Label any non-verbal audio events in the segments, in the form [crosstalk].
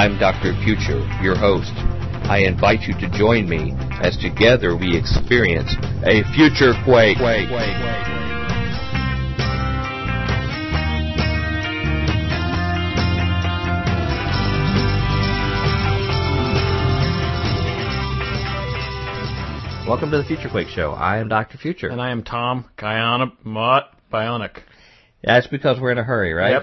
I'm Dr. Future, your host. I invite you to join me as together we experience a future quake. Welcome to the Future Quake Show. I am Dr. Future. And I am Tom Mott Bionic. That's because we're in a hurry, right? Yep.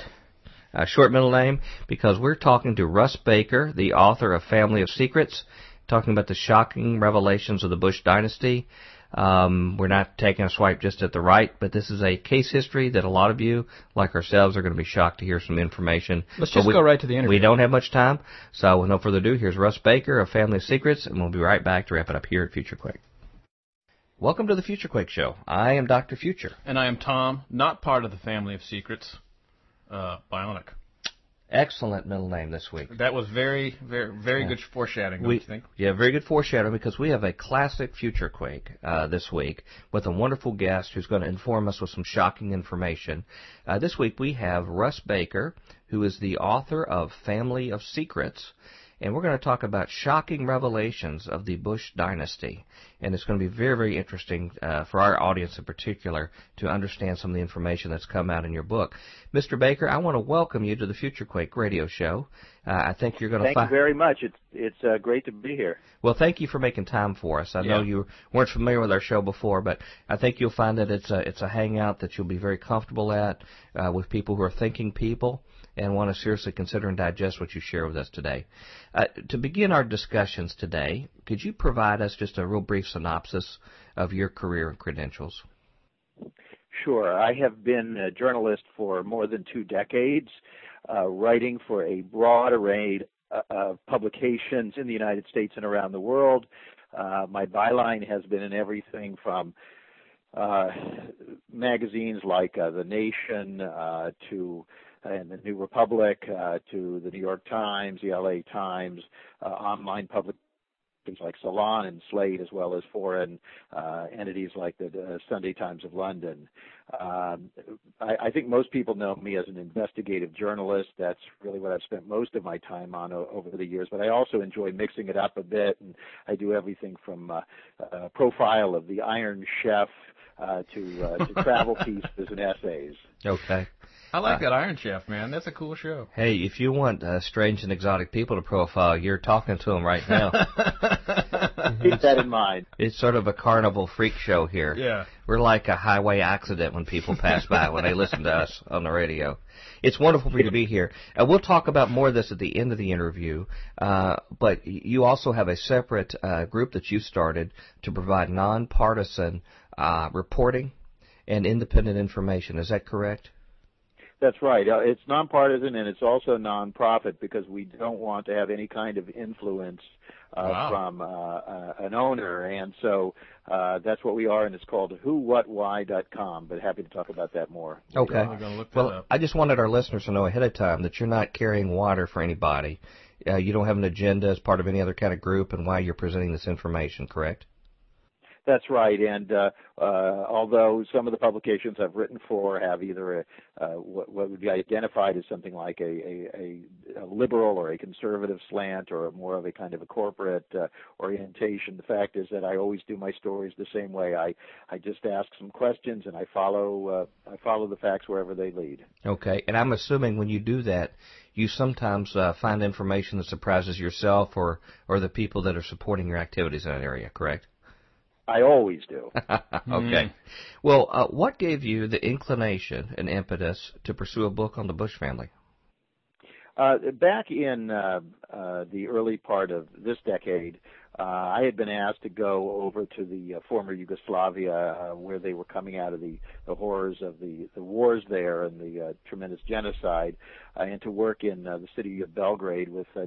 A short middle name because we're talking to Russ Baker, the author of Family of Secrets, talking about the shocking revelations of the Bush dynasty. Um, we're not taking a swipe just at the right, but this is a case history that a lot of you, like ourselves, are going to be shocked to hear some information. Let's But just we- go right to the interview. We don't have much time, so with no further ado, here's Russ Baker of Family of Secrets, and we'll be right back to wrap it up here at Future Quake. Welcome to the Future Quake Show. I am Dr. Future. And I am Tom, not part of the family of secrets. Uh, Bionic. Excellent middle name this week. That was very, very, very good foreshadowing. Don't We, you think? yeah, very good foreshadowing because we have a classic Future Quake uh, this week with a wonderful guest who's going to inform us with some shocking information. Uh, this week we have Russ Baker, who is the author of Family of Secrets, and we're going to talk about shocking revelations of the Bush dynasty. And it's going to be very, very interesting uh, for our audience in particular to understand some of the information that's come out in your book. Mr. Baker, I want to welcome you to the Future Quake radio show. Uh, I think you're going to Thank you very much. It's it's uh, great to be here. Well, thank you for making time for us. I know you weren't familiar with our show before, but I think you'll find that it's a it's a hangout that you'll be very comfortable at uh, with people who are thinking people and want to seriously consider and digest what you share with us today. Uh, to begin our discussions today, could you provide us just a real brief synopsis of your career and credentials? Sure. I have been a journalist for more than two decades, uh, writing for a broad array uh, of publications in the United States and around the world. Uh, my byline has been in everything from uh, magazines like uh, The Nation uh, to and the New Republic uh, to the New York Times, the LA Times, uh, online publications like Salon and Slate, as well as foreign uh, entities like the uh, Sunday Times of London. Um, I, I think most people know me as an investigative journalist. That's really what I've spent most of my time on o- over the years. But I also enjoy mixing it up a bit, and I do everything from uh, uh, profile of the Iron Chef uh, to, uh, to travel [laughs] pieces and essays. Okay. I like that Iron Chef, man. That's a cool show. Hey, if you want uh, strange and exotic people to profile, you're talking to them right now. [laughs] Keep that in mind. It's sort of a carnival freak show here. Yeah. We're like a highway accident when people pass by when they listen to us on the radio. It's wonderful for you to be here. Uh, we'll talk about more of this at the end of the interview, uh, but you also have a separate uh, group that you started to provide nonpartisan uh, reporting and independent information. Is that correct? That's right. Uh, it's nonpartisan and it's also nonprofit because we don't want to have any kind of influence uh, Wow. from uh, uh, an owner, and so uh, that's what we are, and it's called whowhatwhy.com. But happy to talk about that more. Okay. I'm gonna look that Well, up. I just wanted our listeners to know ahead of time that you're not carrying water for anybody. Uh, you don't have an agenda as part of any other kind of group and why you're presenting this information, correct? That's right. And uh, uh, although some of the publications I've written for have either a, uh, what, what would be identified as something like a, a, a, liberal or a conservative slant or more of a kind of a corporate uh, orientation, the fact is that I always do my stories the same way. I, I just ask some questions and I follow uh, I follow the facts wherever they lead. Okay, and I'm assuming when you do that, you sometimes uh, find information that surprises yourself or or the people that are supporting your activities in that area. Correct? I always do. [laughs] okay. Well, uh, what gave you the inclination and impetus to pursue a book on the Bush family? Uh, back in uh, uh, the early part of this decade, uh, I had been asked to go over to the uh, former Yugoslavia, uh, where they were coming out of the, the horrors of the, the wars there and the uh, tremendous genocide, uh, and to work in uh, the city of Belgrade with uh,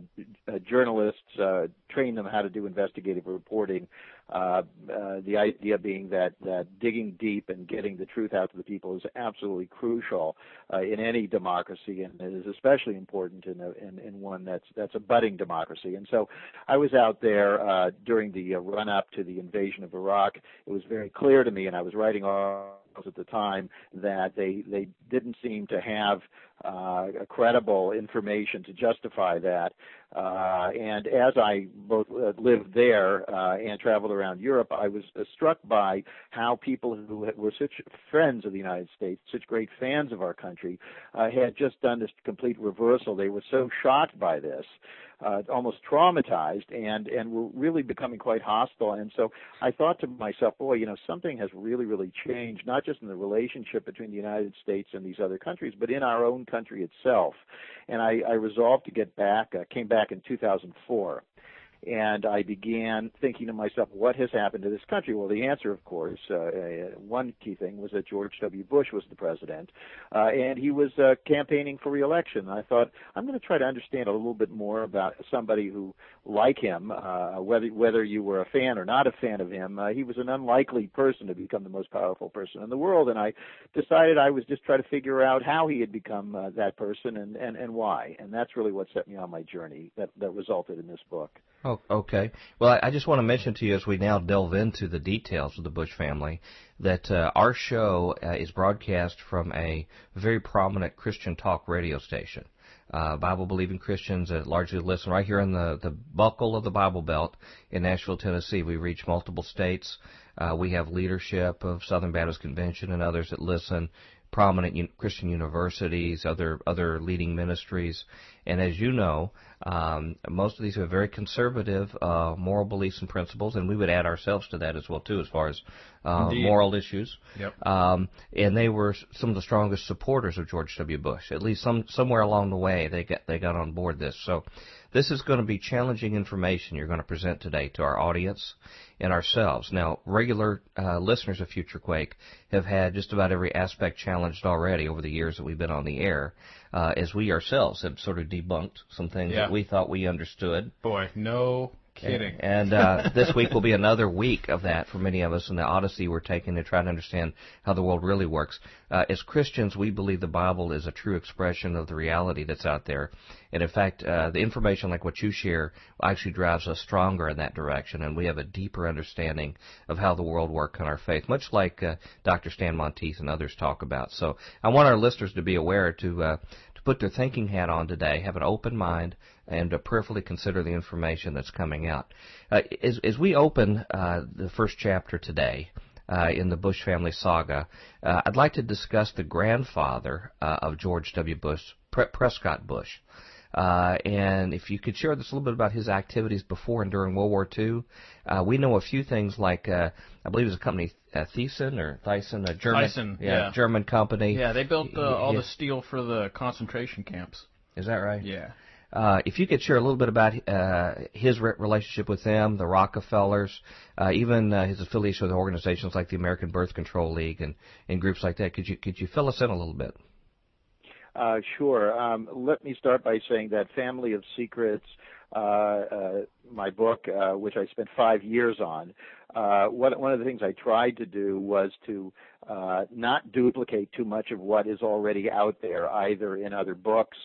uh, journalists, uh, train them how to do investigative reporting. The idea being that, digging deep and getting the truth out to the people is absolutely crucial uh, in any democracy, and it is especially important in, a, in, in one that's that's a budding democracy. And so, I was out there uh, during the uh, run up to the invasion of Iraq. It was very clear to me, and I was writing at the time that they they didn't seem to have uh, credible information to justify that. Uh, and as I both uh, lived there uh, and traveled around Europe, I was uh, struck by how people who were such friends of the United States, such great fans of our country, uh, had just done this complete reversal. They were so shocked by this uh, almost traumatized and and were really becoming quite hostile. And so I thought to myself, boy, you know, something has really really changed, not just in the relationship between the United States and these other countries, but in our own country itself. And I, I resolved to get back. Uh, came back in 2004 and I began thinking to myself, what has happened to this country? Well, the answer, of course, uh, uh, one key thing was that George W. Bush was the president, uh, and he was uh, campaigning for reelection. I thought, I'm going to try to understand a little bit more about somebody who, like him, uh, whether whether you were a fan or not a fan of him, uh, he was an unlikely person to become the most powerful person in the world. And I decided I was just trying to figure out how he had become uh, that person and, and and why. And that's really what set me on my journey that that resulted in this book. Okay. Well, I, I just want to mention to you as we now delve into the details of the Bush family that uh, our show uh, is broadcast from a very prominent Christian talk radio station. Uh, Bible believing Christians that largely listen right here in the, the buckle of the Bible Belt in Nashville, Tennessee. We reach multiple states. Uh, we have leadership of Southern Baptist Convention and others that listen prominent Christian universities, other other leading ministries, and as you know, um, most of these have very conservative uh, moral beliefs and principles, and we would add ourselves to that as well too, as far as uh, moral issues. Yep. Um, and they were some of the strongest supporters of George W. Bush. At least some somewhere along the way, they got they got on board this. So this is going to be challenging information you're going to present today to our audience and ourselves. Now, regular uh, listeners of Future Quake have had just about every aspect challenged already over the years that we've been on the air, uh, as we ourselves have sort of debunked some things Yeah. that we thought we understood. Boy, no kidding. And uh, [laughs] this week will be another week of that for many of us in the Odyssey we're taking to try to understand how the world really works. Uh, as Christians, we believe the Bible is a true expression of the reality that's out there. And in fact, uh, the information like what you share actually drives us stronger in that direction, and we have a deeper understanding of how the world works in our faith, much like uh, Dr. Stan Monteith and others talk about. So I want our listeners to be aware to uh, put their thinking hat on today, have an open mind, and to prayerfully consider the information that's coming out. Uh, as, as we open uh, the first chapter today uh, in the Bush family saga, uh, I'd like to discuss the grandfather uh, of George W. Bush, Pre- Prescott Bush. Uh, and if you could share with us a little bit about his activities before and during World War II, uh, we know a few things like uh, I believe it was a company uh, Thyssen or Thyssen, a German, Thyssen, yeah, yeah. German company. Yeah, they built uh, all Yeah. the steel for the concentration camps. Is that right? Yeah. Uh, if you could share a little bit about uh, his re- relationship with them, the Rockefellers, uh, even uh, his affiliation with organizations like the American Birth Control League and, and groups like that, could you could you fill us in a little bit? Uh, sure. Um, let me start by saying that Family of Secrets, uh, uh, my book, which I spent five years on, one of the things I tried to do was to not duplicate too much of what is already out there, either in other books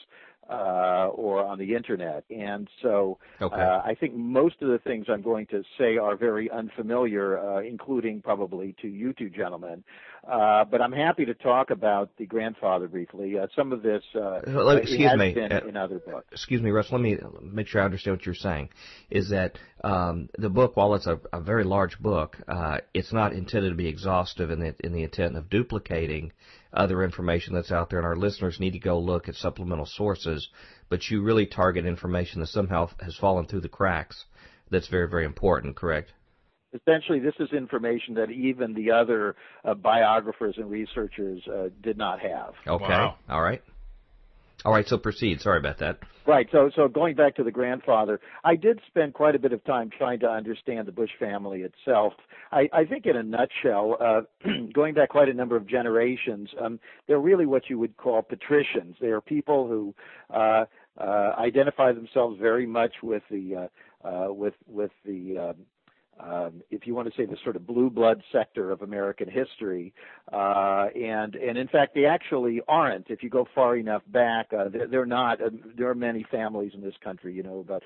uh, or on the internet. And so Okay. uh, I think most of the things I'm going to say are very unfamiliar, uh, including probably to you two gentlemen. Uh, but I'm happy to talk about the grandfather briefly. Uh, some of this uh, excuse has me. been in other books. Excuse me, Russ. Let me make sure I understand what you're saying. Is that um, the book, while it's a, a very large book, uh, it's not intended to be exhaustive in the in the intent of duplicating other information that's out there, and our listeners need to go look at supplemental sources. But you really target information that somehow has fallen through the cracks. That's very very important. Correct? Essentially, this is information that even the other uh, biographers and researchers uh, did not have. Okay. Wow. All right. All right. So proceed. Sorry about that. Right. So, so going back to the grandfather, I did spend quite a bit of time trying to understand the Bush family itself. I, I think, in a nutshell, uh, [clears throat] going back quite a number of generations, um, they're really what you would call patricians. They are people who uh, uh, identify themselves very much with the uh, uh, with with the um, if you want to say the sort of blue blood sector of American history, uh, and and in fact they actually aren't. If you go far enough back, uh, they're, they're not. Uh, there are many families in this country, you know, about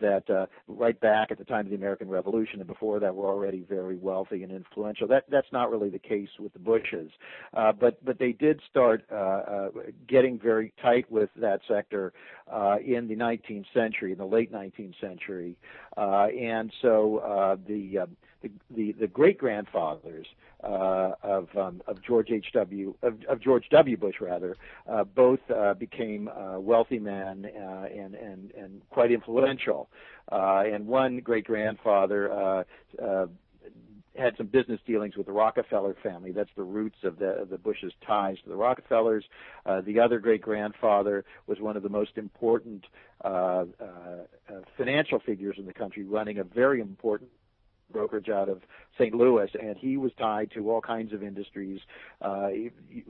that uh, right back at the time of the American Revolution and before that were already very wealthy and influential. That that's not really the case with the Bushes, uh, but but they did start uh, uh, getting very tight with that sector uh, in the 19th century, in the late 19th century, uh, and so uh, the uh, the, the, the great grandfathers uh, of um, of George H. W. Of, of, George W. Bush rather uh, both uh, became uh, wealthy men uh, and and and quite influential. Uh, and one great grandfather had some business dealings with the Rockefeller family. That's the roots of the the Bush's ties to the Rockefellers. Uh, the other great grandfather was one of the most important uh, uh, financial figures in the country, running a very important brokerage out of St. Louis, and he was tied to all kinds of industries. Uh,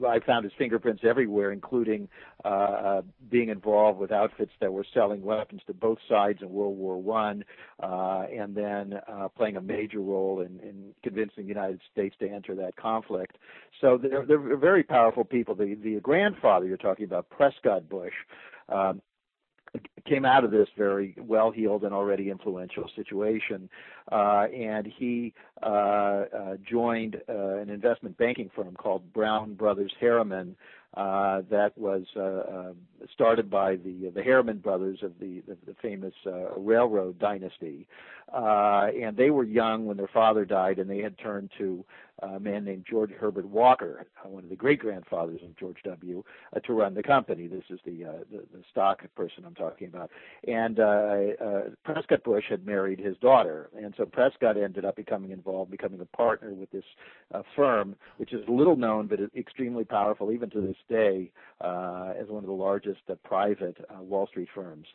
I found his fingerprints everywhere, including uh, uh, being involved with outfits that were selling weapons to both sides in World War One, uh, and then uh, playing a major role in, in convincing the United States to enter that conflict. So they're, they're very powerful people. The, the grandfather you're talking about, Prescott Bush. Um, came out of this very well heeled and already influential situation. Uh, and he uh, uh, joined uh, an investment banking firm called Brown Brothers Harriman. Uh, that was uh, uh, started by the the Harriman brothers of the the, the famous uh, railroad dynasty, uh, and they were young when their father died, and they had turned to a man named George Herbert Walker, one of the great grandfathers of George W., uh, to run the company. This is the, uh, the the stock person I'm talking about. And uh, uh, Prescott Bush had married his daughter, and so Prescott ended up becoming involved, becoming a partner with this uh, firm, which is little known but extremely powerful even to this day uh, as one of the largest uh, private uh, Wall Street firms.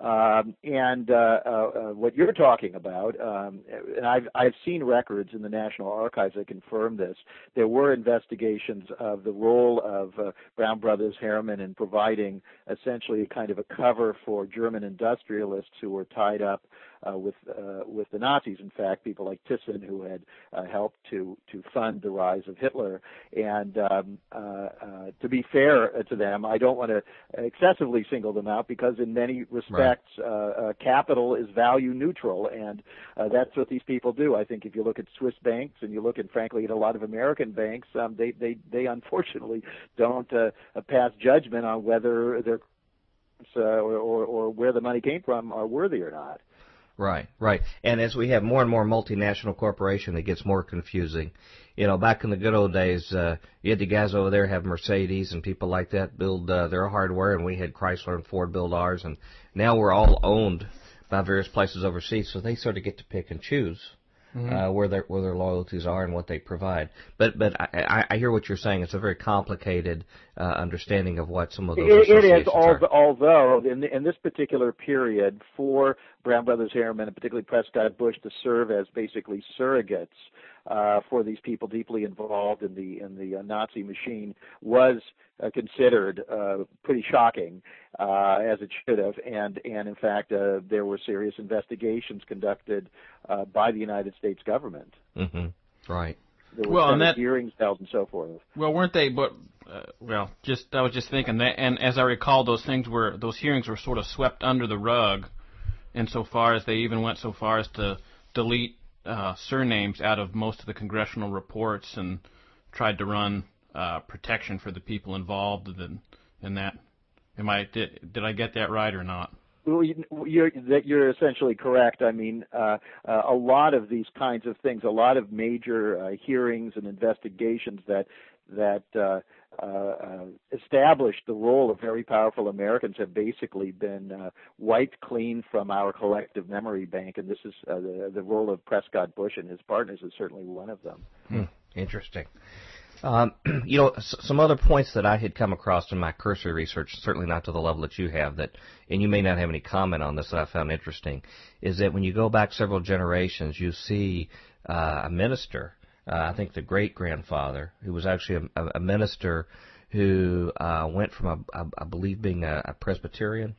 Um, and uh, uh, uh, what you're talking about, um, and I've I've seen records in the National Archives that confirm this. There were investigations of the role of uh, Brown Brothers Harriman in providing essentially a kind of a cover for German industrialists who were tied up uh, with uh, with the Nazis. In fact, people like Thyssen, who had uh, helped to to fund the rise of Hitler. And um, uh, uh, to be fair to them, I don't want to excessively single them out because in many respects, right. Uh, capital is value neutral, and that's what these people do. I think if you look at Swiss banks and you look at, frankly, at a lot of American banks, um, they they they unfortunately don't pass judgment on whether their uh, or, or, or where the money came from are worthy or not. Right, right. And as we have more and more multinational corporation, it gets more confusing. You know, back in the good old days, uh, you had the guys over there have Mercedes and people like that build uh, their hardware, and we had Chrysler and Ford build ours, and now we're all owned by various places overseas, so they sort of get to pick and choose mm-hmm. uh, where their where their loyalties are and what they provide. But but I, I hear what you're saying. It's a very complicated uh, understanding of what some of those it, it is. Although, although in in this particular period, for Brown Brothers Harriman and particularly Prescott Bush to serve as basically surrogates uh, for these people deeply involved in the in the uh, Nazi machine was uh, considered uh, pretty shocking, uh, as it should have, and and in fact uh, there were serious investigations conducted uh, by the United States government. Mm-hmm. Right. There were well, and that hearings held and so forth. Well, weren't they? But uh, well, just I was just thinking that, and as I recall, those things were those hearings were sort of swept under the rug, insofar as they even went so far as to delete uh, surnames out of most of the congressional reports and tried to run uh, protection for the people involved in, in that. Am I did, did I get that right or not? Well, you're, that you're essentially correct. I mean, uh, uh, a lot of these kinds of things, a lot of major uh, hearings and investigations that that uh, uh, uh, established the role of very powerful Americans have basically been uh, wiped clean from our collective memory bank, and this is uh, the, the role of Prescott Bush and his partners is certainly one of them. Hmm. Interesting. Um, [clears throat] you know, some other points that I had come across in my cursory research, certainly not to the level that you have, that, and you may not have any comment on this that I found interesting, is that when you go back several generations, you see uh, a minister, uh, I think the great grandfather, who was actually a, a minister who uh, went from, a, a, I believe, being a, a Presbyterian,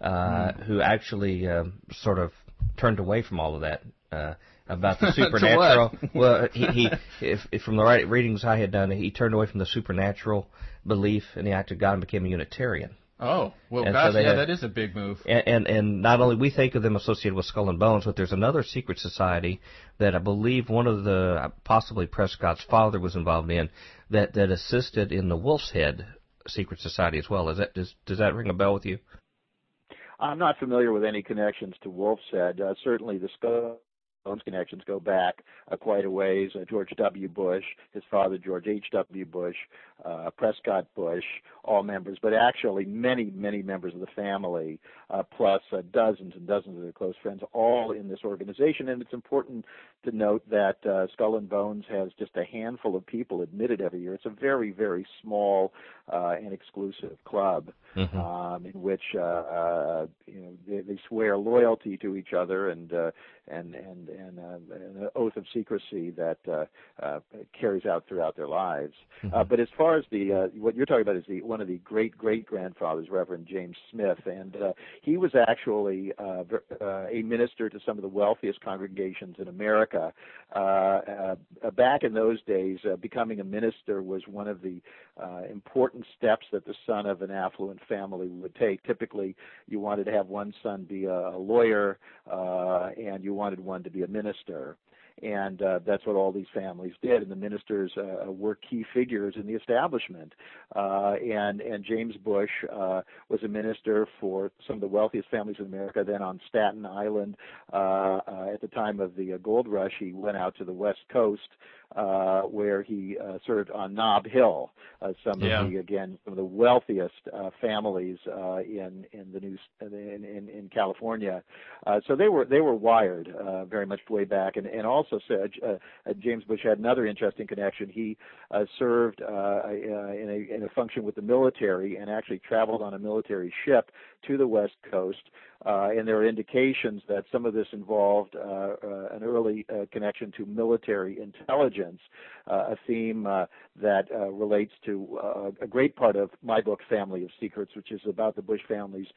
uh, mm. who actually um, sort of turned away from all of that uh, about the [laughs] supernatural. well, he, he if, if from the right readings I had done, he turned away from the supernatural belief in the act of God and became a Unitarian. Oh, well, gosh, so yeah, that is a big move. And, and and not only we think of them associated with Skull and Bones, but there's another secret society that I believe one of the possibly Prescott's father was involved in that that assisted in the Wolf's Head secret society as well. Is that does does that ring a bell with you? I'm not familiar with any connections to Wolf's Head. Uh, certainly, the Skull Bones connections go back uh, quite a ways. Uh, George W. Bush, his father George H. W. Bush, uh, Prescott Bush, all members, but actually many, many members of the family, uh, plus uh, dozens and dozens of their close friends, all in this organization. And it's important to note that uh, Skull and Bones has just a handful of people admitted every year. It's a very, very small uh, and exclusive club mm-hmm. um, in which uh, uh, you know they, they swear loyalty to each other and uh, and and and, uh, an oath of secrecy that uh, uh, carries out throughout their lives. Mm-hmm. Uh, but as far as the uh, what you're talking about is the one of the great great grandfathers, Reverend James Smith, and uh, he was actually uh, uh, a minister to some of the wealthiest congregations in America. Uh, uh, back in those days, uh, becoming a minister was one of the uh, important steps that the son of an affluent family would take. Typically, you wanted to have one son be a, a lawyer, uh, and you wanted one to be a minister and uh, that's what all these families did. And the ministers uh, were key figures in the establishment. Uh, and and James Bush uh, was a minister for some of the wealthiest families in America. Then on Staten Island, uh, uh, at the time of the uh, gold rush, he went out to the West Coast uh, where he uh, served on Nob Hill. Uh, some yeah. of the again some of the wealthiest uh, families uh, in in the news in in, in California. Uh, so they were they were wired uh, very much way back, and and also said uh, uh, James Bush had another interesting connection. He uh, served uh, uh, in a in a function with the military and actually traveled on a military ship to the West Coast. Uh, and there are indications that some of this involved uh, uh, an early uh, connection to military intelligence, uh, a theme uh, that relates to a great part of my book, Family of Secrets, which is about the Bush family's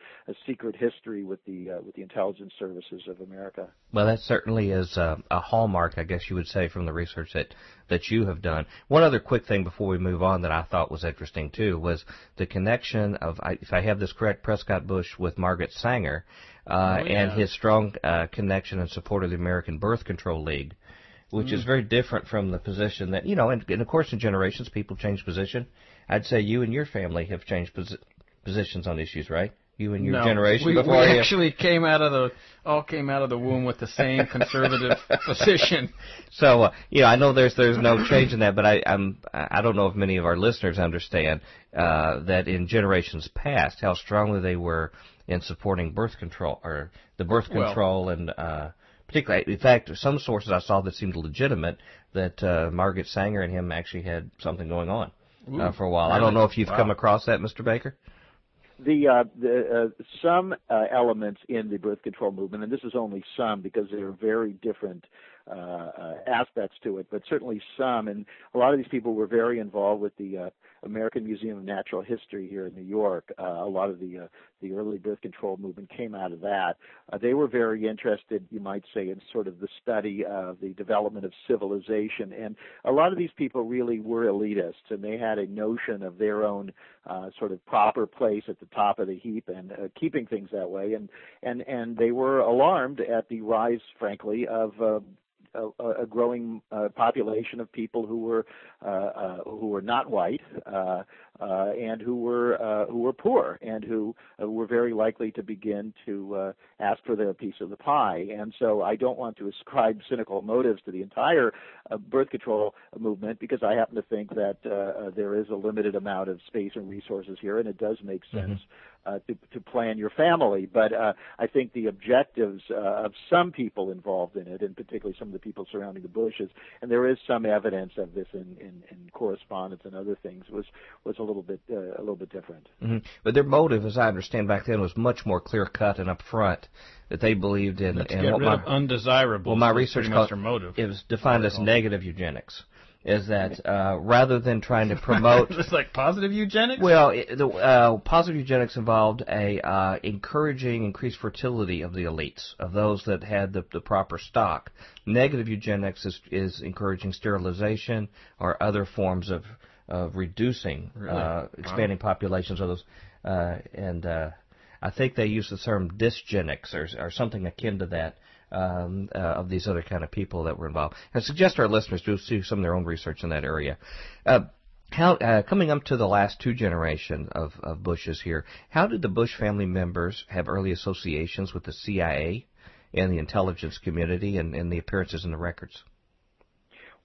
secret history with the with the intelligence services of America. Well, that certainly is a, a hallmark, I guess you would say, from the research that that you have done. One other quick thing before we move on that I thought was interesting too was the connection of, if I have this correct, Prescott Bush with Margaret Sanger, uh, oh, yeah. and his strong uh, connection and support of the American Birth Control League, which mm. is very different from the position that you know. And, and, of course, in generations, people change position. I'd say you and your family have changed posi- positions on issues, right? You and your no, generation we, before we actually came out of the all came out of the womb with the same conservative [laughs] position. So uh, you know, I know there's there's no change in that, but I I'm I don't know if many of our listeners understand uh, that in generations past how strongly they were in supporting birth control or the birth control well, and uh, particularly, in fact, some sources I saw that seemed legitimate that uh, Margaret Sanger and him actually had something going on uh, for a while. Really? I don't know if you've wow. come across that, Mr. Baker the, uh, the uh, some uh, elements in the birth control movement, and this is only some because there are very different uh, uh, aspects to it, but certainly some. And a lot of these people were very involved with the uh, American Museum of Natural History here in New York. Uh, a lot of the uh, the early birth control movement came out of that. Uh, they were very interested, you might say, in sort of the study of the development of civilization. And a lot of these people really were elitists, and they had a notion of their own uh, sort of proper place at the top of the heap and uh, keeping things that way. And and and they were alarmed at the rise, frankly, of uh, a, a growing uh, population of people who were uh, uh, who were not white uh, and who were uh, who were poor and who uh, were very likely to begin to uh, ask for their piece of the pie. And so I don't want to ascribe cynical motives to the entire uh, birth control movement because I happen to think that uh, there is a limited amount of space and resources here, and it does make mm-hmm. sense. Mm-hmm uh, to, to plan your family. But uh, I think the objectives uh, of some people involved in it, and particularly some of the people surrounding the Bushes, and there is some evidence of this in, in, in correspondence and other things, was was a little bit uh, a little bit different. Mm-hmm. But their motive, as I understand back then, was much more clear cut and upfront. That they believed in, Let's and get what rid my, of undesirable. Well, my research called, motive. it was defined as negative eugenics is that [laughs] uh, rather than trying to [laughs] promote just like positive eugenics. Well, it, the uh, positive eugenics involved a uh, encouraging increased fertility of the elites, of those that had the, the proper stock. Negative eugenics is, is encouraging sterilization or other forms of of reducing Really? uh, expanding populations of those, uh, and uh, I think they use the term dysgenics or, or something akin to that. Um, uh, of these other kind of people that were involved. I suggest our listeners do do some of their own research in that area. Uh, how uh, coming up to the last two generations of, of Bushes here, how did the Bush family members have early associations with the CIA and the intelligence community and, and the appearances in the records?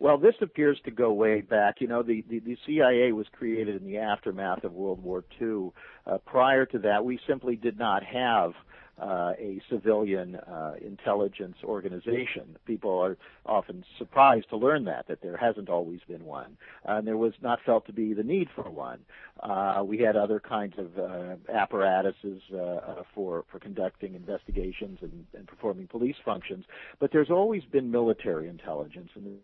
Well, this appears to go way back. You know, the, the, the CIA was created in the aftermath of World War II. Uh, prior to that, we simply did not have uh, a civilian uh, intelligence organization. People are often surprised to learn that that there hasn't always been one, uh, and there was not felt to be the need for one. Uh, we had other kinds of uh, apparatuses for for conducting investigations and, and performing police functions, but there's always been military intelligence and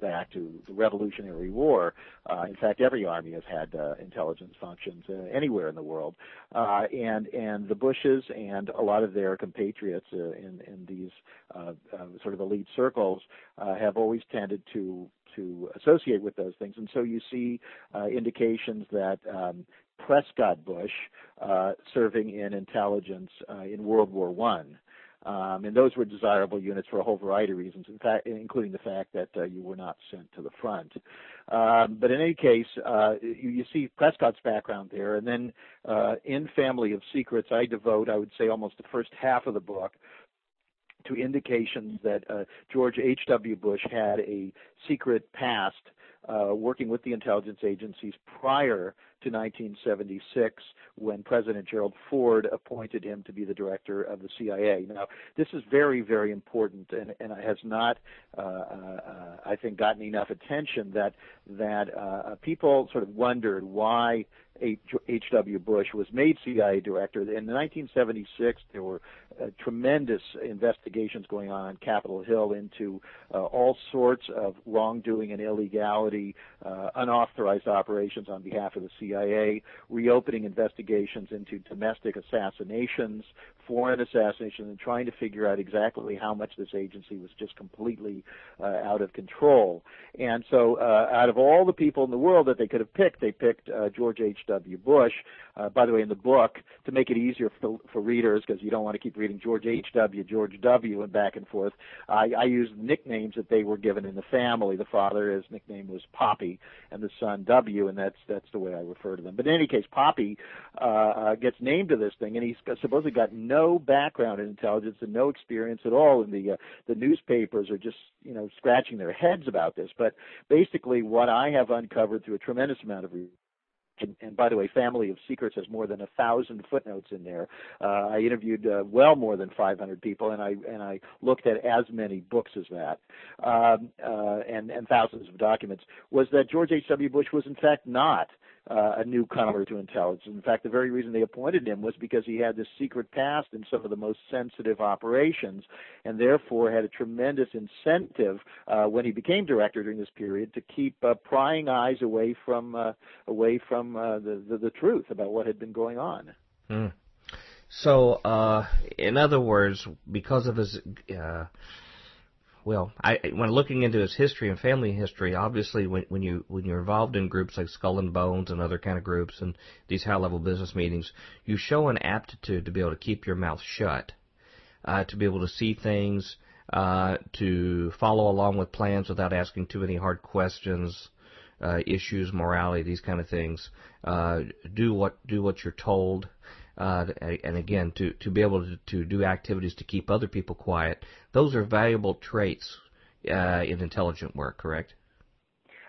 back to the Revolutionary War. Uh, in fact, every army has had uh, intelligence functions uh, anywhere in the world, uh, and and the Bushes and a lot of their compatriots uh, in in these uh, sort of elite circles have always tended to to associate with those things, and so you see indications that. Um, Prescott Bush, serving in intelligence in World War One, um, and those were desirable units for a whole variety of reasons, in fact, including the fact that uh, you were not sent to the front. Um, but in any case, uh, you, you, see Prescott's background there, and then uh, in Family of Secrets, I devote, I would say, almost the first half of the book to indications that uh, George H.W. Bush had a secret past uh, working with the intelligence agencies prior to 1976 when President Gerald Ford appointed him to be the director of the CIA. Now, this is very, very important and, and has not, uh, uh, I think, gotten enough attention that that uh, people sort of wondered why H.W. Bush was made CIA director. In 1976, there were uh, tremendous investigations going on on Capitol Hill into uh, all sorts of wrongdoing and illegality, uh, unauthorized operations on behalf of the CIA, reopening investigations into domestic assassinations, foreign assassination and trying to figure out exactly how much this agency was just completely uh, out of control. And so, uh, out of all the people in the world that they could have picked, they picked uh, George H.W. Bush. by the way, in the book, to make it easier for, for readers, because you don't want to keep reading George H.W., George W., and back and forth. I, I used nicknames that they were given in the family. The father, his nickname was Poppy, and the son W, and that's that's the way I refer to them. But in any case, Poppy uh, uh, gets named to this thing, and he's supposedly got no background in intelligence and no experience at all. And the uh, the newspapers are just you know scratching their heads about this. But basically, what I have uncovered through a tremendous amount of and, and, by the way, Family of Secrets has more than a thousand footnotes in there. Uh, I interviewed uh, well more than 500 people, and I and I looked at as many books as that, um, uh, and and thousands of documents. Was that George H. W. Bush was in fact not uh, a newcomer to intelligence. In fact, the very reason they appointed him was because he had this secret past in some of the most sensitive operations, and therefore had a tremendous incentive uh, when he became director during this period to keep uh, prying eyes away from uh, away from uh, the, the, the truth about what had been going on. Hmm. So, uh, in other words, because of his well, I, when looking into his history and family history, obviously when, when you when you're involved in groups like Skull and Bones and other kind of groups and these high level business meetings, you show an aptitude to be able to keep your mouth shut, uh, to be able to see things, uh, to follow along with plans without asking too many hard questions, uh, issues, morality, these kind of things. Uh, do what do what you're told uh, and again, to, to be able to, to do activities to keep other people quiet, those are valuable traits uh, in intelligent work, correct?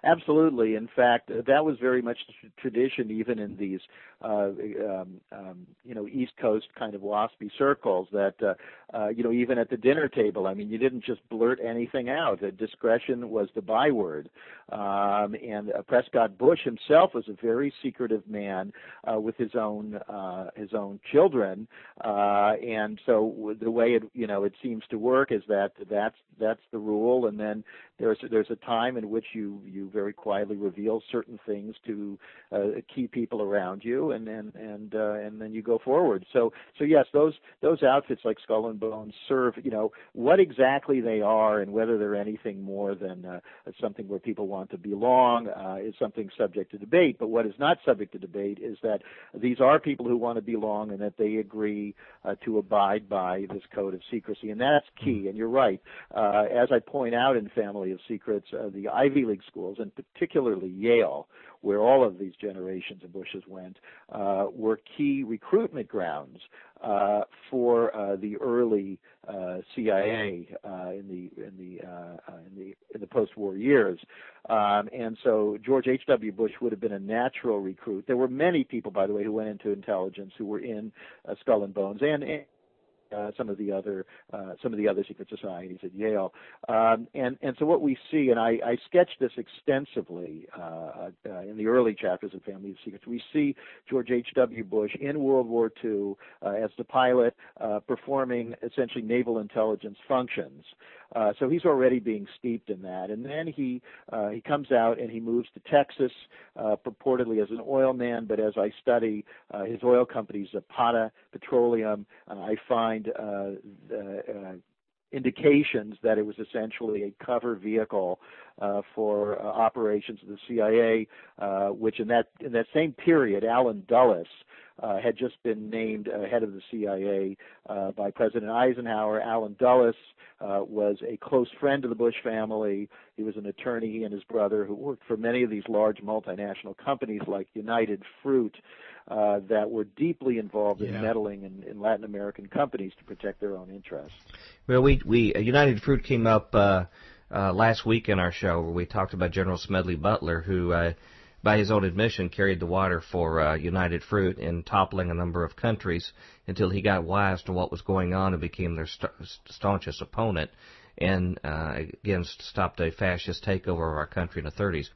Absolutely. In fact, that was very much tradition even in these, uh, um, um, you know, East Coast kind of waspy circles. That uh, uh, you know, even at the dinner table, I mean, you didn't just blurt anything out. Uh, discretion was the byword. Um, and uh, Prescott Bush himself was a very secretive man uh, with his own uh, his own children. Uh, and so the way it you know it seems to work is that that's that's the rule, and then there's there's a time in which you you very quietly reveal certain things to uh, key people around you, and and and uh, and then you go forward. So so yes, those those outfits like Skull and Bones serve. You know what exactly they are and whether they're anything more than uh, something where people want to belong uh, is something subject to debate. But what is not subject to debate is that these are people who want to belong and that they agree uh, to abide by this code of secrecy, and that's key. And you're right. Uh, as I point out in Family of Secrets, uh, the Ivy League schools, and particularly Yale, where all of these generations of Bushes went, uh, were key recruitment grounds uh, for uh, the early uh, CIA uh, in the in the uh, in the in the post-war years, um, and so George H. W. Bush would have been a natural recruit. There were many people, by the way, who went into intelligence who were in Skull and Bones, and, and uh, some of the other uh, some of the other secret societies at Yale. Um, and and so what we see, and I, I sketched this extensively uh, uh, in the early chapters of Family of Secrets. We see George H. W. Bush in World War II uh, as the pilot, uh, performing essentially naval intelligence functions. Uh, so he's already being steeped in that. And then he uh, he comes out and he moves to Texas, uh, purportedly as an oil man. But as I study uh, his oil company, Zapata Petroleum, uh, I find uh, the, uh, indications that it was essentially a cover vehicle uh, for uh, operations of the CIA, uh, which in that in that same period, Allen Dulles uh, had just been named uh, head of the CIA uh, by President Eisenhower. Allen Dulles uh, was a close friend of the Bush family. He was an attorney, he and his brother, who worked for many of these large multinational companies like United Fruit. Uh, that were deeply involved in meddling in, in, Latin American companies to protect their own interests. Well, we we United Fruit came up uh, uh, last week in our show where we talked about General Smedley Butler, who, uh, by his own admission, carried the water for uh, United Fruit in toppling a number of countries until he got wise to what was going on and became their st- staunchest opponent, and uh, again stopped a fascist takeover of our country in the 30s.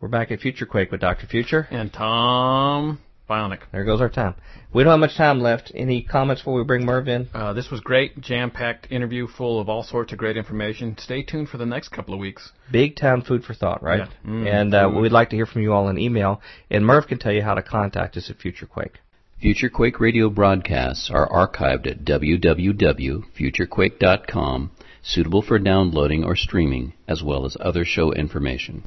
We're back at Future Quake with Dr. Future and Tom Bionic. There goes our time. We don't have much time left. Any comments before we bring Merv in? Uh, this was great, jam-packed interview full of all sorts of great information. Stay tuned for the next couple of weeks. Big time food for thought, right? Yeah. Mm, and uh, we'd like to hear from you all in email. And Merv can tell you how to contact us at FutureQuake. FutureQuake radio broadcasts are archived at www.futurequake.com, suitable for downloading or streaming, as well as other show information.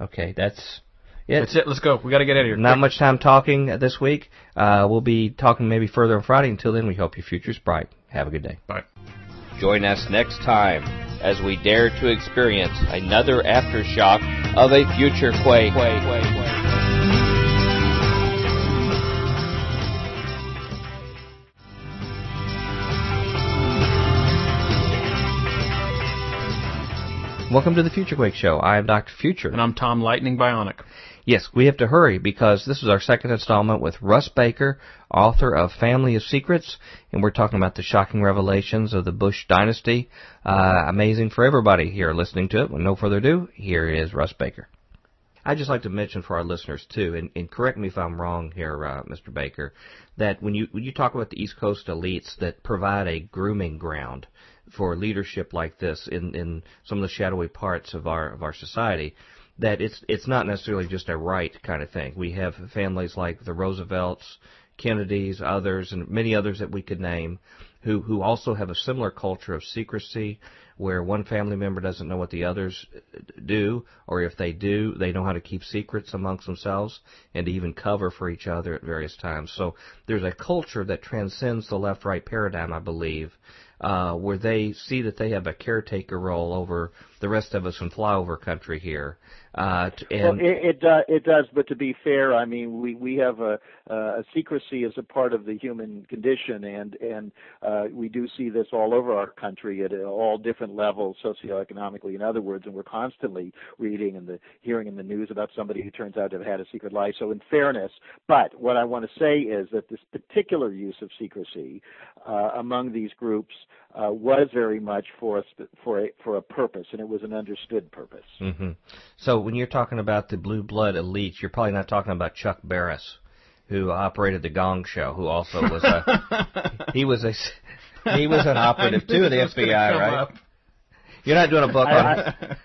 Okay, that's it. That's it. Let's go. We got to get out of here. Not much time talking this week. Uh, we'll be talking maybe further on Friday. Until then, we hope your future's bright. Have a good day. Bye. Join us next time as we dare to experience another aftershock of a future quake. quake, quake, quake. Welcome to the Future Quake Show. I am Dr. Future. And I'm Tom Lightning Bionic. Yes, we have to hurry because this is our second installment with Russ Baker, author of Family of Secrets, and we're talking about the shocking revelations of the Bush dynasty. Uh, amazing for everybody here listening to it. With no further ado, here is Russ Baker. I'd just like to mention for our listeners too, and, and correct me if I'm wrong here, uh, Mr. Baker, that when you when you talk about the East Coast elites that provide a grooming ground for leadership like this in, in some of the shadowy parts of our of our society, that it's it's not necessarily just a right kind of thing. We have families like the Roosevelts, Kennedys, others, and many others that we could name, who who also have a similar culture of secrecy, where one family member doesn't know what the others uh, do, or if they do, they know how to keep secrets amongst themselves and to even cover for each other at various times. So there's a culture that transcends the left-right paradigm, I believe, uh, where they see that they have a caretaker role over the rest of us in flyover country here, Uh, and well, it it, uh, it does, but to be fair, I mean, we we have a, uh, secrecy as a part of the human condition, and and uh, we do see this all over our country at all different levels, socioeconomically, in other words, and we're constantly reading and the hearing in the news about somebody who turns out to have had a secret life. So, in fairness, but what I want to say is that this particular use of secrecy uh, among these groups uh, was very much for a, for a for a purpose, and it was an understood purpose. Mm-hmm. So when you're talking about the blue blood elites, you're probably not talking about Chuck Barris, who operated the Gong Show, who also was a [laughs] he was a he was an operative too of the [laughs] FBI, right? Up. You're not doing a book on. I,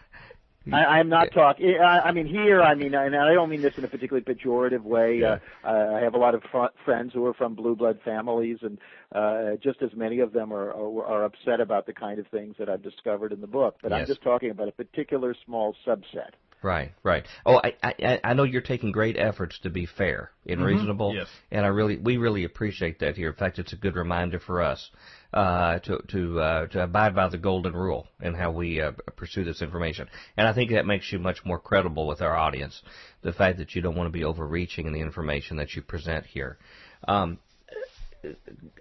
I'm not talking. I, I mean, here, I mean, and I don't mean this in a particularly pejorative way. Yeah. Uh, I have a lot of fr- friends who are from blue blood families, and uh, just as many of them are, are are upset about the kind of things that I've discovered in the book. But yes. I'm just talking about a particular small subset. Right, right. Oh, I, I I know you're taking great efforts to be fair and mm-hmm. reasonable, yes. and I really we really appreciate that here. In fact, it's a good reminder for us uh, to to uh, to abide by the golden rule and how we uh, pursue this information. And I think that makes you much more credible with our audience. The fact that you don't want to be overreaching in the information that you present here. Um,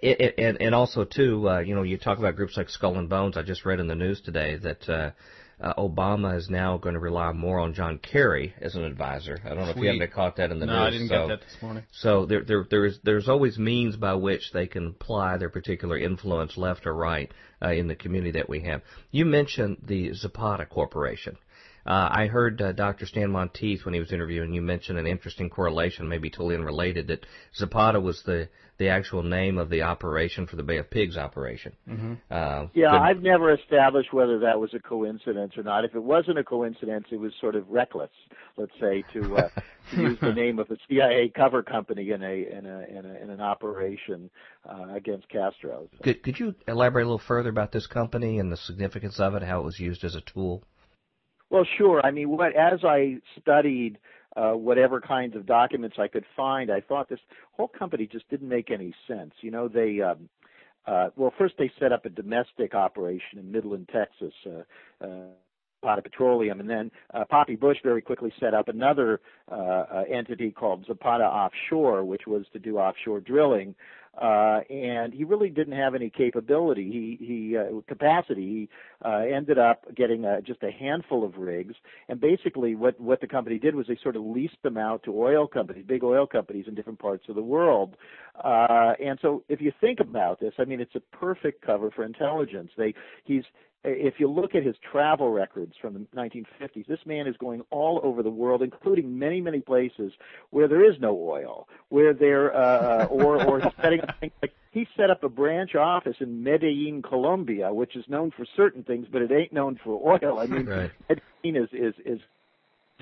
it, and, and also too, uh, you know, you talk about groups like Skull and Bones. I just read in the news today that uh, uh, Obama is now going to rely more on John Kerry as an advisor. I don't know Sweet. if you haven't caught that in the no, news. No, I didn't so, get that this morning. So there, there, there's, there's always means by which they can apply their particular influence, left or right, uh, in the community that we have. You mentioned the Zapata Corporation. Uh, I heard uh, Dr. Stan Monteith when he was interviewing you mention an interesting correlation, maybe totally unrelated, that Zapata was the the actual name of the operation for the Bay of Pigs operation. Mm-hmm. Uh, yeah, but, I've never established whether that was a coincidence or not. If it wasn't a coincidence, it was sort of reckless, let's say, to, uh, [laughs] to use the name of a CIA cover company in a in a in, a, in an operation uh, against Castro. Could could you elaborate a little further about this company and the significance of it, how it was used as a tool? Well, sure. I mean, what as I studied uh, whatever kinds of documents I could find, I thought this whole company just didn't make any sense. You know, they um, uh, well, first they set up a domestic operation in Midland, Texas. Uh, uh, Zapata Petroleum, and then uh, Poppy Bush very quickly set up another uh, uh, entity called Zapata Offshore, which was to do offshore drilling uh, and he really didn't have any capability. He he uh, capacity. He uh, ended up getting uh, just a handful of rigs, and basically what what the company did was they sort of leased them out to oil companies, big oil companies in different parts of the world. Uh, and so if you think about this, I mean, it's a perfect cover for intelligence. They he's if you look at his travel records from the 1950s, this man is going all over the world, including many, many places where there is no oil, where there, uh, uh or or setting up things like he set up a branch office in Medellin, Colombia, which is known for certain things, but it ain't known for oil. I mean, right. Medellin is is is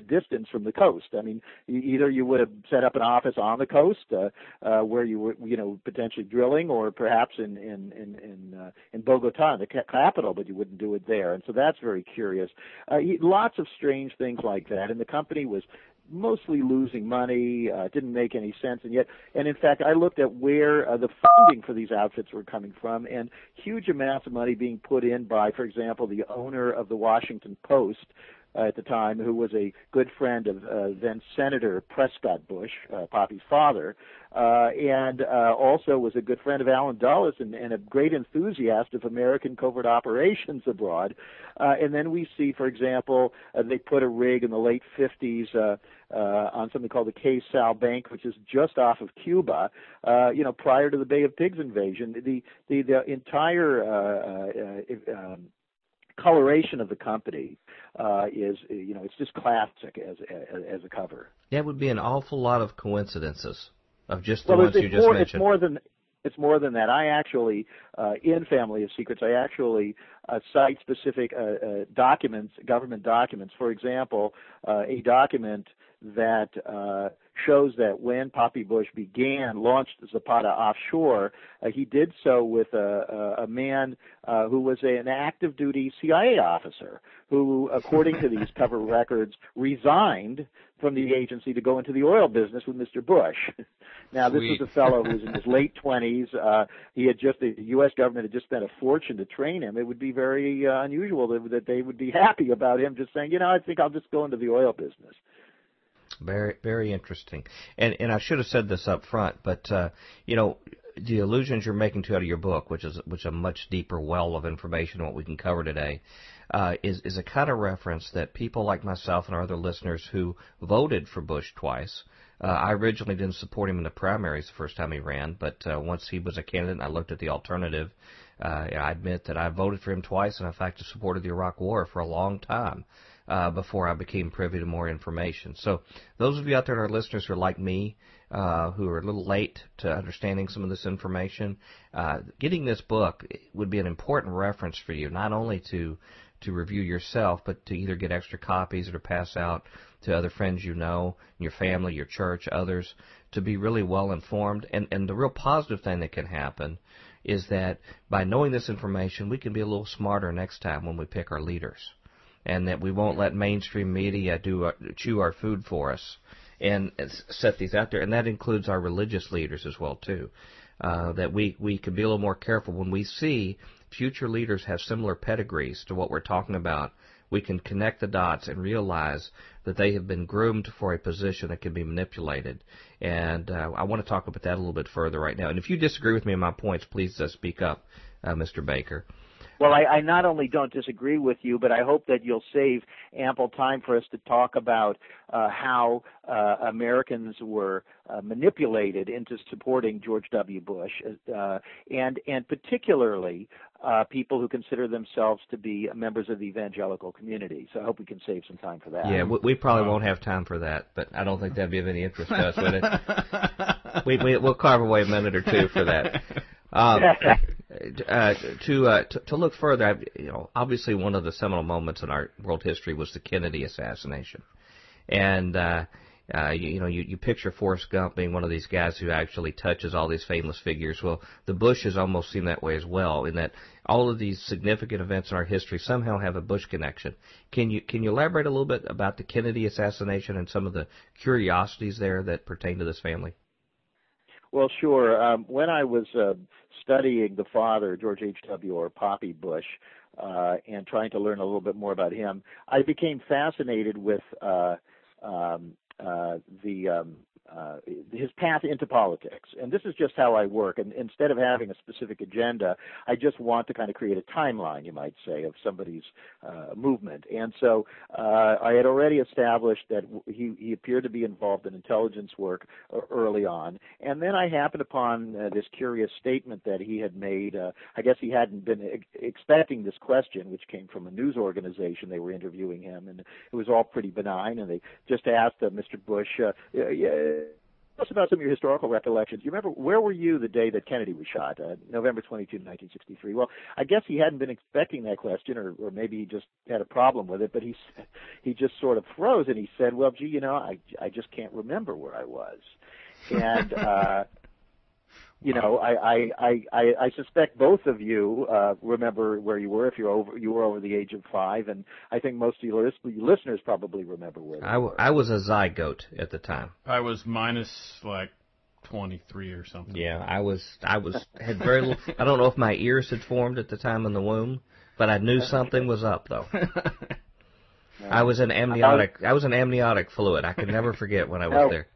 distance from the coast. I mean, either you would have set up an office on the coast uh, uh, where you were, you know, potentially drilling, or perhaps in in in in, uh, in Bogota, the capital, but you wouldn't do it there. And so that's very curious. Uh, lots of strange things like that, and the company was mostly losing money, uh, didn't make any sense, and yet, and in fact, I looked at where uh, the funding for these outfits were coming from, and huge amounts of money being put in by, for example, the owner of the Washington Post, uh, at the time, who was a good friend of uh, then Senator Prescott Bush, uh, Poppy's father, uh, and uh, also was a good friend of Allen Dulles and, and a great enthusiast of American covert operations abroad. Uh, and then we see, for example, uh, they put a rig in the late 50s uh, uh, on something called the Cay Sal Bank, which is just off of Cuba. Uh, you know, prior to the Bay of Pigs invasion, the the, the entire uh, uh, um, coloration of the company uh, is you know it's just classic as, as as a cover. That would be an awful lot of coincidences of just the well, ones you just more, mentioned. It's more than it's more than that. I actually, uh, in Family of Secrets, I actually uh, cite specific uh, uh, documents, government documents. For example, uh, a document that uh, shows that when Poppy Bush began, launched Zapata offshore, uh, he did so with a, a, a man uh, who was a, an active duty CIA officer who, according to these [laughs] cover records, resigned from the agency to go into the oil business with Mr. Bush. [laughs] now, Sweet. this was a fellow who was in his [laughs] late 20s. Uh, he had just, the U.S. government had just spent a fortune to train him. It would be very uh, unusual that, that they would be [laughs] happy about him just saying, you know, I think I'll just go into the oil business. Very, very interesting. And and I should have said this up front, but uh, you know, the allusions you're making to out of your book, which is which is a much deeper well of information than what we can cover today, uh, is is a kind of reference that people like myself and our other listeners who voted for Bush twice. Uh, I originally didn't support him in the primaries the first time he ran, but uh, once he was a candidate, and I looked at the alternative. Uh, I admit that I voted for him twice, and in fact, supported the Iraq War for a long time uh, before I became privy to more information. So those of you out there, our listeners who are like me, uh, who are a little late to understanding some of this information, uh, getting this book would be an important reference for you, not only to to review yourself, but to either get extra copies or to pass out to other friends you know, your family, your church, others, to be really well informed. And, and the real positive thing that can happen is that by knowing this information, we can be a little smarter next time when we pick our leaders and that we won't let mainstream media do uh, chew our food for us and set these out there, and that includes our religious leaders as well too. Uh, that we we can be a little more careful when we see future leaders have similar pedigrees to what we're talking about. We can connect the dots and realize that they have been groomed for a position that can be manipulated. And uh, I want to talk about that a little bit further right now. And if you disagree with me on my points, please uh, speak up, uh, Mr. Baker. Well, I, I not only don't disagree with you, but I hope that you'll save ample time for us to talk about uh, how uh, Americans were uh, manipulated into supporting George W. Bush, uh, and and particularly uh, people who consider themselves to be members of the evangelical community. So I hope we can save some time for that. Yeah, we, we probably won't have time for that, but I don't think that'd be of any interest to us, would it? [laughs] we, we we'll carve away a minute or two for that. Um, [laughs] uh, to, uh, to to look further, I've, you know, obviously one of the seminal moments in our world history was the Kennedy assassination, and uh, you, you know, you, you picture Forrest Gump being one of these guys who actually touches all these famous figures. Well, the Bushes almost seem that way as well, in that all of these significant events in our history somehow have a Bush connection. Can you can you elaborate a little bit about the Kennedy assassination and some of the curiosities there that pertain to this family? Well, sure. Um, when I was uh, studying the father, George H.W. or Poppy Bush, uh, and trying to learn a little bit more about him, I became fascinated with uh, um, the um, uh, his path into politics. And this is just how I work. And instead of having a specific agenda, I just want to kind of create a timeline, you might say, of somebody's uh, movement. And so uh, I had already established that he, he appeared to be involved in intelligence work early on. And then I happened upon uh, this curious statement that he had made. Uh, I guess he hadn't been ex- expecting this question, which came from a news organization. They were interviewing him, and it was all pretty benign. And they just asked uh, Mr. Bush, uh, yeah, Tell us about some of your historical recollections. You remember where were you the day that Kennedy was shot, uh, November 22, 1963? Well, I guess he hadn't been expecting that question, or, or maybe he just had a problem with it. But he [laughs] he just sort of froze and he said, "Well, gee, you know, I I just can't remember where I was." And uh, you know, I, I, I, I suspect both of you uh, remember where you were if you're over you were over the age of five, and I think most of your listeners probably remember where. I, w- I was a zygote at the time. I was minus like 23 or something. Yeah, I was I was had very little. I don't know if my ears had formed at the time in the womb, but I knew something was up though. [laughs] I was an amniotic. I was an amniotic fluid. I can never forget when I was there.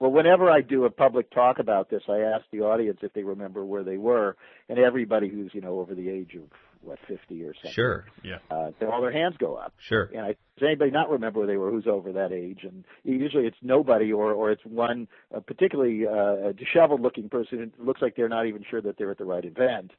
Well, whenever I do a public talk about this, I ask the audience if they remember where they were, and everybody who's you know over the age of what fifty or something, sure, yeah, uh, all their hands go up. Sure. And I, does anybody not remember where they were? Who's over that age? And usually it's nobody, or or it's one uh, particularly uh, disheveled-looking person who looks like they're not even sure that they're at the right event.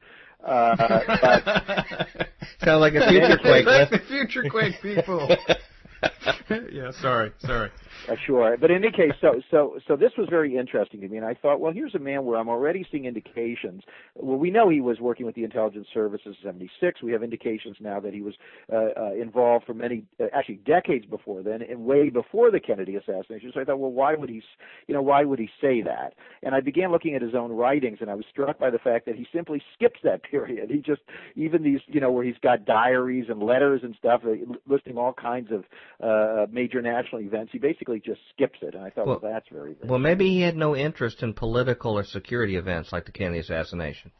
Uh, [laughs] but, Sound like a future [laughs] quake. like the future quake people. [laughs] [laughs] yeah, sorry, sorry. Uh, sure, but in any case, so so so this was very interesting to me, and I thought, well, here's a man where I'm already seeing indications. Well, we know he was working with the intelligence services in '76. We have indications now that he was uh, uh, involved for many, uh, actually decades before then, and way before the Kennedy assassination. So I thought, well, why would he, you know, why would he say that? And I began looking at his own writings, and I was struck by the fact that he simply skips that [laughs] period. He just even these, you know, where he's got diaries and letters and stuff uh, listing all kinds of uh, major national events. He basically just skips it, and I thought, well, well that's very, very well. Maybe he had no interest in political or security events like the Kennedy assassination.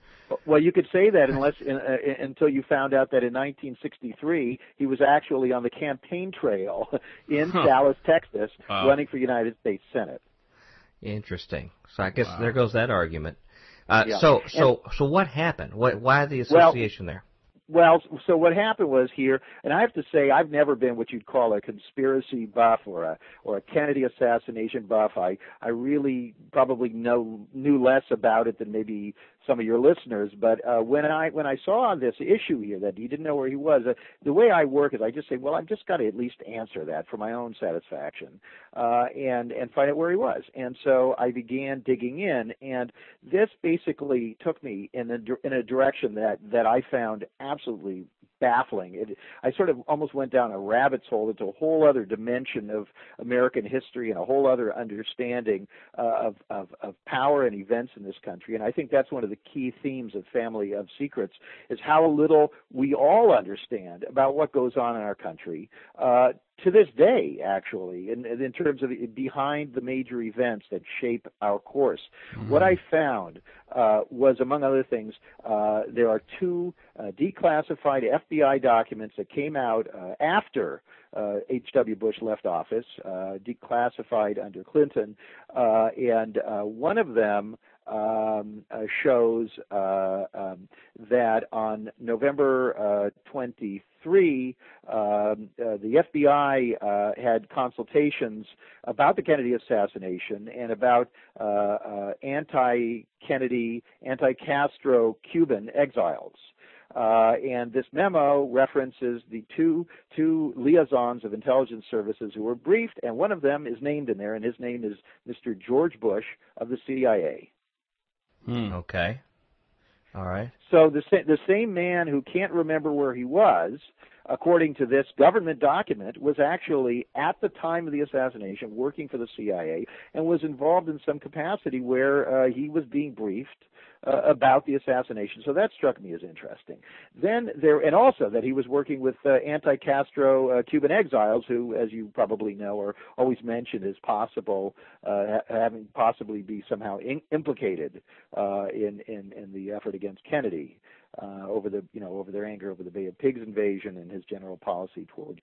Well, you could say that unless in, uh, until you found out that in 1963 he was actually on the campaign trail [laughs] in huh. Dallas, Texas, running for United States Senate. Interesting. So I guess wow. there goes that argument. Uh, yeah. So so and, so what happened? What, why the association well, there? Well, so what happened was here, and I have to say, I've never been what you'd call a conspiracy buff or a or a Kennedy assassination buff. I I really probably know knew less about it than maybe some of your listeners. But uh, when I when I saw this issue here that he didn't know where he was, uh, the way I work is I just say, well, I've just got to at least answer that for my own satisfaction, uh, and and find out where he was. And so I began digging in, and this basically took me in a in a direction that that I found absolutely baffling. It, I sort of almost went down a rabbit's hole into a whole other dimension of American history and a whole other understanding uh, of, of, of power and events in this country. And I think that's one of the key themes of Family of Secrets is how little we all understand about what goes on in our country. Uh, to this day, actually, in, in terms of behind the major events that shape our course. Mm-hmm. What I found uh, was, among other things, uh, there are two uh, declassified FBI documents that came out uh, after H.W. Uh, Bush left office, uh, declassified under Clinton, and one of them shows uh, um, that on November uh, 23, um, uh, the FBI uh, had consultations about the Kennedy assassination and about uh, anti-Kennedy, anti-Castro Cuban exiles. Uh, and this memo references the two two liaisons of intelligence services who were briefed, and one of them is named in there, and his name is Mr. George Bush of the CIA. Hmm. Okay. All right. So the the same man who can't remember where he was, according to this government document, was actually at the time of the assassination working for the CIA and was involved in some capacity where uh, he was being briefed uh, about the assassination. So that struck me as interesting. Then there, and also that he was working with uh, anti-Castro uh, Cuban exiles, who, as you probably know, are always mentioned as possible uh, having possibly be somehow in, implicated uh, in, in in the effort against Kennedy. Uh, over the you know over their anger over the Bay of Pigs invasion and his general policy toward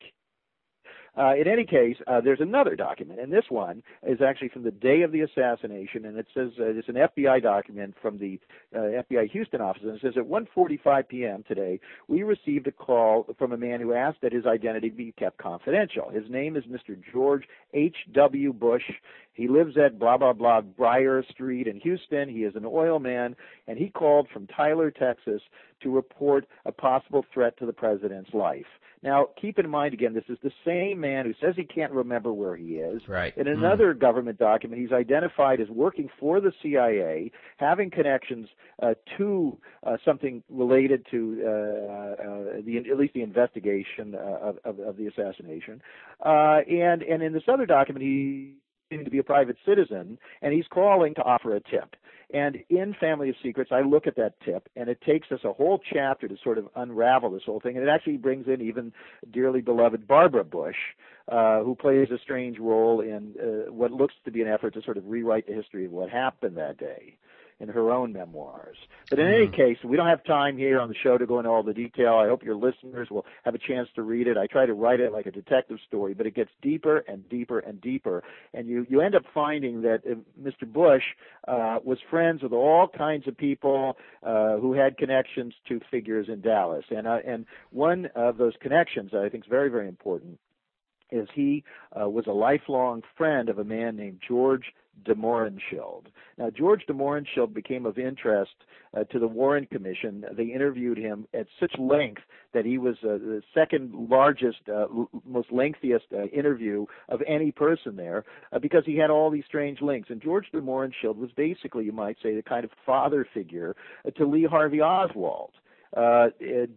uh, in any case, uh, there's another document, and this one is actually from the day of the assassination, and it says uh, it's an FBI document from the uh, FBI Houston office, and it says at 1:45 p.m. today, we received a call from a man who asked that his identity be kept confidential. His name is Mr. George H. W. Bush. He lives at blah blah blah Briar Street in Houston. He is an oil man, and he called from Tyler, Texas, to report a possible threat to the president's life. Now, keep in mind again, this is the same man who says he can't remember where he is. Right. In another mm. government document, he's identified as working for the CIA, having connections uh, to uh, something related to uh, uh the at least the investigation uh, of, of, of the assassination. Uh, and and in this other document, he to be a private citizen, and he's calling to offer a tip. And in Family of Secrets, I look at that tip, and it takes us a whole chapter to sort of unravel this whole thing. And it actually brings in even dearly beloved Barbara Bush, uh, who plays a strange role in uh, what looks to be an effort to sort of rewrite the history of what happened that day in her own memoirs. But in any mm-hmm. case, we don't have time here on the show to go into all the detail. I hope your listeners will have a chance to read it. I try to write it like a detective story, but it gets deeper and deeper and deeper, and you you end up finding that uh, Mr. Bush uh, was friends with all kinds of people uh, who had connections to figures in Dallas, and uh, and one of those connections that I think is very very important is he uh, was a lifelong friend of a man named George de Mohrenschildt. Now, George de Mohrenschildt became of interest uh, to the Warren Commission. They interviewed him at such length that he was uh, the second largest, uh, l- most lengthiest uh, interview of any person there uh, because he had all these strange links. And George de Mohrenschildt was basically, you might say, the kind of father figure uh, to Lee Harvey Oswald uh,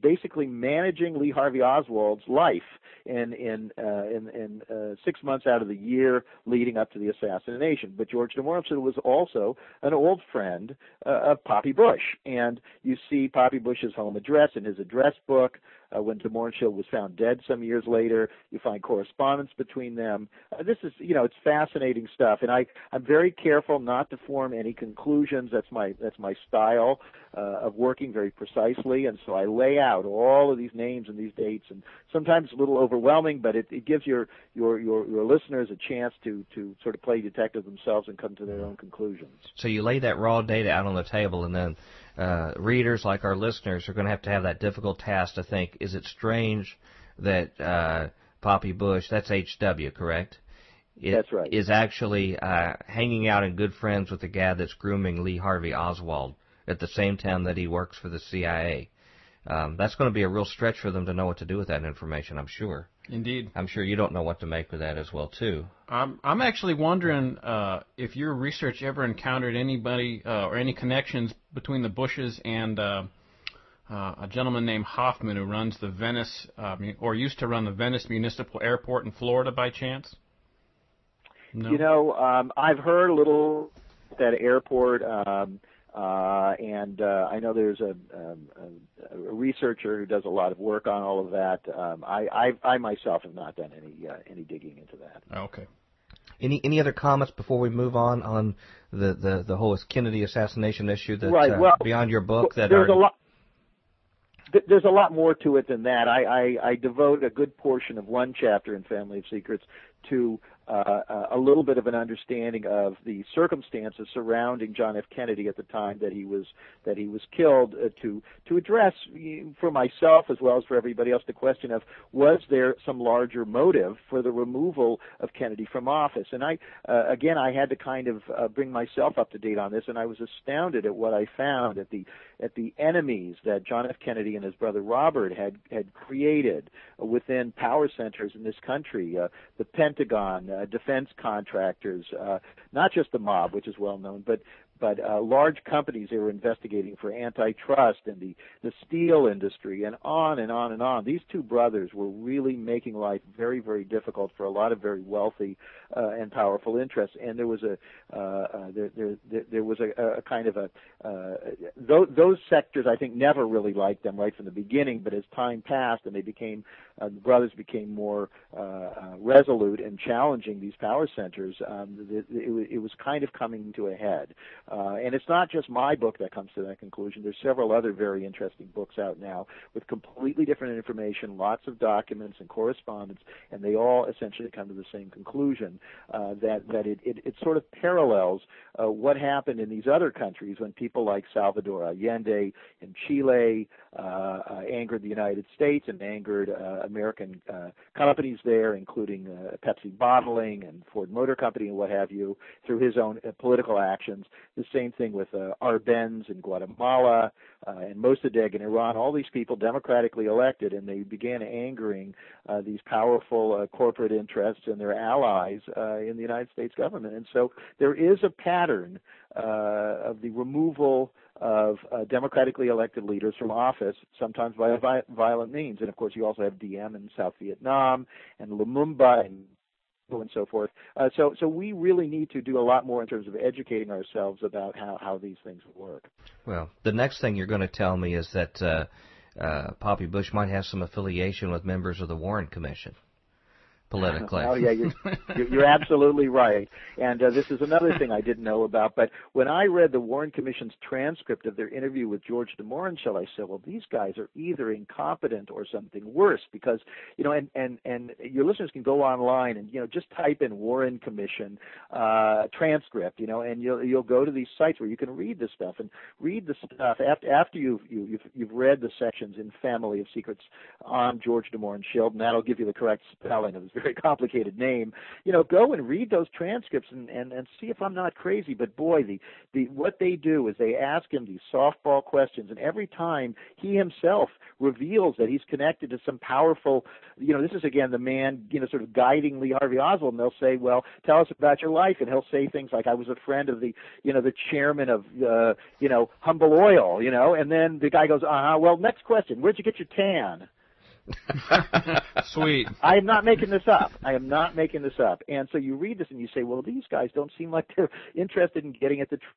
basically managing Lee Harvey Oswald's life in in uh, in, in uh, six months out of the year leading up to the assassination. But George de was also an old friend uh, of Poppy Bush, and you see Poppy Bush's home address in his address book. Uh, when de Mohrenschildt was found dead some years later. You find correspondence between them. Uh, this is, you know, it's fascinating stuff, and I I'm very careful not to form any conclusions. That's my that's my style uh, of working very precisely, and so I lay out all of these names and these dates, and sometimes it's a little overwhelming, but it, it gives your, your your your listeners a chance to to sort of play detective themselves and come to their own conclusions. So you lay that raw data out on the table, and then uh, readers like our listeners are going to have to have that difficult task to think: Is it strange that uh, Poppy Bush, that's H.W., correct? It that's right. Is actually uh, hanging out and good friends with the guy that's grooming Lee Harvey Oswald at the same time that he works for the CIA. Um, that's going to be a real stretch for them to know what to do with that information. I'm sure. Indeed. I'm sure you don't know what to make of that as well too. I'm I'm actually wondering uh, if your research ever encountered anybody uh, or any connections between the Bushes and uh, uh, a gentleman named Hoffman who runs the Venice uh, or used to run the Venice Municipal Airport in Florida by chance. No? You know, um, I've heard a little that airport. Um, uh, and uh, I know there's a, um, a, a, researcher who does a lot of work on all of that. Um, I, I, I myself have not done any uh, any digging into that. Okay. Any any other comments before we move on on the the, the whole Kennedy assassination issue that right. Uh, well, beyond your book that there's are... a lot there's a lot more to it than that. I, I, I devote a good portion of one chapter in Family of Secrets to uh, a little bit of an understanding of the circumstances surrounding John F. Kennedy at the time that he was that he was killed uh, to to address for myself as well as for everybody else the question of was there some larger motive for the removal of Kennedy from office and I uh, again I had to kind of uh, bring myself up to date on this and I was astounded at what I found at the at the enemies that John F. Kennedy and his brother Robert had had created within power centers in this country uh, the Pentagon uh, defense contractors, uh, not just the mob, which is well known, but but uh, large companies they were investigating for antitrust and the the steel industry and on and on and on. These two brothers were really making life very very difficult for a lot of very wealthy uh, and powerful interests. And there was a uh, uh, there, there there was a, a kind of a uh, those, those sectors I think never really liked them right from the beginning. But as time passed and they became uh, the brothers became more uh, uh, resolute in challenging these power centers, um, it, it, it was kind of coming to a head. Uh, and it's not just my book that comes to that conclusion. There's several other very interesting books out now with completely different information, lots of documents and correspondence, and they all essentially come to the same conclusion uh, that that it, it, it sort of parallels uh, what happened in these other countries when people like Salvador Allende in Chile uh, uh, angered the United States and angered uh, American companies there, including Pepsi Bottling and Ford Motor Company and what have you, through his own political actions. The same thing with uh, Arbenz in Guatemala uh, and Mossadegh in Iran. All these people democratically elected, and they began angering uh, these powerful uh, corporate interests and their allies uh, in the United States government. And so there is a pattern uh, of the removal of uh, democratically elected leaders from office, sometimes by vi- violent means. And of course, you also have Diem in South Vietnam and Lumumba and and so forth. Uh, so, so we really need to do a lot more in terms of educating ourselves about how, how these things work. Well, the next thing you're going to tell me is that uh, uh, Poppy Bush might have some affiliation with members of the Warren Commission politically. oh yeah, you're, you're absolutely right. And uh, this is another thing I didn't know about. But when I read the Warren Commission's transcript of their interview with George de Mohrenschildt, I said, well, these guys are either incompetent or something worse, because you know, and and and your listeners can go online and you know just type in Warren Commission uh, transcript, you know, and you'll you'll go to these sites where you can read this stuff and read the stuff after after you've you, you've, you've read the sections in Family of Secrets on George de Mohrenschildt, and that'll give you the correct spelling of very complicated name. You know, go and read those transcripts and, and, and see if I'm not crazy. But boy, the, the what they do is they ask him these softball questions, and every time he himself reveals that he's connected to some powerful, you know, this is again the man, you know, sort of guiding Lee Harvey Oswald, and they'll say, well, tell us about your life, and he'll say things like, I was a friend of the, you know, the chairman of, uh, you know, Humble Oil, you know, and then the guy goes, uh huh, well, next question, where'd you get your tan? [laughs] Sweet. [laughs] I am not making this up. I am not making this up. And so you read this and you say, well, these guys don't seem like they're [laughs] interested in getting at the truth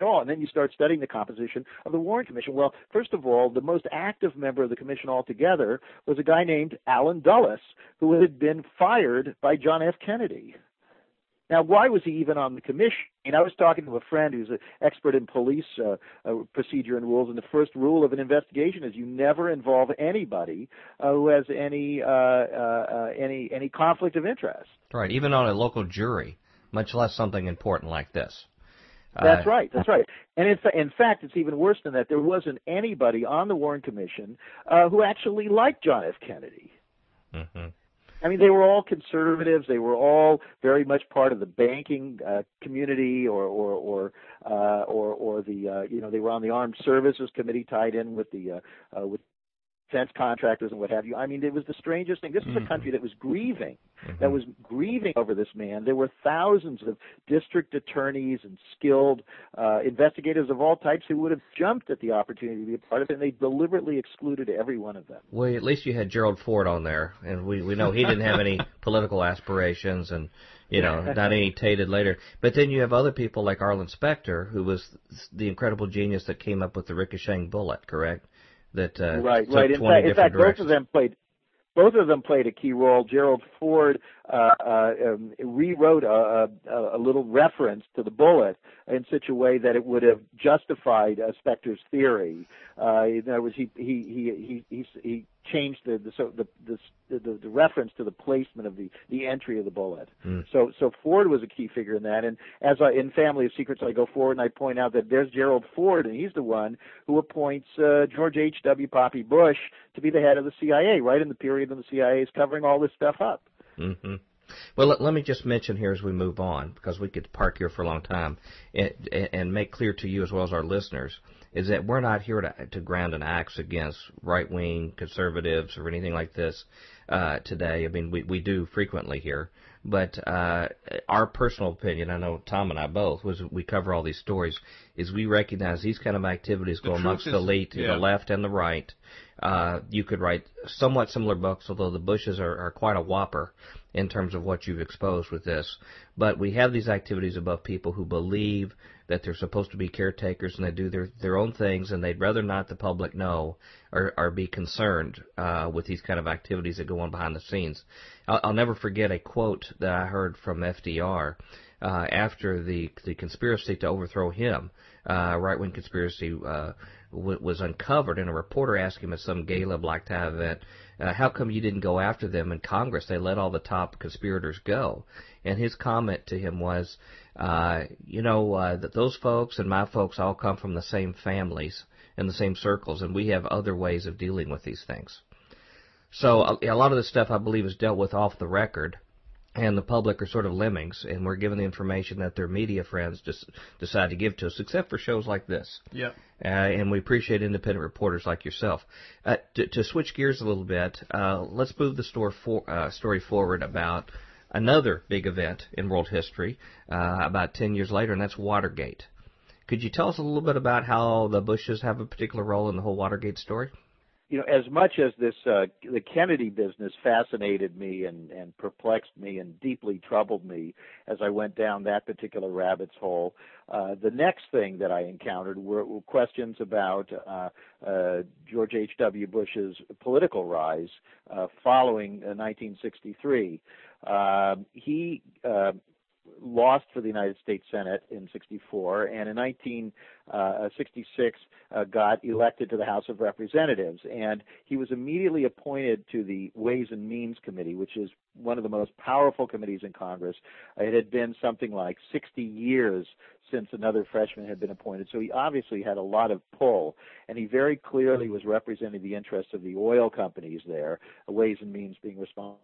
at all. And then you start studying the composition of the Warren Commission. Well, first of all, the most active member of the commission altogether was a guy named Allen Dulles, who had been fired by John F. Kennedy. Now, why was he even on the commission? And I was talking to a friend who's an expert in police uh, uh, procedure and rules, and the first rule of an investigation is you never involve anybody uh, who has any uh, uh, uh, any any conflict of interest. Right, even on a local jury, much less something important like this. That's uh, right. That's right. And in, fa- in fact, it's even worse than that. There wasn't anybody on the Warren Commission uh, who actually liked John F. Kennedy. Mm-hmm. I mean, they were all conservatives. They were all very much part of the banking uh, community, or or or uh, or, or the uh, you know they were on the Armed Services Committee, tied in with the uh, uh, with defense contractors and what have you. I mean, it was the strangest thing. This was mm-hmm. a country that was grieving, mm-hmm. that was grieving over this man. There were thousands of district attorneys and skilled uh, investigators of all types who would have jumped at the opportunity to be a part of it, and they deliberately excluded every one of them. Well, at least you had Gerald Ford on there, and we we know he didn't have any [laughs] political aspirations and you know, not any tainted later. But then you have other people like Arlen Specter, who was the incredible genius that came up with the ricocheting bullet, correct? That uh, right, right. In fact, in fact, both of them played both of them played a key role. Gerald Ford um, rewrote a, a, a, little reference to the bullet in such a way that it would have justified uh, Specter's theory. Uh, in other words, he he he he he, he changed the the, so the the the the reference to the placement of the the entry of the bullet. Mm. So so Ford was a key figure in that. And as I in Family of Secrets, I go forward and I point out that there's Gerald Ford, and he's the one who appoints uh, George H. W. Poppy Bush to be the head of the CIA, right in the period when the CIA is covering all this stuff up. Mm-hmm. Well, let, let, me just mention here as we move on, because we could park here for a long time, and, and make clear to you as well as our listeners is that we're not here to, to ground an axe against right wing conservatives or anything like this uh, today. I mean, we, we do frequently here. But uh, our personal opinion, I know Tom and I both, was we cover all these stories, is we recognize these kind of activities go amongst is, the elite, yeah. the left and the right. Uh, you could write somewhat similar books, although the Bushes are, are quite a whopper in terms of what you've exposed with this. But we have these activities above people who believe that they're supposed to be caretakers and they do their their own things and they'd rather not the public know or, or be concerned uh, with these kind of activities that go on behind the scenes. I'll, I'll never forget a quote that I heard from FDR uh, after the the conspiracy to overthrow him, uh, right wing conspiracy. Uh, was uncovered, and a reporter asked him at some gala black tie event, uh, "How come you didn't go after them in Congress? They let all the top conspirators go." And his comment to him was, uh, "You know uh, that those folks and my folks all come from the same families and the same circles, and we have other ways of dealing with these things." So a, a lot of this stuff, I believe, is dealt with off the record and the public are sort of lemmings, and we're given the information that their media friends just decide to give to us, except for shows like this. Yeah. Uh, and we appreciate independent reporters like yourself. Uh, to, to, switch gears a little bit, uh, let's move the store for, uh, story forward about another big event in world history uh, about 10 years later, and that's Watergate. Could you tell us a little bit about how the Bushes have a particular role in the whole Watergate story? You know, as much as this uh, the Kennedy business fascinated me and and perplexed me and deeply troubled me as I went down that particular rabbit's hole, uh, the next thing that I encountered were, were questions about uh, uh, George H. W. Bush's political rise uh, following 1963. Uh, um, he uh, lost for the United States Senate in 64, and in 1966 uh, uh, got elected to the House of Representatives. And he was immediately appointed to the Ways and Means Committee, which is one of the most powerful committees in Congress. It had been something like 60 years since another freshman had been appointed, so he obviously had a lot of pull, and he very clearly was representing the interests of the oil companies there, Ways and Means being responsible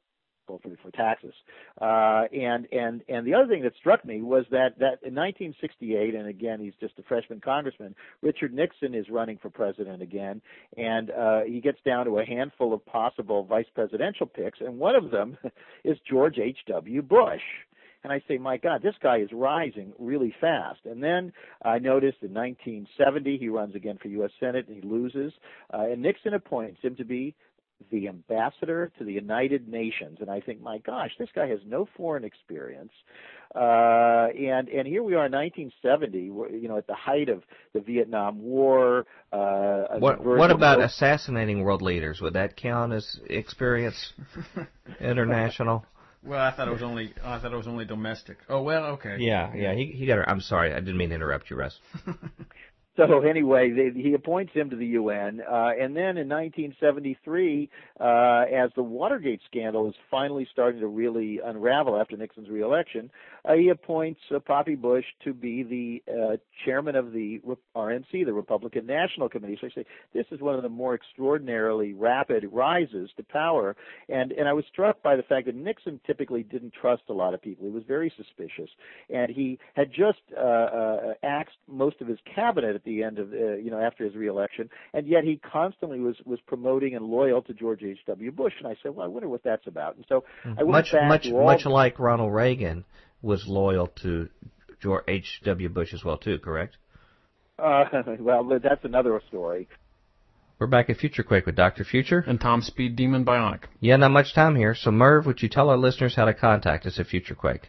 for, for taxes. Uh, and and and the other thing that struck me was that that in 1968, and again he's just a freshman congressman, Richard Nixon is running for president again, and uh, he gets down to a handful of possible vice presidential picks, and one of them [laughs] is George H. W. Bush. And I say, my God, this guy is rising really fast. And then I noticed in 1970 he runs again for U.S. Senate and he loses. Uh, and Nixon appoints him to be the ambassador to the United Nations, and I think, my gosh, this guy has no foreign experience. Uh, and and here we are in 1970, you know, at the height of the Vietnam War. Uh, what what about assassinating world leaders? Would that count as experience [laughs] international? Well, I thought it was only I thought it was only domestic. Oh well, okay. Yeah, yeah. He he got. I'm sorry, I didn't mean to interrupt you, Russ. [laughs] So anyway, they, he appoints him to the UN, uh, and then in 1973, uh, as the Watergate scandal is finally starting to really unravel after Nixon's reelection, uh, he appoints uh, Poppy Bush to be the uh, chairman of the RNC, the Republican National Committee. So I say this is one of the more extraordinarily rapid rises to power, and and I was struck by the fact that Nixon typically didn't trust a lot of people. He was very suspicious, and he had just uh, uh, axed most of his cabinet the end of uh, you know after his reelection, and yet he constantly was was promoting and loyal to George H. W. Bush. And I said, well, I wonder what that's about. And so I went much back much much like Ronald Reagan was loyal to George H. W. Bush as well too. Correct? Uh, [laughs] well, that's another story. We're back at Future Quake with Dr. Future. And Tom Speed Demon Bionic. Yeah, not much time here. So, Merv, would you tell our listeners how to contact us at Future Quake?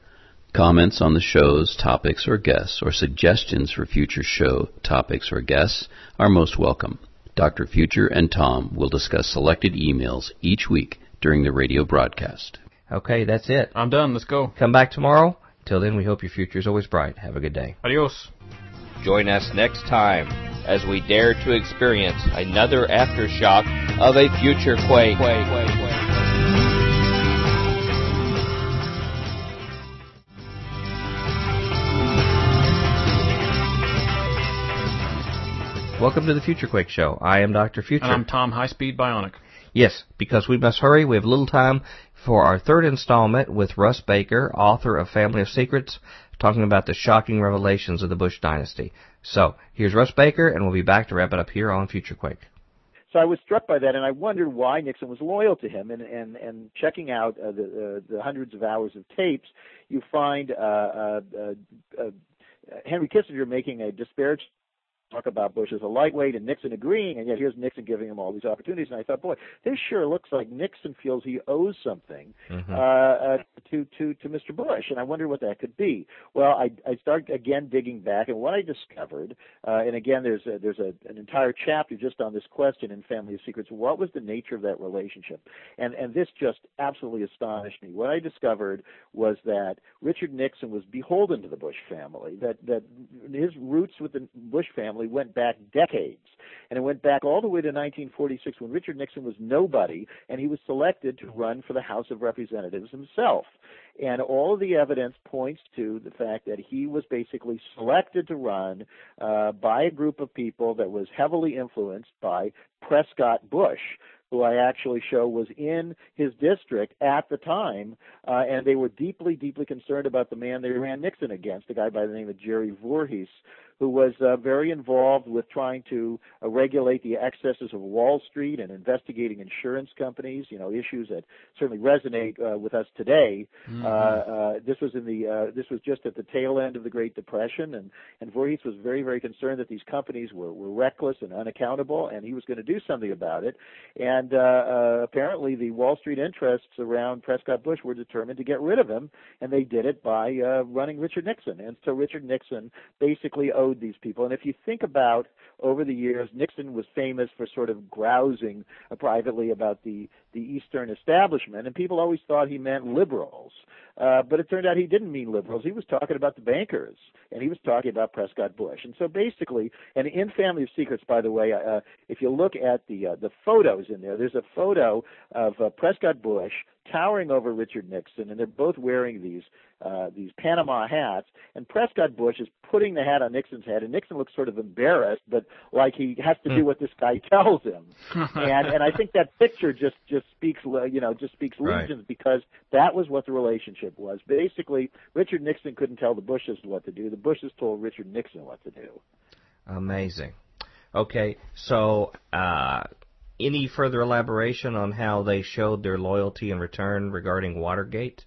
Comments on the show's topics or guests, or suggestions for future show topics or guests are most welcome. Dr. Future and Tom will discuss selected emails each week during the radio broadcast. Okay, that's it. I'm done. Let's go. Come back tomorrow. Till then, we hope your future is always bright. Have a good day. Adios. Join us next time as we dare to experience another aftershock of a future quake. quake, quake, quake. Welcome to the Future Quake Show. I am Dr. Future. And I'm Tom High Speed Bionic. Yes, because we must hurry. We have little time for our third installment with Russ Baker, author of Family of Secrets, talking about the shocking revelations of the Bush dynasty. So, here's Russ Baker, and we'll be back to wrap it up here on Future Quake. So I was struck by that, and I wondered why Nixon was loyal to him. And and and checking out uh, the uh, the hundreds of hours of tapes, you find uh, uh, uh, uh Henry Kissinger making a disparaging talk about Bush as a lightweight and Nixon agreeing, and yet here's Nixon giving him all these opportunities. And I thought, boy, this sure looks like Nixon feels he owes something mm-hmm. uh, uh, to to to Mr. Bush, and I wonder what that could be. Well, I I start again digging back, and what I discovered, uh, and again, there's a, there's a, an entire chapter just on this question in Family of Secrets. What was the nature of that relationship? And and this just absolutely astonished me. What I discovered was that Richard Nixon was beholden to the Bush family. That that his roots with the Bush family family went back decades. And it went back all the way to 1946 when Richard Nixon was nobody and he was selected to run for the House of Representatives himself. And all of the evidence points to the fact that he was basically selected to run uh, by a group of people that was heavily influenced by Prescott Bush, who I actually show was in his district at the time, uh, and they were deeply, deeply concerned about the man they ran Nixon against, a guy by the name of Jerry Voorhis, who was uh, very involved with trying to uh, regulate the excesses of Wall Street and investigating insurance companies. You know, issues that certainly resonate uh, with us today. Mm-hmm. Uh, uh, this was in the uh, this was just at the tail end of the Great Depression, and and Voorhis was very very concerned that these companies were were reckless and unaccountable, and he was going to do something about it. And apparently, the Wall Street interests around Prescott Bush were determined to get rid of him, and they did it by running Richard Nixon. And so Richard Nixon basically owed these people. And if you think about over the years, Nixon was famous for sort of grousing uh, privately about the the Eastern establishment, and people always thought he meant liberals. Uh, but it turned out he didn't mean liberals. He was talking about the bankers, and he was talking about Prescott Bush. And so basically, and in Family of Secrets, by the way, uh, if you look at the uh, the photos in there, there's a photo of uh, Prescott Bush towering over Richard Nixon, and they're both wearing these uh, these Panama hats. And Prescott Bush is putting the hat on Nixon's head, and Nixon looks sort of embarrassed, but like he has to do hmm. what this guy [laughs] tells him. [laughs] and and I think that picture just just speaks you know just speaks right. legions because that was what the relationship was. Basically, Richard Nixon couldn't tell the Bushes what to do. The Bushes told Richard Nixon what to do. Amazing. Okay, so uh, any further elaboration on how they showed their loyalty in return regarding Watergate?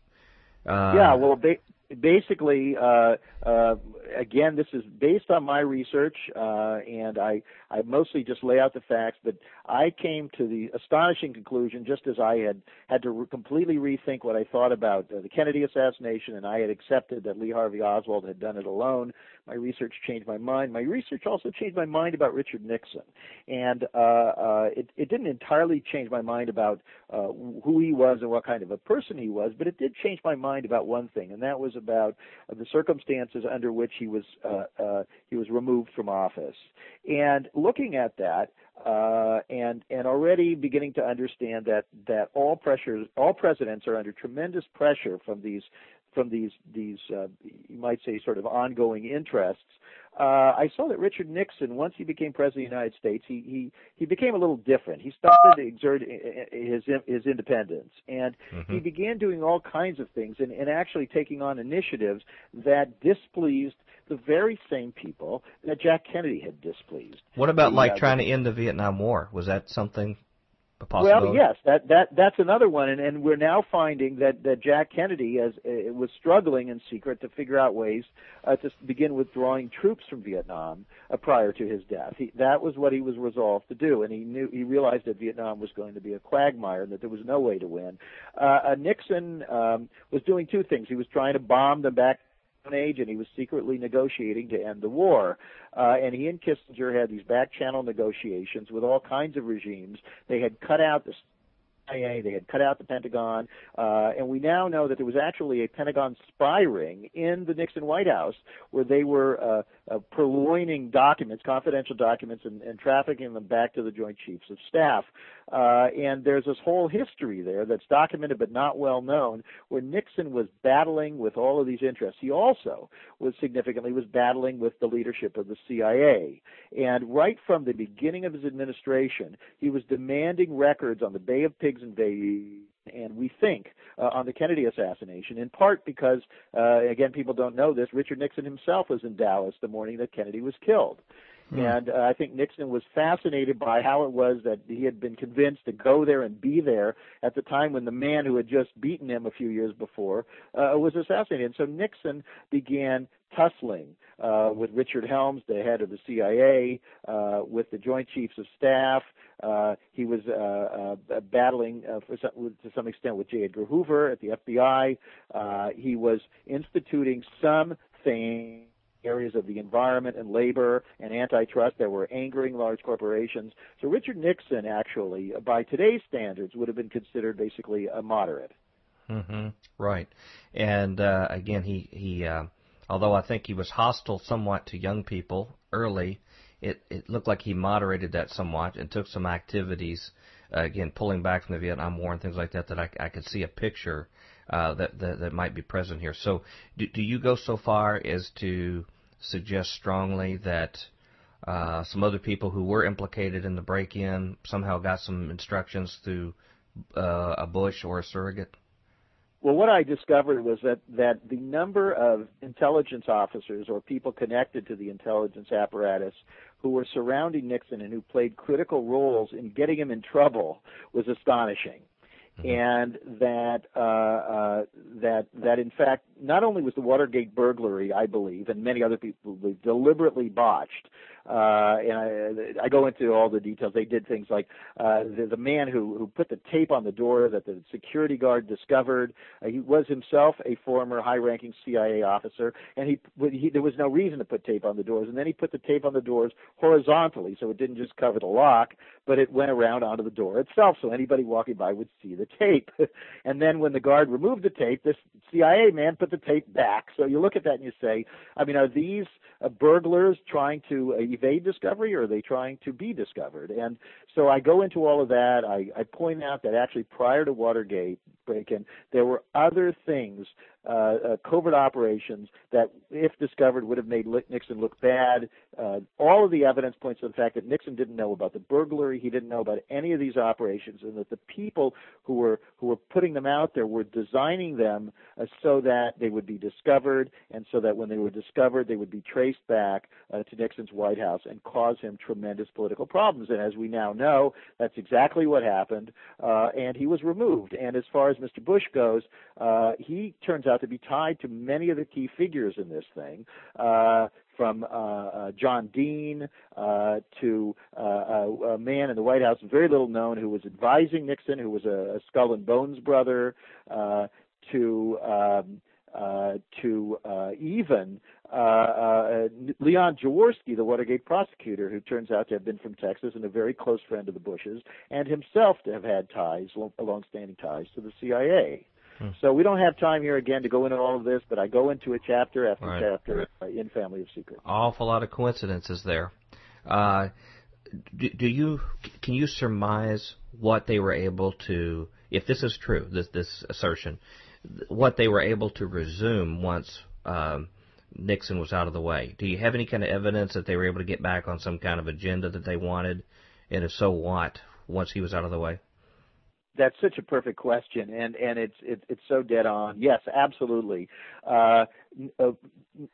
Uh, yeah, well, ba- basically, uh, uh, again, this is based on my research, uh, and I, I mostly just lay out the facts. But I came to the astonishing conclusion, just as I had had to re- completely rethink what I thought about uh, the Kennedy assassination, and I had accepted that Lee Harvey Oswald had done it alone my research changed my mind. My research also changed my mind about Richard Nixon, and uh, uh, it, it didn't entirely change my mind about uh, who he was and what kind of a person he was, but it did change my mind about one thing, and that was about the circumstances under which he was uh, uh, he was removed from office. And looking at that, uh, and and already beginning to understand that that all pressures, all presidents are under tremendous pressure from these from these these uh, you might say sort of ongoing interests. Uh, I saw that Richard Nixon, once he became president of the United States, he he he became a little different. He started to exert his his independence, and mm-hmm. he began doing all kinds of things, and, and actually taking on initiatives that displeased the very same people that Jack Kennedy had displeased. What about the, like uh, trying to end the Vietnam War? Was that something well, yes, that that that's another one, and and we're now finding that that Jack Kennedy as uh, was struggling in secret to figure out ways uh, to begin withdrawing troops from Vietnam uh, prior to his death. He, that was what he was resolved to do, and he knew he realized that Vietnam was going to be a quagmire and that there was no way to win. Uh, uh, Nixon um, was doing two things. He was trying to bomb them back age, and he was secretly negotiating to end the war. Uh, and he and Kissinger had these back channel negotiations with all kinds of regimes. They had cut out the CIA. They had cut out the Pentagon, uh, and we now know that there was actually a Pentagon spy ring in the Nixon White House where they were uh, uh, purloining documents, confidential documents, and, and trafficking them back to the Joint Chiefs of Staff. Uh, and there's this whole history there that's documented but not well known, where Nixon was battling with all of these interests. He also was significantly was battling with the leadership of the CIA, and right from the beginning of his administration, he was demanding records on the Bay of Pigs invasion and we think uh, on the Kennedy assassination, in part because, uh, again, people don't know this, Richard Nixon himself was in Dallas the morning that Kennedy was killed. Hmm. And uh, I think Nixon was fascinated by how it was that he had been convinced to go there and be there at the time when the man who had just beaten him a few years before uh, was assassinated. So Nixon began tussling uh, with Richard Helms, the head of the CIA, uh, with the Joint Chiefs of Staff. Uh, he was uh, uh, battling uh, some, to some extent with J. Edgar Hoover at the FBI. He was instituting some things areas of the environment and labor and antitrust that were angering large corporations. So Richard Nixon, actually, by today's standards, would have been considered basically a moderate. Mm-hmm. Right, and uh, again, he he. Uh, although I think he was hostile somewhat to young people early, it it looked like he moderated that somewhat and took some activities. Uh, again, pulling back from the Vietnam War and things like that, that I, I could see a picture uh, that, that that might be present here. So, do, do you go so far as to suggest strongly that uh, some other people who were implicated in the break-in somehow got some instructions through uh, a Bush or a surrogate? Well, what I discovered was that, that the number of intelligence officers or people connected to the intelligence apparatus who were surrounding Nixon and who played critical roles in getting him in trouble was astonishing. Mm-hmm. and that uh, uh, that that in fact not only was the Watergate burglary, I believe, and many other people deliberately botched, uh, and I, I go into all the details. They did things like uh, the, the man who who put the tape on the door that the security guard discovered. Uh, he was himself a former high-ranking CIA officer, and he, he there was no reason to put tape on the doors. And then he put the tape on the doors horizontally, so it didn't just cover the lock, but it went around onto the door itself, so anybody walking by would see the tape. [laughs] and then when the guard removed the tape, this CIA man put the tape back. So you look at that and you say, I mean, are these uh, burglars trying to uh, evade discovery or are they trying to be discovered? And so I go into all of that. I, I point out that actually prior to Watergate, break-in. There were other things, uh, uh, covert operations that, if discovered, would have made Nixon look bad. Uh, all of the evidence points to the fact that Nixon didn't know about the burglary. He didn't know about any of these operations, and that the people who were who were putting them out there were designing them uh, so that they would be discovered, and so that when they were discovered, they would be traced back to Nixon's White House and cause him tremendous political problems. And as we now know, that's exactly what happened, uh, and he was removed. And as far as Mr. Bush goes, uh, he turns out to be tied to many of the key figures in this thing. Uh, from uh, uh, John Dean uh, to uh, a man in the White House, very little known, who was advising Nixon, who was a, a Skull and Bones brother, to um, uh, to uh, even uh, Leon Jaworski, the Watergate prosecutor, who turns out to have been from Texas and a very close friend of the Bushes, and himself to have had ties, long-standing ties to the CIA. Hmm. So we don't have time here again to go into all of this, but I go into a chapter after right. chapter uh, in Family of Secrets. Awful lot of coincidences there. Uh, do, do, you can you surmise what they were able to, if this is true, this this assertion, what they were able to resume once um, Nixon was out of the way? Do you have any kind of evidence that they were able to get back on some kind of agenda that they wanted, and if so, what? Once he was out of the way that's such a perfect question, and and it's it, it's so dead on. Yes, absolutely. Uh, uh,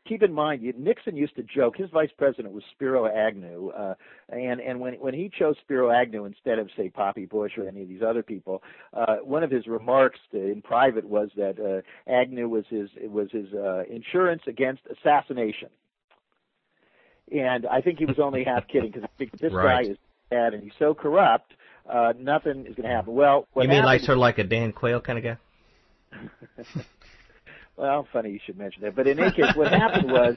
keep in mind, Nixon used to joke. His vice president was Spiro Agnew, uh, and and when when he chose Spiro Agnew instead of say Poppy Bush or any of these other people, uh, one of his remarks to, in private was that uh, Agnew was his was his uh, insurance against assassination. And I think he was only half kidding because I think this right. guy is bad and he's so corrupt uh, nothing is going to happen. Well, you mean like sort of like a Dan Quayle kind of guy? [laughs] well, funny you should mention that. But in any case, what happened was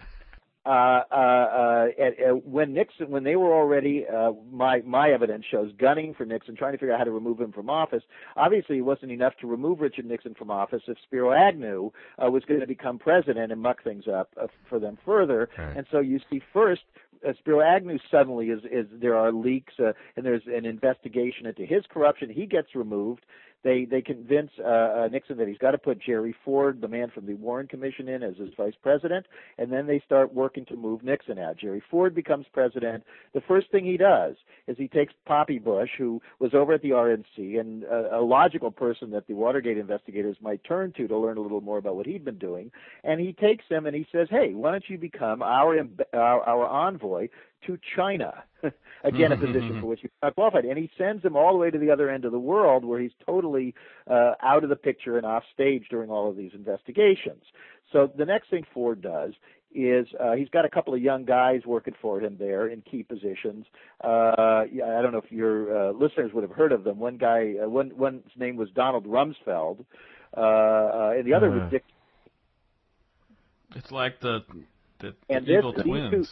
uh, uh, uh, at, at, when Nixon, when they were already, uh, my my evidence shows gunning for Nixon, trying to figure out how to remove him from office. Obviously, it wasn't enough to remove Richard Nixon from office if Spiro Agnew uh, was going to become president and muck things up uh, for them further. Right. And so you see first uh, Spiro Agnew suddenly is, is there are leaks uh, and there's an investigation into his corruption. He gets removed. They they convince uh, uh, Nixon that he's got to put Jerry Ford, the man from the Warren Commission, in as his vice president, and then they start working to move Nixon out. Jerry Ford becomes president. The first thing he does is he takes Poppy Bush, who was over at the RNC and a, a logical person that the Watergate investigators might turn to to learn a little more about what he'd been doing, and he takes him and he says, "Hey, why don't you become our our, our envoy to China. [laughs] Again, a position for which he's not qualified. And he sends him all the way to the other end of the world where he's totally uh, out of the picture and off stage during all of these investigations. So the next thing Ford does is uh, he's got a couple of young guys working for him there in key positions. Uh, I don't know if your uh, listeners would have heard of them. One guy, uh, one one's name was Donald Rumsfeld, uh, uh, and the other was uh-huh. Dick. It's like the the, the and evil this, twins. Two,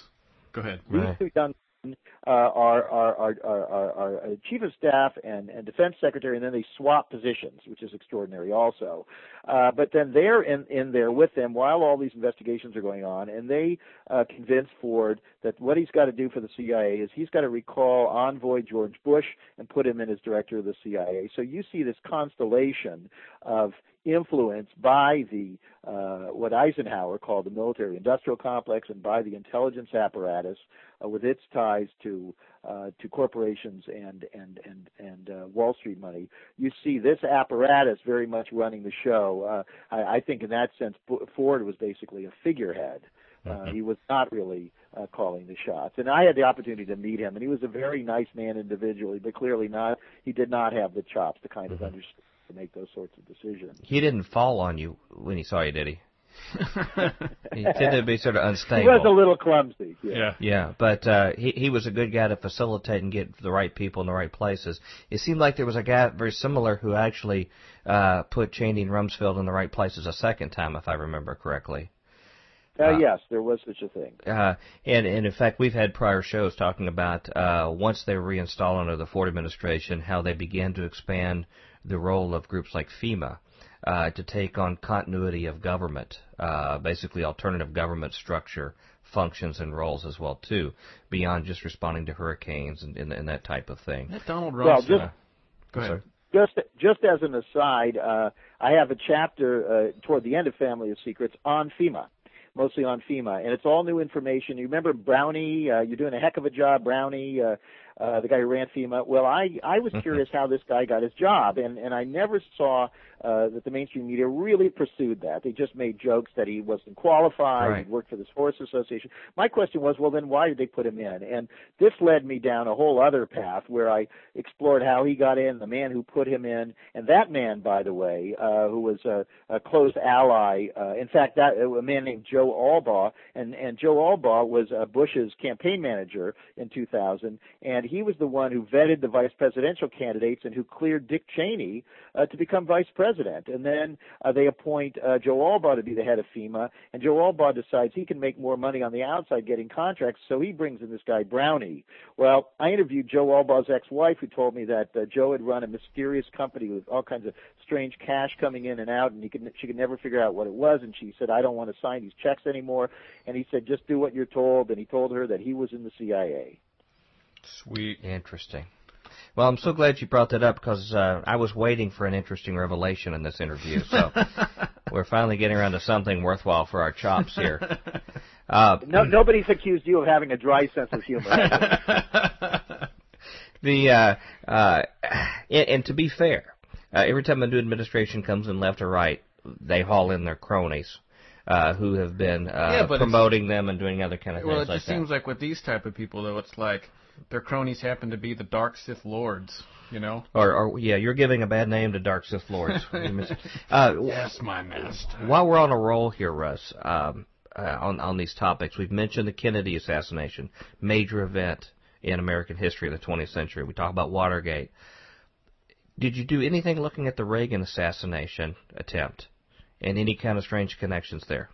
Go ahead. These right. two young men uh, are, are, are, are, are, chief of staff and, and defense secretary, and then they swap positions, which is extraordinary also. Uh, but then they're in, in there with them while all these investigations are going on, and they uh, convince Ford that what he's got to do for the CIA is he's got to recall envoy George Bush and put him in as director of the CIA. So you see this constellation of influenced by the uh, what Eisenhower called the military industrial complex and by the intelligence apparatus uh, with its ties to uh, to corporations and and and and uh, Wall Street money. You see this apparatus very much running the show. Uh, I, I think in that sense, Ford was basically a figurehead. Uh, mm-hmm. he was not really uh, calling the shots. And I had the opportunity to meet him, and he was a very nice man individually, but clearly not. He did not have the chops to kind mm-hmm. of understand to make those sorts of decisions. He didn't fall on you when he saw you, did he? [laughs] he tended to be sort of unstable. He was a little clumsy. Yeah. Yeah, yeah but uh, he he was a good guy to facilitate and get the right people in the right places. It seemed like there was a guy very similar who actually uh, put Cheney and Rumsfeld in the right places a second time, if I remember correctly. Uh, uh, yes, there was such a thing. Uh, and, and in fact, we've had prior shows talking about uh, once they were reinstalled under the Ford administration, how they began to expand the role of groups like FEMA uh, to take on continuity of government, uh, basically alternative government structure functions and roles as well too, beyond just responding to hurricanes and, and, and that type of thing. That Donald Rumsfeld. Well, just, go ahead. just just as an aside, uh, I have a chapter uh, toward the end of Family of Secrets on FEMA mostly on FEMA, and it's all new information. You remember Brownie? Uh, you're doing a heck of a job, Brownie. Uh, uh, the guy who ran FEMA. Well, I I was mm-hmm. curious how this guy got his job, and and I never saw uh, that the mainstream media really pursued that. They just made jokes that he wasn't qualified. Right. He worked for this Forest Association. My question was, well, then why did they put him in? And this led me down a whole other path where I explored how he got in, the man who put him in, and that man, by the way, uh, who was a, a close ally. Uh, in fact, that a man named Joe Allbaugh, and and Joe Allbaugh was uh, Bush's campaign manager in 2000, and he was the one who vetted the vice presidential candidates and who cleared Dick Cheney uh, to become vice president. And then uh, they appoint uh, Joe Allbaugh to be the head of FEMA, and Joe Allbaugh decides he can make more money on the outside getting contracts, so he brings in this guy Brownie. Well, I interviewed Joe Allbaugh's ex-wife, who told me that uh, Joe had run a mysterious company with all kinds of strange cash coming in and out, and he could she could never figure out what it was. And she said, "I don't want to sign these checks anymore." And he said, "Just do what you're told." And he told her that he was in the CIA. Sweet. Interesting. Well, I'm so glad you brought that up because uh, I was waiting for an interesting revelation in this interview. So [laughs] we're finally getting around to something worthwhile for our chops here. [laughs] Uh, no, nobody's accused you of having a dry sense of humor. [laughs] the uh, uh, and, and to be fair, uh, every time a new administration comes in, left or right, they haul in their cronies. Uh, who have been uh, yeah, promoting them and doing other kind of well, things. Well, it just like seems like with these type of people, though, it's like their cronies happen to be the Dark Sith Lords, you know? Or, or yeah, you're giving a bad name to Dark Sith Lords. [laughs] uh, yes, my master. While we're on a roll here, Russ, um, uh, on on these topics, we've mentioned the Kennedy assassination, major event in American history in the 20th century. We talk about Watergate. Did you do anything looking at the Reagan assassination attempt, and any kind of strange connections there?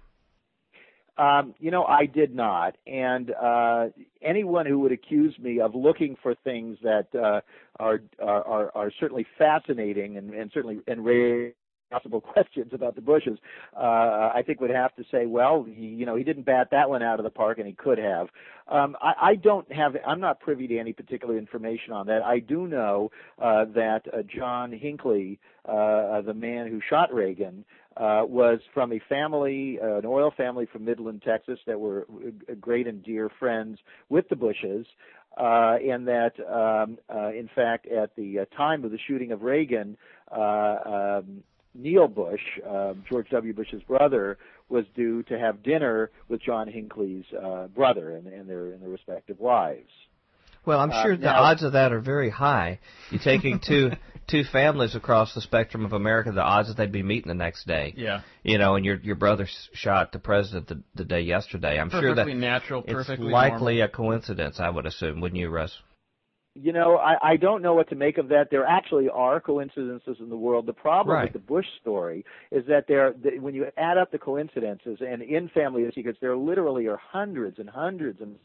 Um, you know, I did not. And uh, anyone who would accuse me of looking for things that uh, are, are are certainly fascinating and, and certainly and raise possible [laughs] questions about the Bushes, uh, I think would have to say, well, he, you know, he didn't bat that one out of the park, and he could have. Um, I, I don't have, I'm not privy to any particular information on that. I do know uh, that uh, John Hinckley, uh, the man who shot Reagan, uh, was from a family, uh, an oil family from Midland, Texas, that were uh, great and dear friends with the Bushes, uh, and that, um, uh, in fact, at the uh, time of the shooting of Reagan, uh, um, Neil Bush, uh, George W. Bush's brother, was due to have dinner with John Hinckley's uh, brother and, and their and their respective wives. Well, I'm sure uh, the now, odds of that are very high. You're taking two [laughs] two families across the spectrum of America. The odds that they'd be meeting the next day. Yeah. You know, and your your brother shot the president the, the day yesterday. I'm perfectly sure that natural, it's perfectly likely normal. a coincidence. I would assume, wouldn't you, Russ? You know, I, I don't know what to make of that. There actually are coincidences in the world. The problem right. with the Bush story is that there, when you add up the coincidences, and in Family of Secrets, there literally are hundreds and hundreds and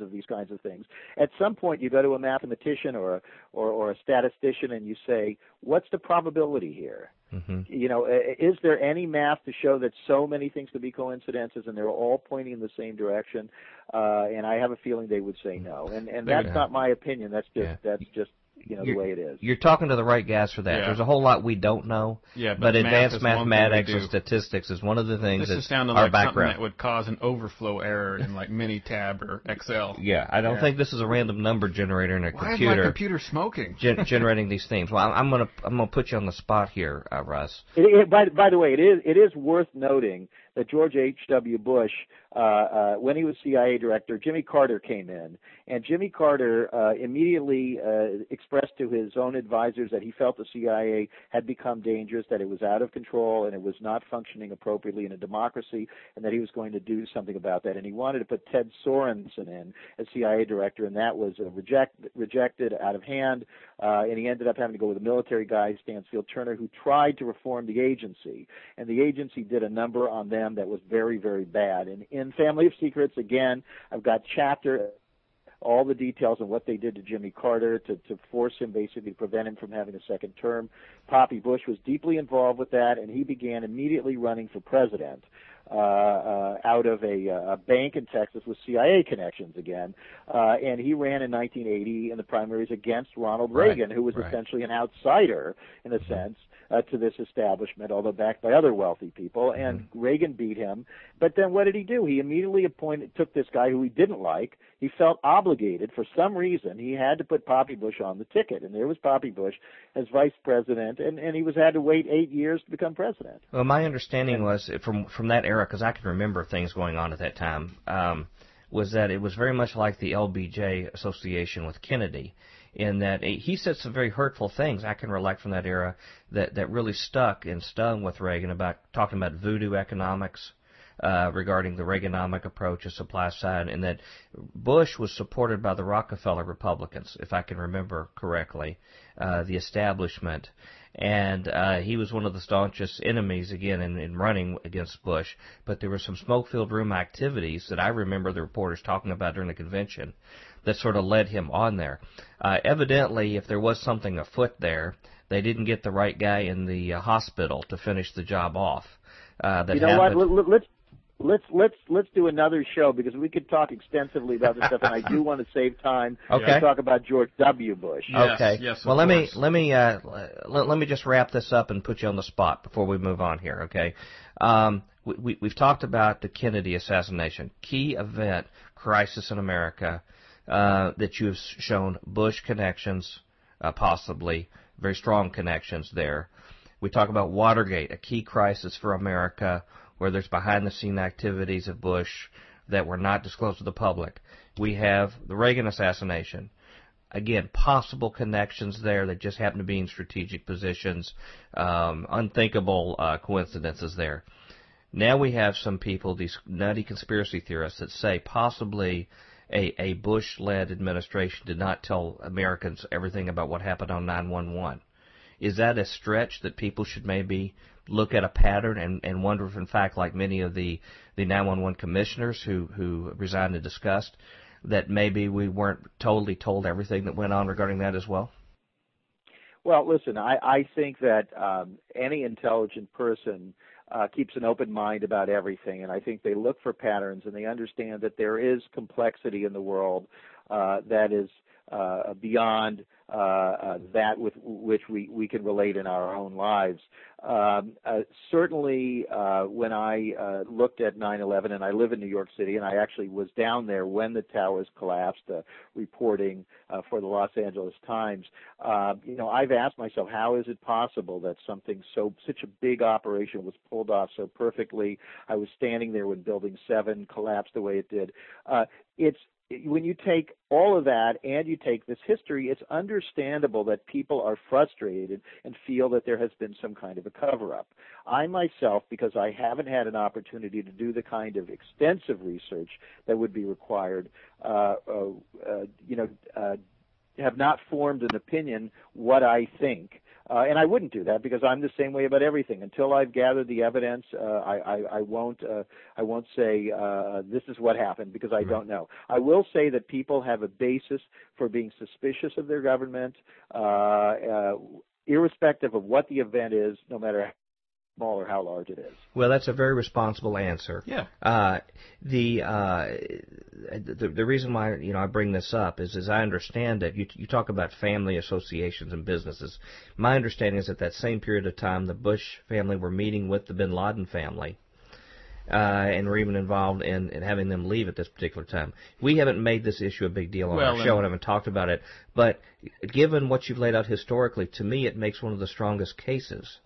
of these kinds of things. At some point, you go to a mathematician or a, or, or a statistician and you say, "What's the probability here?" Mm-hmm. You know, is there any math to show that so many things could be coincidences and they're all pointing in the same direction? Uh, and I have a feeling they would say no. And and that's not my opinion. That's just yeah. that's just you know you're, the way it is. You're talking to the right guys for that. Yeah. There's a whole lot we don't know. Yeah, but, but advanced mathematics and statistics is one of the things this that's is sounding our like background. something that would cause an overflow error in like Minitab or Excel. Yeah, I don't yeah. think this is a random number generator in a Why computer. Is my computer smoking? gen- generating these themes. Well, I'm gonna I'm gonna put you on the spot here, uh, Russ. It, it, by by the way, it is it is worth noting that George H.W. Bush, uh, uh, when he was CIA director, Jimmy Carter came in, and Jimmy Carter uh, immediately uh, expressed to his own advisors that he felt the CIA had become dangerous, that it was out of control, and it was not functioning appropriately in a democracy, and that he was going to do something about that. And he wanted to put Ted Sorensen in as CIA director, and that was uh, reject, rejected out of hand. Uh, and he ended up having to go with a military guy, Stansfield Turner, who tried to reform the agency. And the agency did a number on them that was very, very bad. And in Family of Secrets, again, I've got chapter all the details on what they did to Jimmy Carter to, to force him basically to prevent him from having a second term. Poppy Bush was deeply involved with that, and he began immediately running for president. uh, uh, out of a, a bank in Texas with CIA connections again, uh, and he ran in 1980 in the primaries against Ronald Reagan, right, who was right. essentially an outsider in a mm-hmm. sense uh, to this establishment, although backed by other wealthy people. And mm-hmm. Reagan beat him. But then what did he do? He immediately appointed, took this guy who he didn't like. He felt obligated for some reason. He had to put Poppy Bush on the ticket, and there was Poppy Bush as vice president, and and he was had to wait eight years to become president. Well, my understanding was from from that era, because I can remember things going on at that time. Um, was that it was very much like the LBJ association with Kennedy in that he said some very hurtful things I can recollect from that era that that really stuck and stung with Reagan about talking about voodoo economics. Uh, regarding the Reaganomic approach, of supply side, and that Bush was supported by the Rockefeller Republicans, if I can remember correctly, uh, the establishment, and uh, he was one of the staunchest enemies again in, in running against Bush. But there were some smoke-filled room activities that I remember the reporters talking about during the convention that sort of led him on there. Uh, evidently, if there was something afoot there, they didn't get the right guy in the uh, hospital to finish the job off. Uh, that you know happened. what? Let's let's let's let's do another show because we could talk extensively about this stuff, and I do [laughs] want to save time okay. to talk about George W. Bush. Yes, okay. Yes. well, let course. me let me uh, let, let me just wrap this up and put you on the spot before we move on here. Okay. Um, we, we, we've talked about the Kennedy assassination, key event, crisis in America, uh, that you have shown Bush connections, uh, possibly very strong connections there. We talk about Watergate, a key crisis for America where there's behind the scene activities of Bush that were not disclosed to the public. We have the Reagan assassination. Again, possible connections there that just happen to be in strategic positions, um, unthinkable uh, coincidences there. Now we have some people, these nutty conspiracy theorists, that say possibly a, a Bush-led administration did not tell Americans everything about what happened on 911. Is that a stretch that people should maybe look at a pattern and, and wonder if, in fact, like many of the, the 911 commissioners who, who resigned and discussed, that maybe we weren't totally told everything that went on regarding that as well? Well, listen, I, I think that um, any intelligent person uh, keeps an open mind about everything, and I think they look for patterns and they understand that there is complexity in the world uh, that is beyond uh, uh, that with which we, can relate in our own lives. Um, uh, certainly, uh, when I uh, looked at 9/11, and I live in New York City, and I actually was down there when the towers collapsed, uh, reporting uh, for the Los Angeles Times. Uh, you know, I've asked myself, how is it possible that something so such a big operation was pulled off so perfectly? I was standing there when Building 7 collapsed the way it did. Uh, it's when you take all of that and you take this history, it's understandable that people are frustrated and feel that there has been some kind of a cover up. I myself, because I haven't had an opportunity to do the kind of extensive research that would be required, uh, uh, uh, you know, uh, have not formed an opinion what I think uh, and I wouldn't do that because I'm the same way about everything. Until I've gathered the evidence, uh, I, I, I won't uh, I won't say uh, this is what happened because I right. don't know. I will say that people have a basis for being suspicious of their government, uh, uh, irrespective of what the event is, no matter small or how large it is. Well, that's a very responsible answer. Yeah. Uh, the, uh, the the reason why you know I bring this up is, as I understand it, you you talk about family associations and businesses. My understanding is that at that same period of time, the Bush family were meeting with the Bin Laden family. Uh, and were even involved in, in having them leave at this particular time. We haven't made this issue a big deal on well, our show and haven't talked about it, but given what you've laid out historically, to me it makes one of the strongest cases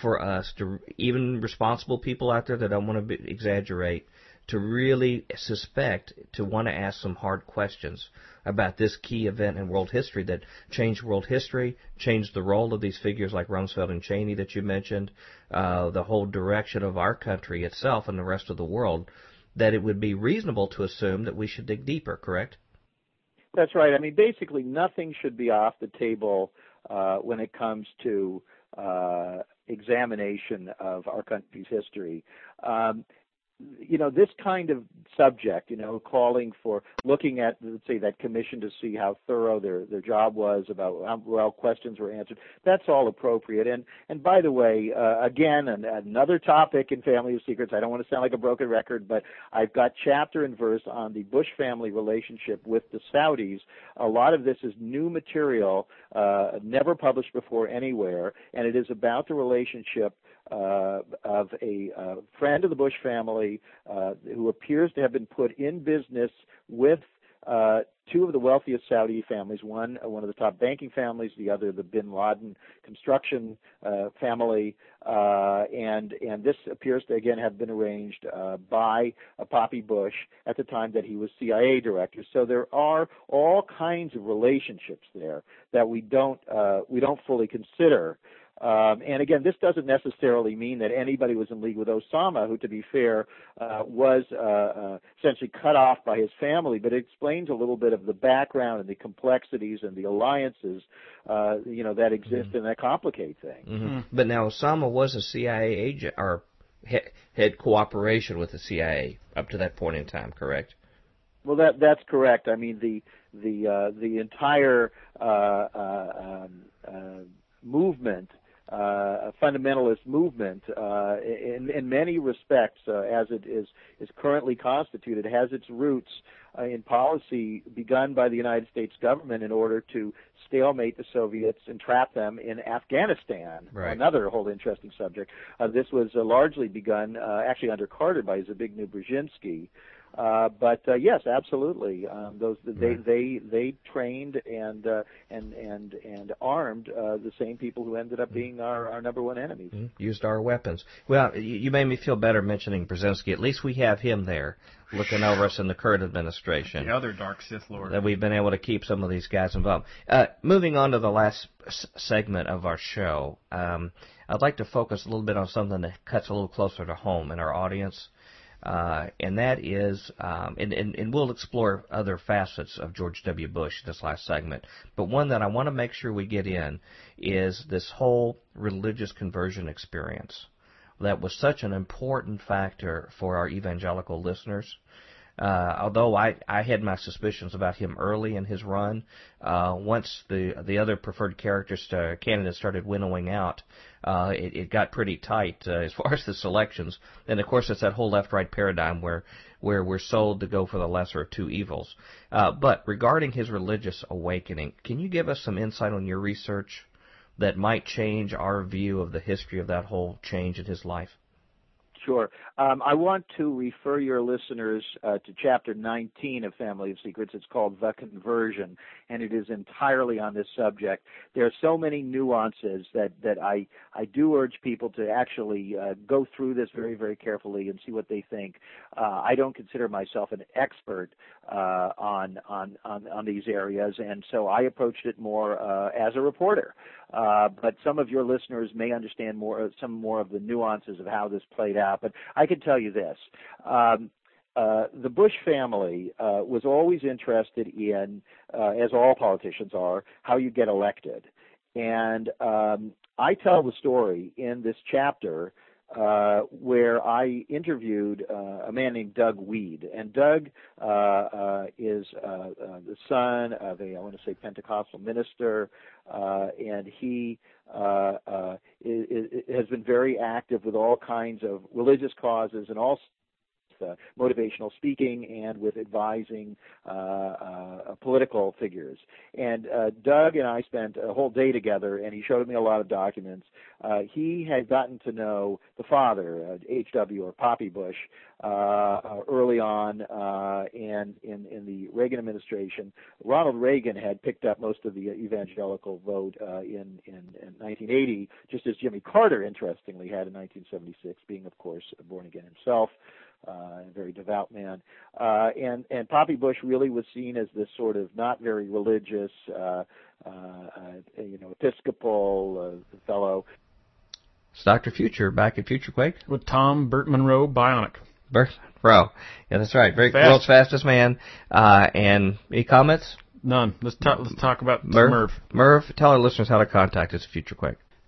for us to even responsible people out there that don't want to be, exaggerate to really suspect to want to ask some hard questions about this key event in world history that changed world history, changed the role of these figures like Rumsfeld and Cheney that you mentioned, uh, the whole direction of our country itself and the rest of the world. That it would be reasonable to assume that we should dig deeper. Correct? That's right. I mean, basically, nothing should be off the table uh, when it comes to uh, examination of our country's history. Um, you know, this kind of subject, you know, calling for looking at, let's say, that commission to see how thorough their their job was, about how well questions were answered. That's all appropriate. And and by the way, uh, again, an, another topic in Family of Secrets. I don't want to sound like a broken record, but I've got chapter and verse on the Bush family relationship with the Saudis. A lot of this is new material, uh, never published before anywhere, and it is about the relationship uh, of a uh, friend of the Bush family uh, who appears to have been put in business with uh, two of the wealthiest Saudi families, one uh, one of the top banking families, the other the Bin Laden construction uh, family, uh, and and this appears to again have been arranged uh, by uh, Poppy Bush at the time that he was CIA director. So there are all kinds of relationships there that we don't uh, we don't fully consider. Um, and again, this doesn't necessarily mean that anybody was in league with Osama, who, to be fair, uh, was uh, uh, essentially cut off by his family. But it explains a little bit of the background and the complexities and the alliances, uh, you know, that exist mm-hmm. and that complicate things. Mm-hmm. But now Osama was a CIA agent or had cooperation with the CIA up to that point in time, correct? Well, that that's correct. I mean, the the uh, the entire uh, uh, um, uh, movement uh, fundamentalist movement uh, in, in many respects, uh, as it is, is currently constituted, has its roots uh, in policy begun by the United States government in order to stalemate the Soviets and trap them in Afghanistan. Right. Another whole interesting subject. Uh, this was uh, largely begun actually under Carter by Zbigniew Brzezinski. Uh, but uh, yes, absolutely. Um, those they right. they they trained and uh, and and and armed uh, the same people who ended up mm-hmm. being our, our number one enemies. Mm-hmm. Used our weapons. Well, you, you made me feel better mentioning Brzezinski. At least we have him there looking over us in the current administration. The other dark Sith Lord. That we've been able to keep some of these guys involved. Uh, moving on to the last s- segment of our show, um, I'd like to focus a little bit on something that cuts a little closer to home in our audience. Uh, and that is, um, and, and, and, we'll explore other facets of George W. Bush in this last segment. But one that I want to make sure we get in is this whole religious conversion experience that was such an important factor for our evangelical listeners. Uh, although I, I had my suspicions about him early in his run, uh, once the the other preferred characters to candidates started winnowing out, uh, it, it got pretty tight uh, as far [laughs] as the selections. And of course, it's that whole left-right paradigm where where we're sold to go for the lesser of two evils. Uh, but regarding his religious awakening, can you give us some insight on your research that might change our view of the history of that whole change in his life? Sure. Um, I want to refer your listeners uh, to chapter 19 of Family of Secrets. It's called The Conversion, and it is entirely on this subject. There are so many nuances that, that I, I do urge people to actually uh, go through this very, very carefully and see what they think. Uh, I don't consider myself an expert uh, on, on, on, on these areas, and so I approached it more uh, as a reporter. Uh, but some of your listeners may understand more, some more of the nuances of how this played out. But I can tell you this. Um, uh, the Bush family uh, was always interested in, uh, as all politicians are, how you get elected. And um, I tell the story in this chapter uh, where I interviewed uh, a man named Doug Wead, and Doug uh, uh, is uh, uh, the son of a I want to say Pentecostal minister, uh, and he uh, uh, has been very active with all kinds of religious causes and all uh, motivational speaking and with advising uh, uh, political figures. And uh, Doug and I spent a whole day together, and he showed me a lot of documents. Uh, he had gotten to know the father, H.W. or Poppy Bush, early on, and in, in the Reagan administration. Ronald Reagan had picked up most of the evangelical vote in, in, in 1980, just as Jimmy Carter, interestingly, had in 1976, being, of course, born again himself uh, a very devout man. Uh, and and Poppy Bush really was seen as this sort of not very religious, uh, uh, uh, you know, Episcopal uh, fellow. It's Dr. Future back at Future Quake with Tom Burt Munro Bionic. Burt Munro, yeah, that's right. Very Fast. world's fastest man. Uh, and any comments? None. Let's talk. Let's talk about Merv. Merv. Merv, tell our listeners how to contact us at Future Quake.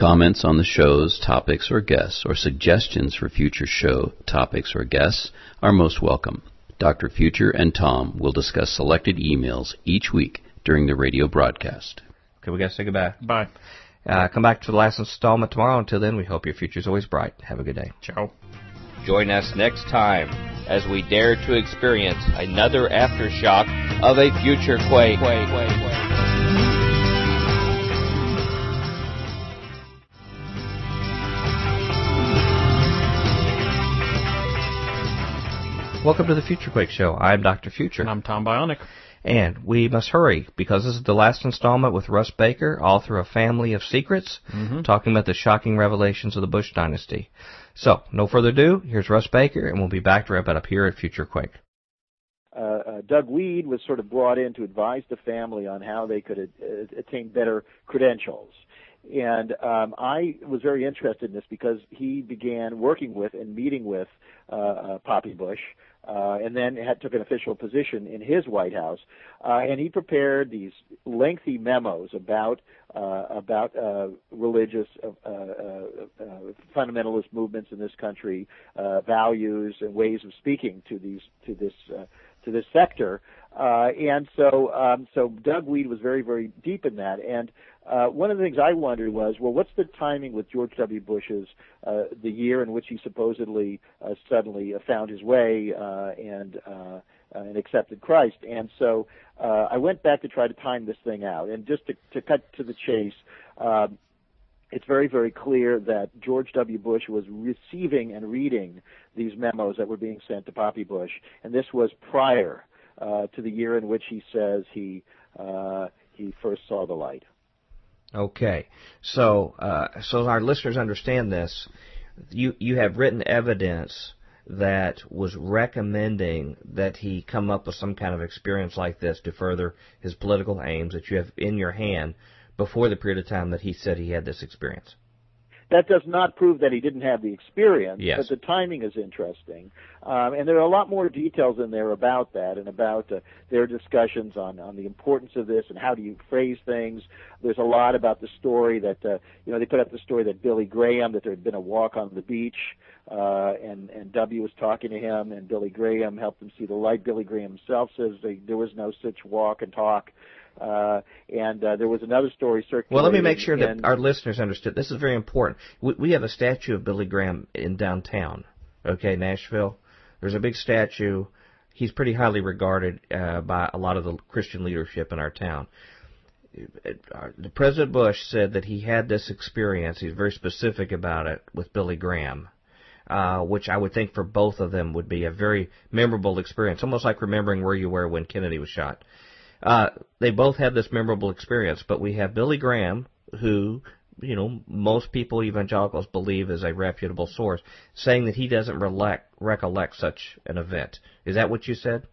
Comments on the show's topics or guests, or suggestions for future show topics or guests are most welcome. Dr. Future and Tom will discuss selected emails each week during the radio broadcast. Okay, we got to say goodbye. Bye. Uh, come back to the last installment tomorrow. Until then, we hope your future is always bright. Have a good day. Ciao. Join us next time as we dare to experience another aftershock of a future quake. quake, quake, quake. Welcome to the Future Quake Show. I'm Dr. Future. And I'm Tom Bionic. And we must hurry because this is the last installment with Russ Baker, author of Family of Secrets, Mm-hmm. talking about the shocking revelations of the Bush dynasty. So, no further ado, here's Russ Baker, and we'll be back to wrap it up here at Future Quake. uh, uh, Doug Wead was sort of brought in to advise the family on how they could uh, attain better credentials. And um, I was very interested in this because he began working with and meeting with uh, uh, Poppy Bush, uh, and then had, took an official position in his White House. Uh, and he prepared these lengthy memos about uh, about uh, religious uh, uh, uh, fundamentalist movements in this country, uh, values and ways of speaking to these to this uh, to this sector. Uh, and so, um, so Doug Wead was very, very deep in that. And uh, one of the things I wondered was, well, what's the timing with George W. Bush's uh, the year in which he supposedly uh, suddenly uh, found his way uh, and uh, and accepted Christ? And so uh, I went back to try to time this thing out. And just to, to cut to the chase. Um, it's very, very clear that George W. Bush was receiving and reading these memos that were being sent to Poppy Bush, and this was prior uh, to the year in which he says he uh, he first saw the light. Okay, so uh, so our listeners understand this. You you have written evidence that was recommending that he come up with some kind of experience like this to further his political aims that you have in your hand before the period of time that he said he had this experience. That does not prove that he didn't have the experience, Yes. but the timing is interesting. Um, and there are a lot more details in there about that and about uh, their discussions on, on the importance of this and how do you phrase things. There's a lot about the story that, uh, you know, they put up the story that Billy Graham, that there had been a walk on the beach, uh, and, and W was talking to him, and Billy Graham helped him see the light. Billy Graham himself says they, there was no such walk and talk. Uh, and uh, there was another story circulating. Well, let me make sure that our listeners understood. This is very important. We, we have a statue of Billy Graham in downtown, okay, Nashville. There's a big statue. He's pretty highly regarded uh, by a lot of the Christian leadership in our town. The President Bush said that he had this experience. He's very specific about it with Billy Graham. Uh, which I would think for both of them would be a very memorable experience, almost like remembering where you were when Kennedy was shot. Uh, they both had this memorable experience, but we have Billy Graham, who, you know, most people, evangelicals, believe is a reputable source, saying that he doesn't recollect such an event. Is that what you said?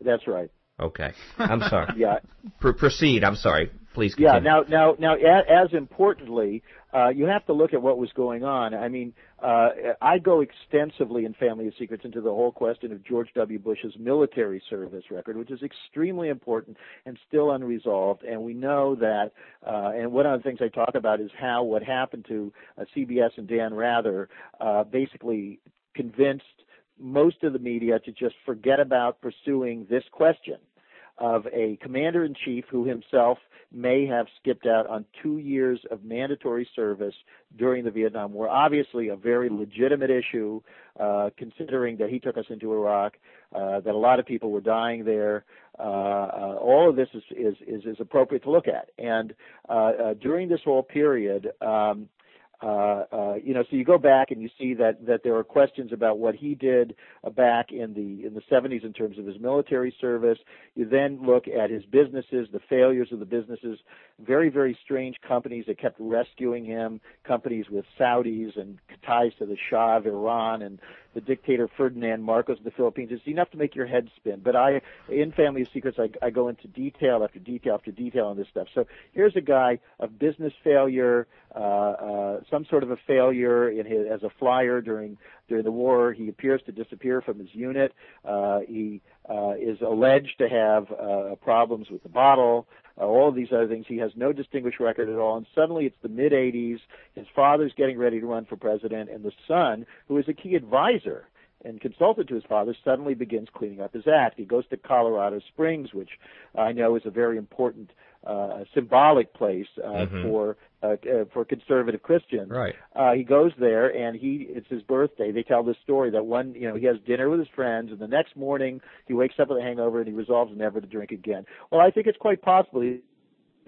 That's right. Okay. I'm sorry. [laughs] Yeah. Pr- proceed. I'm sorry. Please Continue. Yeah. Now, now, now, as importantly, uh, you have to look at what was going on. I mean, uh, I go extensively in Family of Secrets into the whole question of George W. Bush's military service record, which is extremely important and still unresolved. And we know that. Uh, and one of the things I talk about is how what happened to uh, CBS and Dan Rather uh, basically convinced most of the media to just forget about pursuing this question of a commander in chief who himself may have skipped out on two years of mandatory service during the Vietnam War. Obviously, a very legitimate issue, uh, considering that he took us into Iraq, uh, that a lot of people were dying there. Uh, uh, all of this is, is, is, is appropriate to look at. And uh, uh, during this whole period, um, Uh, uh, you know, so you go back and you see that that there are questions about what he did back in the in the 70s in terms of his military service. You then look at his businesses, the failures of the businesses, very very strange companies that kept rescuing him, companies with Saudis and ties to the Shah of Iran and the dictator Ferdinand Marcos of the Philippines. It's enough to make your head spin. But I, in Family of Secrets, I, I go into detail after detail after detail on this stuff. So here's a guy of business failure, uh, uh, some sort of a failure in his, as a flyer during during the war. He appears to disappear from his unit. Uh, he uh, is alleged to have uh, problems with the bottle uh, all of these other things. He has no distinguished record at all. And suddenly it's the mid 80s. His father's getting ready to run for president, and the son, who is a key advisor and consulted to his father, suddenly begins cleaning up his act. He goes to Colorado Springs, which I know is a very important uh, symbolic place uh, mm-hmm. for uh, uh, for conservative Christians. Right. Uh, he goes there, and he it's his birthday. They tell this story that one, you know, he has dinner with his friends, and the next morning he wakes up with a hangover, and he resolves never to drink again. Well, I think it's quite possible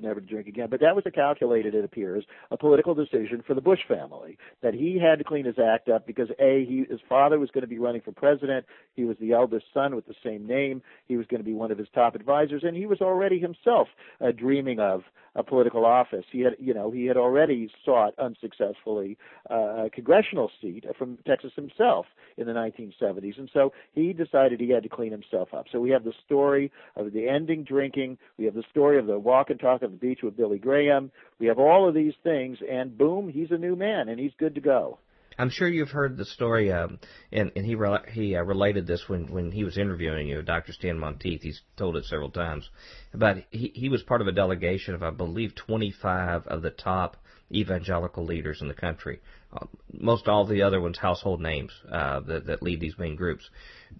never to drink again. But that was a calculated, it appears, a political decision for the Bush family that he had to clean his act up because a he his father was going to be running for president. He was the eldest son with the same name. He was going to be one of his top advisors, and he was already himself uh, dreaming of a political office. He had, you know, he had already sought unsuccessfully uh, a congressional seat from Texas himself in the 1970s, and so he decided he had to clean himself up. So we have the story of the ending drinking. We have the story of the walk and talk the beach with Billy Graham. We have all of these things, and boom, he's a new man, and he's good to go. I'm sure you've heard the story, um, and, and he re- he uh, related this when, when he was interviewing you, Dr. Stan Monteith. He's told it several times. But he, he was part of a delegation of, I believe, 25 of the top evangelical leaders in the country. Uh, most all the other ones household names uh, that, that lead these main groups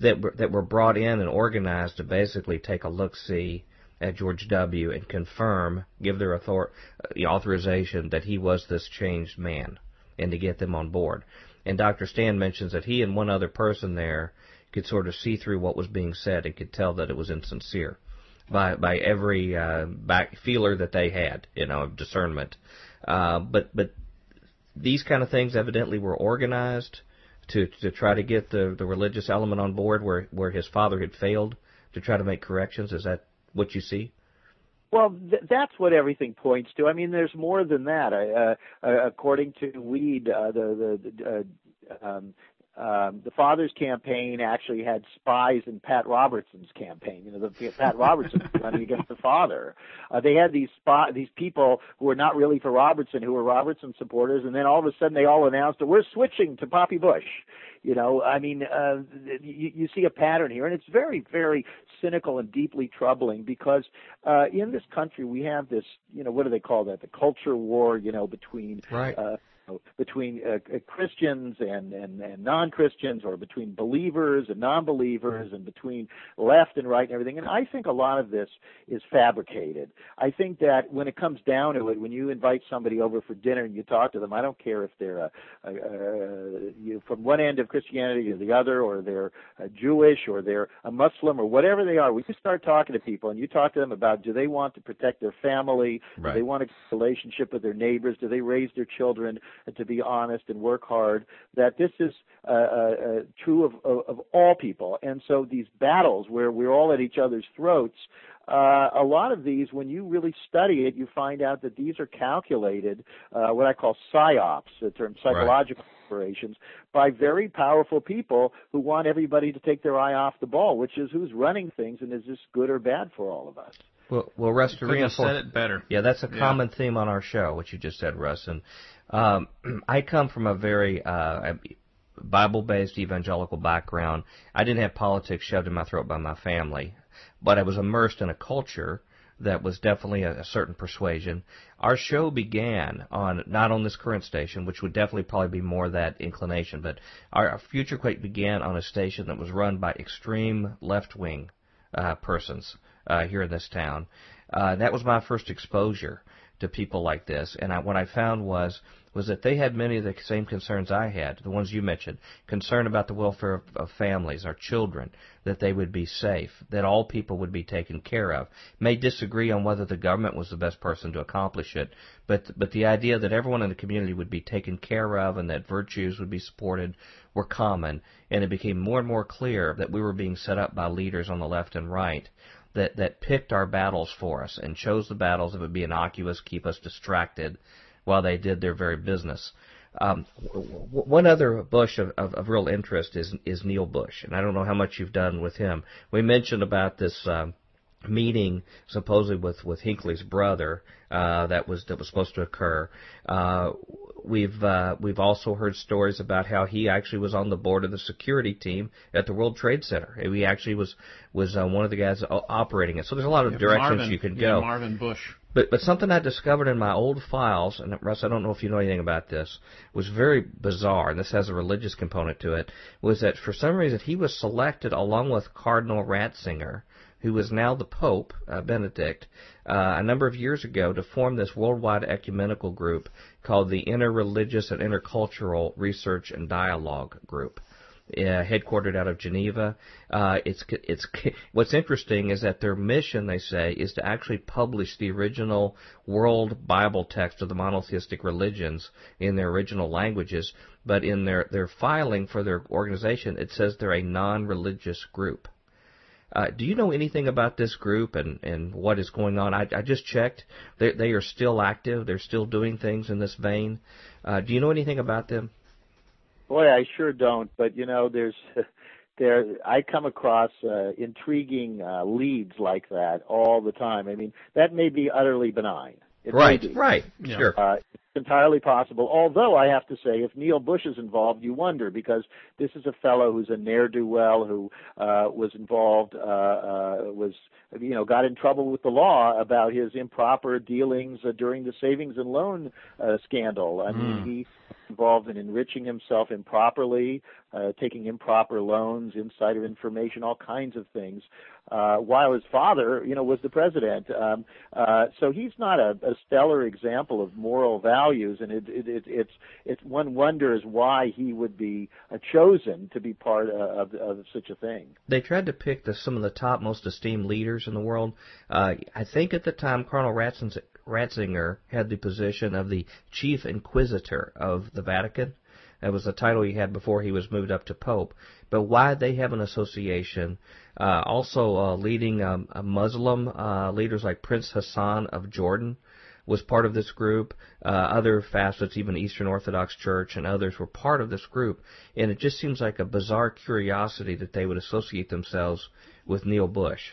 that were, that were brought in and organized to basically take a look see at George W. and confirm, give their author- the authorization that he was this changed man, and to get them on board. And Dr. Stan mentions that he and one other person there could sort of see through what was being said and could tell that it was insincere by by every uh, back feeler that they had, you know, of discernment. Uh, but but these kind of things evidently were organized to to try to get the the religious element on board where where his father had failed to try to make corrections. Is that what you see? Well, th- that's what everything points to. I mean, there's more than that. Uh, uh, according to Wead, uh, the the uh, um, um, the father's campaign actually had spies in Pat Robertson's campaign. You know, the Pat Robertson running against the father. Uh, they had these spy, these people who were not really for Robertson, who were Robertson supporters, and then all of a sudden they all announced that we're switching to Poppy Bush. You know, I mean, uh, you, you see a pattern here, and it's very, very cynical and deeply troubling because uh, in this country we have this, you know, what do they call that? The culture war, you know, between right. uh, between uh, uh, Christians and, and, and non-Christians or between believers and non-believers and between left and right and everything. And I think a lot of this is fabricated. I think that when it comes down to it, when you invite somebody over for dinner and you talk to them, I don't care if they're a, a, a, you, from one end of Christianity to the other or they're a Jewish or they're a Muslim or whatever they are, when you start talking to people and you talk to them about do they want to protect their family, right. do they want a relationship with their neighbors, do they raise their children, to be honest and work hard, that this is uh, uh, uh, true of, of, of all people. And so these battles where we're all at each other's throats, uh, a lot of these, when you really study it, you find out that these are calculated, uh, what I call psyops, the term psychological right. operations, by very powerful people who want everybody to take their eye off the ball, which is who's running things and is this good or bad for all of us. Well, well, Russ, to reinforce, said it better. Yeah, that's a common theme on our show, what you just said, Russ. And um, [clears throat] I come from a very uh, Bible-based evangelical background. I didn't have politics shoved in my throat by my family, but I was immersed in a culture that was definitely a, a certain persuasion. Our show began on not on this current station, which would definitely probably be more that inclination, but our, our Future Quake began on a station that was run by extreme left-wing uh, persons uh, here in this town. Uh, that was my first exposure to people like this. And I, what I found was was that they had many of the same concerns I had, the ones you mentioned, concern about the welfare of, of families, our children, that they would be safe, that all people would be taken care of. May disagree on whether the government was the best person to accomplish it, but but the idea that everyone in the community would be taken care of and that virtues would be supported were common, and it became more and more clear that we were being set up by leaders on the left and right that that picked our battles for us and chose the battles that would be innocuous, keep us distracted, while they did their very business. Um, one other Bush of, of, of, real interest is is Neil Bush, and I don't know how much you've done with him. We mentioned about this um, meeting supposedly with with Hinckley's brother uh, that was that was supposed to occur. Uh, we've uh, we've also heard stories about how he actually was on the board of the security team at the World Trade Center. He actually was was uh, one of the guys operating it. So there's a lot of yeah, directions Marvin, you can yeah, go. Marvin Bush. But but something I discovered in my old files, and Russ, I don't know if you know anything about this, was very bizarre, and this has a religious component to it, was that for some reason he was selected along with Cardinal Ratzinger who is now the Pope, uh, Benedict, uh, a number of years ago to form this worldwide ecumenical group called the Interreligious and Intercultural Research and Dialogue Group. Headquartered out of Geneva. Uh, it's it's [laughs] what's interesting is that their mission, they say, is to actually publish the original world Bible text of the monotheistic religions in their original languages. But in their their filing for their organization, it says they're a non-religious group. Uh, do you know anything about this group and, and what is going on? I, I just checked. They, they are still active. They're still doing things in this vein. Uh, do you know anything about them? Boy, I sure don't. But you know, there's [laughs] there. I come across uh, intriguing uh, leads like that all the time. I mean, that may be utterly benign. It right, right, yeah. sure. Uh, entirely possible. Although I have to say, if Neil Bush is involved, you wonder because this is a fellow who's a ne'er do well who uh, was involved, uh, uh, was you know got in trouble with the law about his improper dealings uh, during the savings and loan uh, scandal. I mean, mm. he involved in enriching himself improperly, uh, taking improper loans, insider information, all kinds of things, uh, while his father, you know, was the president. Um, uh, so he's not a, a stellar example of moral values, and it, it, it, it's it's one wonders why he would be uh, chosen to be part of, of such a thing. They tried to pick the, some of the top, most esteemed leaders in the world. Uh, I think at the time, Cardinal Ratzinger Ratzinger had the position of the chief inquisitor of the Vatican. That was the title he had before he was moved up to Pope. But why they have an association? Uh, also, uh, leading um, Muslim uh, leaders like Prince Hassan of Jordan was part of this group. Uh, other facets, even Eastern Orthodox Church and others, were part of this group. And it just seems like a bizarre curiosity that they would associate themselves with Neil Bush.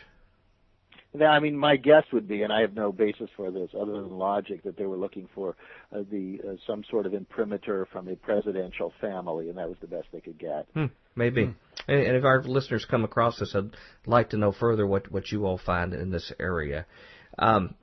Now, I mean, my guess would be, and I have no basis for this other than logic, that they were looking for uh, the uh, some sort of imprimatur from a presidential family, and that was the best they could get. Hmm, maybe. Hmm. And, and if our listeners come across this, I'd like to know further what what you all find in this area. Um,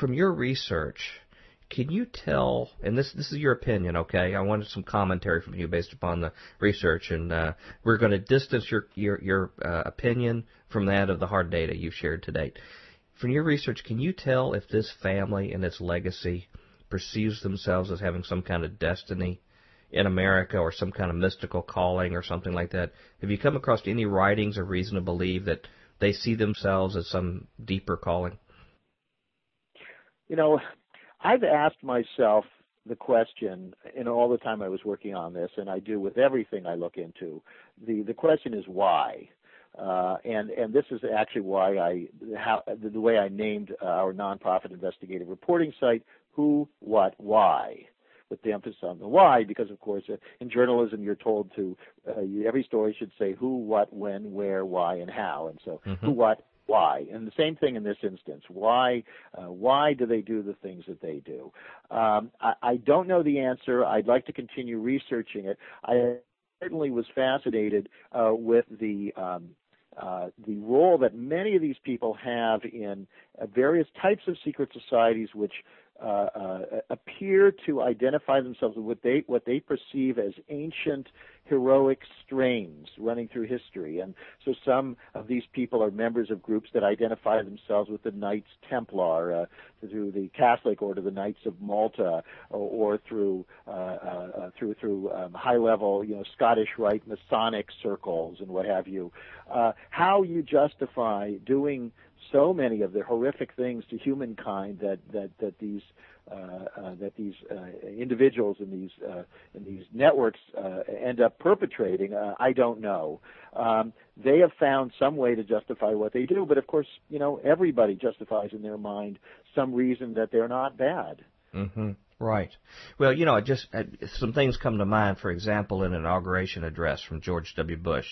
from your research, can you tell? And this this is your opinion, okay? I wanted some commentary from you based upon the research, and uh, we're going to distance your your your uh, opinion from that of the hard data you've shared to date. From your research, can you tell if this family and its legacy perceives themselves as having some kind of destiny in America or some kind of mystical calling or something like that? Have you come across any writings or reason to believe that they see themselves as some deeper calling? You know, I've asked myself the question in all the time I was working on this, and I do with everything I look into. The the question is why, uh, and and this is actually why I how the, the way I named our nonprofit investigative reporting site. Who, what, why? with the emphasis on the why, because of course uh, in journalism you're told to uh, every story should say who, what, when, where, why, and how, and so mm-hmm. who, what, why? And the same thing in this instance. Why uh, why do they do the things that they do? Um, I, I don't know the answer. I'd like to continue researching it. I certainly was fascinated uh, with the um, uh, the role that many of these people have in uh, various types of secret societies, which appear to identify themselves with what they what they perceive as ancient heroic strains running through history. And so some of these people are members of groups that identify themselves with the Knights Templar, uh, through the Catholic Order, the Knights of Malta, or, or through uh, uh, through through um, high level, you know, Scottish Rite Masonic circles and what have you. Uh, how you justify doing so many of the horrific things to humankind that that that these uh, uh, that these uh, individuals in these uh, in these networks uh, end up perpetrating, uh, I don't know. Um, they have found some way to justify what they do, but of course, you know, everybody justifies in their mind some reason that they're not bad. Mm-hmm. Right. Well, you know, just uh, some things come to mind. For example, an inauguration address from George W. Bush,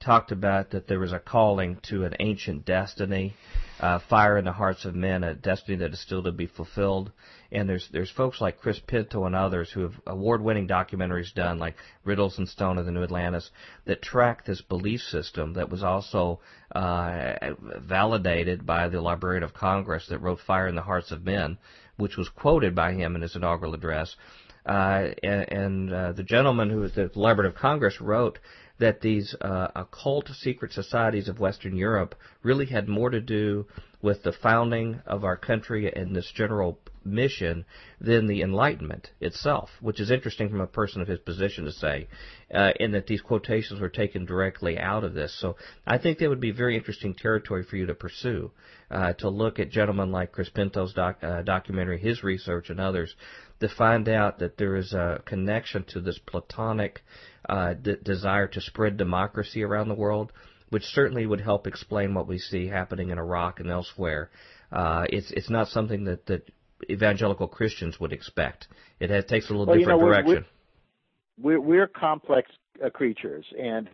talked about that there was a calling to an ancient destiny, uh, fire in the hearts of men, a destiny that is still to be fulfilled. And there's there's folks like Chris Pinto and others who have award-winning documentaries done, like Riddles in Stone of the New Atlantis, that track this belief system that was also uh, validated by the Librarian of Congress that wrote Fire in the Hearts of Men, which was quoted by him in his inaugural address. Uh, and, and uh, the gentleman who was the Librarian of Congress wrote that these uh, occult secret societies of Western Europe really had more to do with the founding of our country and this general mission than the Enlightenment itself, which is interesting from a person of his position to say, uh, in that these quotations were taken directly out of this. So I think that would be very interesting territory for you to pursue, uh, to look at gentlemen like Chris Pinto's doc, uh, documentary, his research, and others, to find out that there is a connection to this Platonic uh, d- desire to spread democracy around the world, which certainly would help explain what we see happening in Iraq and elsewhere. Uh, it's it's not something that, that evangelical Christians would expect. It has, takes a little well, different you know, direction. We're, we're, we're complex uh, creatures, and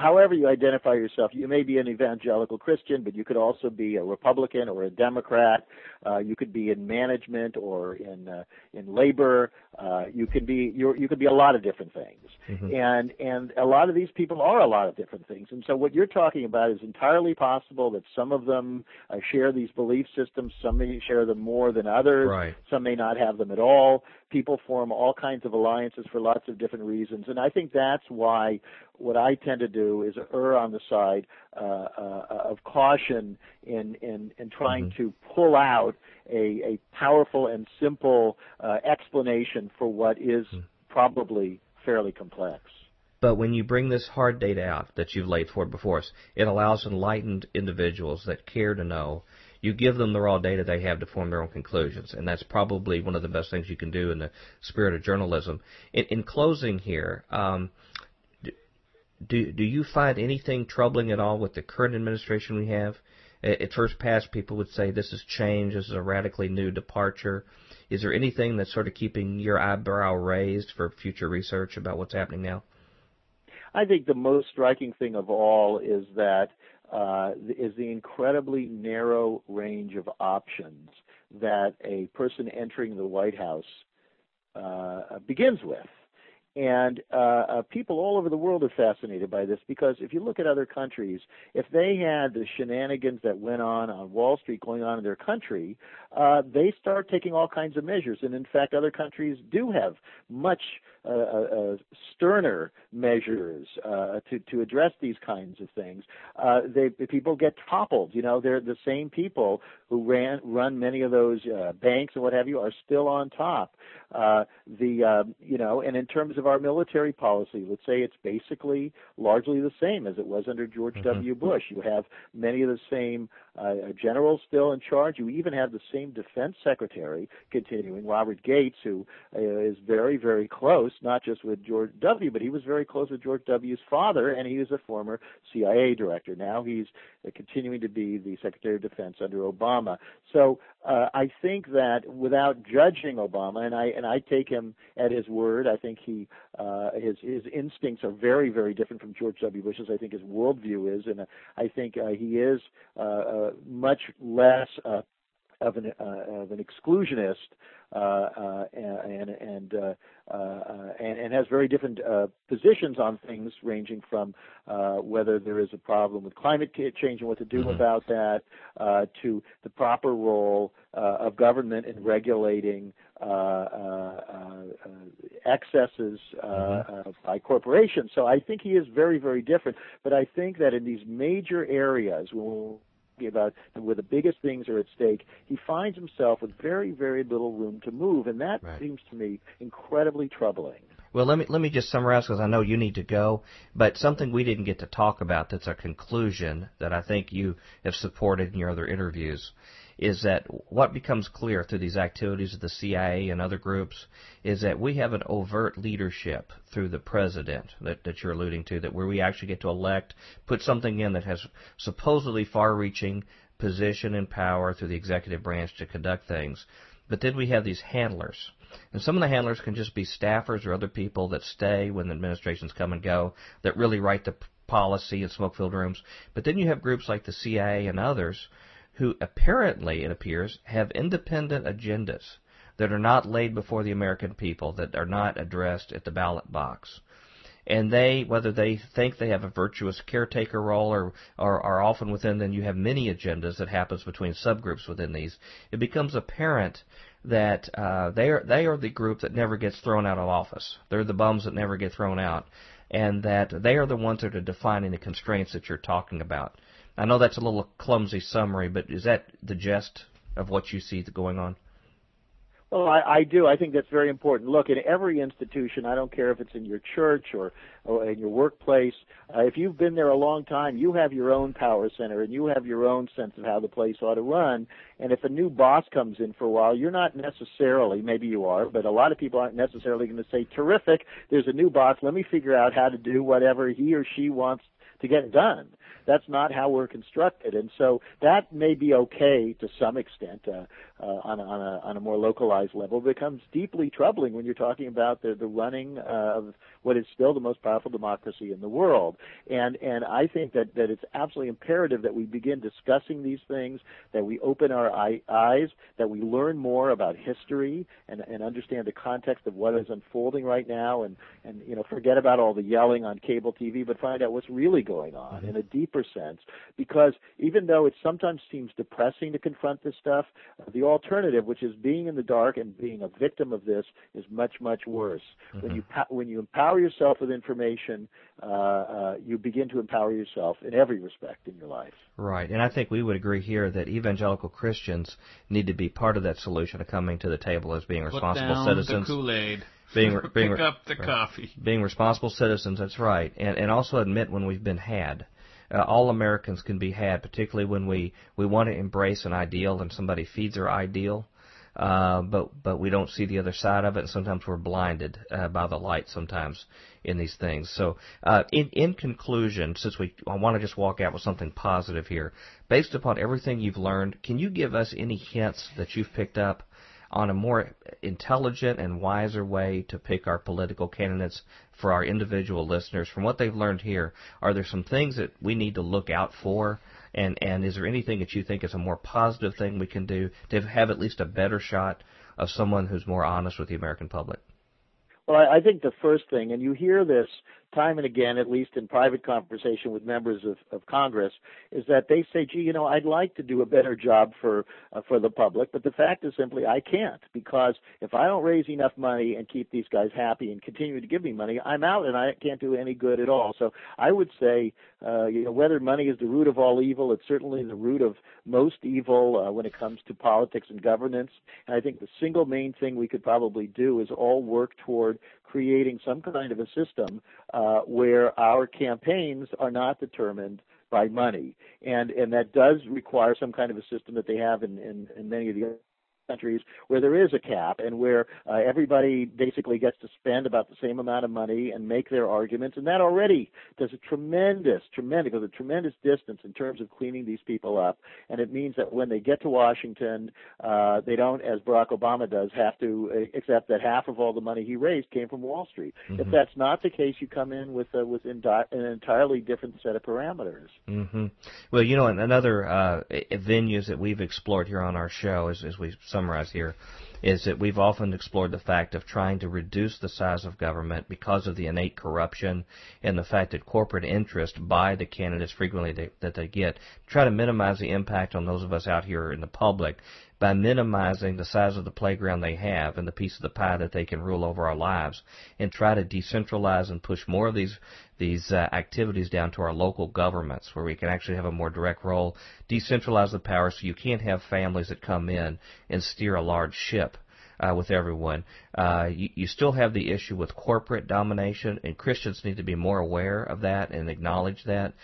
however you identify yourself, you may be an evangelical Christian, but you could also be a Republican or a Democrat. Uh, you could be in management or in uh, in labor. Uh, you could be you're, you could be a lot of different things, mm-hmm. and and a lot of these people are a lot of different things. And so what you're talking about is entirely possible that some of them uh, share these belief systems. Some may share them more than others. Right. Some may not have them at all. People form all kinds of alliances for lots of different reasons, and I think that's why what I tend to do is err on the side uh, uh, of caution in in, in trying mm-hmm. to pull out a, a powerful and simple uh, explanation for what is mm-hmm. probably fairly complex. But when you bring this hard data out that you've laid forward before us, it allows enlightened individuals that care to know. You give them the raw data they have to form their own conclusions, and that's probably one of the best things you can do in the spirit of journalism. In, in closing here, um, do do you find anything troubling at all with the current administration we have? At first pass, people would say this is change, this is a radically new departure. Is there anything that's sort of keeping your eyebrow raised for future research about what's happening now? I think the most striking thing of all is that uh, is the incredibly narrow range of options that a person entering the White House uh, begins with. And uh, uh, people all over the world are fascinated by this because if you look at other countries, if they had the shenanigans that went on on Wall Street going on in their country, uh, they start taking all kinds of measures. And in fact, other countries do have much uh, uh, uh sterner measures uh, to to address these kinds of things. Uh, they people get toppled. You know, they're the same people who ran run many of those uh, banks and what have you are still on top. Uh, the uh, you know, and in terms of our military policy, let's say it's basically largely the same as it was under George mm-hmm. W. Bush. You have many of the same uh, general still in charge. You even have the same defense secretary continuing, Robert Gates, who uh, is very, very close, not just with George W., but he was very close with George W.'s father, and he was a former CIA director. Now he's uh, continuing to be the Secretary of Defense under Obama. So uh, I think that without judging Obama, and I and I take him at his word, I think he uh, his his instincts are very very different from George W. Bush's. I think his worldview is, and uh, I think uh, he is uh, much less uh, of an uh, of an exclusionist uh, uh, and and, uh, and and has very different positions on things, ranging from whether there is a problem with climate change and what to do mm-hmm. about that, to the proper role of government in regulating excesses mm-hmm. by corporations. So I think he is very very different. But I think that in these major areas, we'll about where the biggest things are at stake, he finds himself with very, very little room to move, and that right. seems to me incredibly troubling. Well, let me let me just summarize because I know you need to go. But something we didn't get to talk about that's a conclusion that I think you have supported in your other interviews is that what becomes clear through these activities of the CIA and other groups is that we have an overt leadership through the president that, that you're alluding to, that where we actually get to elect, put something in that has supposedly far-reaching position and power through the executive branch to conduct things. But then we have these handlers. And some of the handlers can just be staffers or other people that stay when the administrations come and go, that really write the policy in smoke-filled rooms. But then you have groups like the CIA and others who apparently, it appears, have independent agendas that are not laid before the American people, that are not addressed at the ballot box. And they, whether they think they have a virtuous caretaker role or, or are often within, then you have many agendas that happens between subgroups within these. It becomes apparent that uh, they are they are the group that never gets thrown out of office. They're the bums that never get thrown out, and that they are the ones that are defining the constraints that you're talking about. I know that's a little clumsy summary, but is that the gist of what you see going on? Well, I, I do. I think that's very important. Look, in every institution, I don't care if it's in your church or, or in your workplace, uh, if you've been there a long time, you have your own power center and you have your own sense of how the place ought to run. And if a new boss comes in for a while, you're not necessarily, maybe you are, but a lot of people aren't necessarily going to say, terrific, there's a new boss, let me figure out how to do whatever he or she wants to get done. That's not how we're constructed, and so that may be okay to some extent uh, uh, on, a, on, a, on a more localized level. It becomes deeply troubling when you're talking about the, the running uh, of what is still the most powerful democracy in the world. And and I think that that it's absolutely imperative that we begin discussing these things, that we open our eye, eyes, that we learn more about history and and understand the context of what is unfolding right now, and and you know forget about all the yelling on cable TV, but find out what's really going on mm-hmm. in a deeper sense. Because even though it sometimes seems depressing to confront this stuff, the alternative, which is being in the dark and being a victim of this, is much much worse. Mm-hmm. When you when you empower yourself with information, uh, uh, you begin to empower yourself in every respect in your life. Right, and I think we would agree here that evangelical Christians need to be part of that solution of coming to the table as being responsible Put down citizens. The Kool-Aid. Being, [laughs] being pick up the right, coffee. Being responsible citizens, that's right, and and also admit when we've been had. Uh, all Americans can be had, particularly when we, we want to embrace an ideal and somebody feeds our ideal uh, but but we don't see the other side of it, and sometimes we're blinded uh, by the light. Sometimes in these things. So, uh, in in conclusion, since we I want to just walk out with something positive here, based upon everything you've learned, can you give us any hints that you've picked up? on a more intelligent and wiser way to pick our political candidates for our individual listeners. From what they've learned here, are there some things that we need to look out for and and is there anything that you think is a more positive thing we can do to have at least a better shot of someone who's more honest with the American public? Well, I, I think the first thing, and you hear this time and again, at least in private conversation with members of, of Congress, is that they say, "Gee, you know, I'd like to do a better job for uh, for the public, but the fact is simply I can't because if I don't raise enough money and keep these guys happy and continue to give me money, I'm out and I can't do any good at all." So I would say, uh, you know, whether money is the root of all evil, it's certainly the root of most evil uh, when it comes to politics and governance. And I think the single main thing we could probably do is all work toward creating some kind of a system uh, where our campaigns are not determined by money, and and that does require some kind of a system that they have in in, in many of the countries where there is a cap and where uh, everybody basically gets to spend about the same amount of money and make their arguments, and that already does a tremendous, tremendous, a tremendous distance in terms of cleaning these people up. And it means that when they get to Washington, uh, they don't, as Barack Obama does, have to uh, accept that half of all the money he raised came from Wall Street. Mm-hmm. If that's not the case, you come in with uh, with indi- an entirely different set of parameters. Mm-hmm. Well, you know, another uh, venues that we've explored here on our show, as, as we summarize here, is that we've often explored the fact of trying to reduce the size of government because of the innate corruption and the fact that corporate interest by the candidates frequently they, that they get try to minimize the impact on those of us out here in the public by minimizing the size of the playground they have and the piece of the pie that they can rule over our lives and try to decentralize and push more of these these uh, activities down to our local governments where we can actually have a more direct role decentralize the power so you can't have families that come in and steer a large ship uh, with everyone. Uh, you, you still have the issue with corporate domination, and Christians need to be more aware of that and acknowledge that.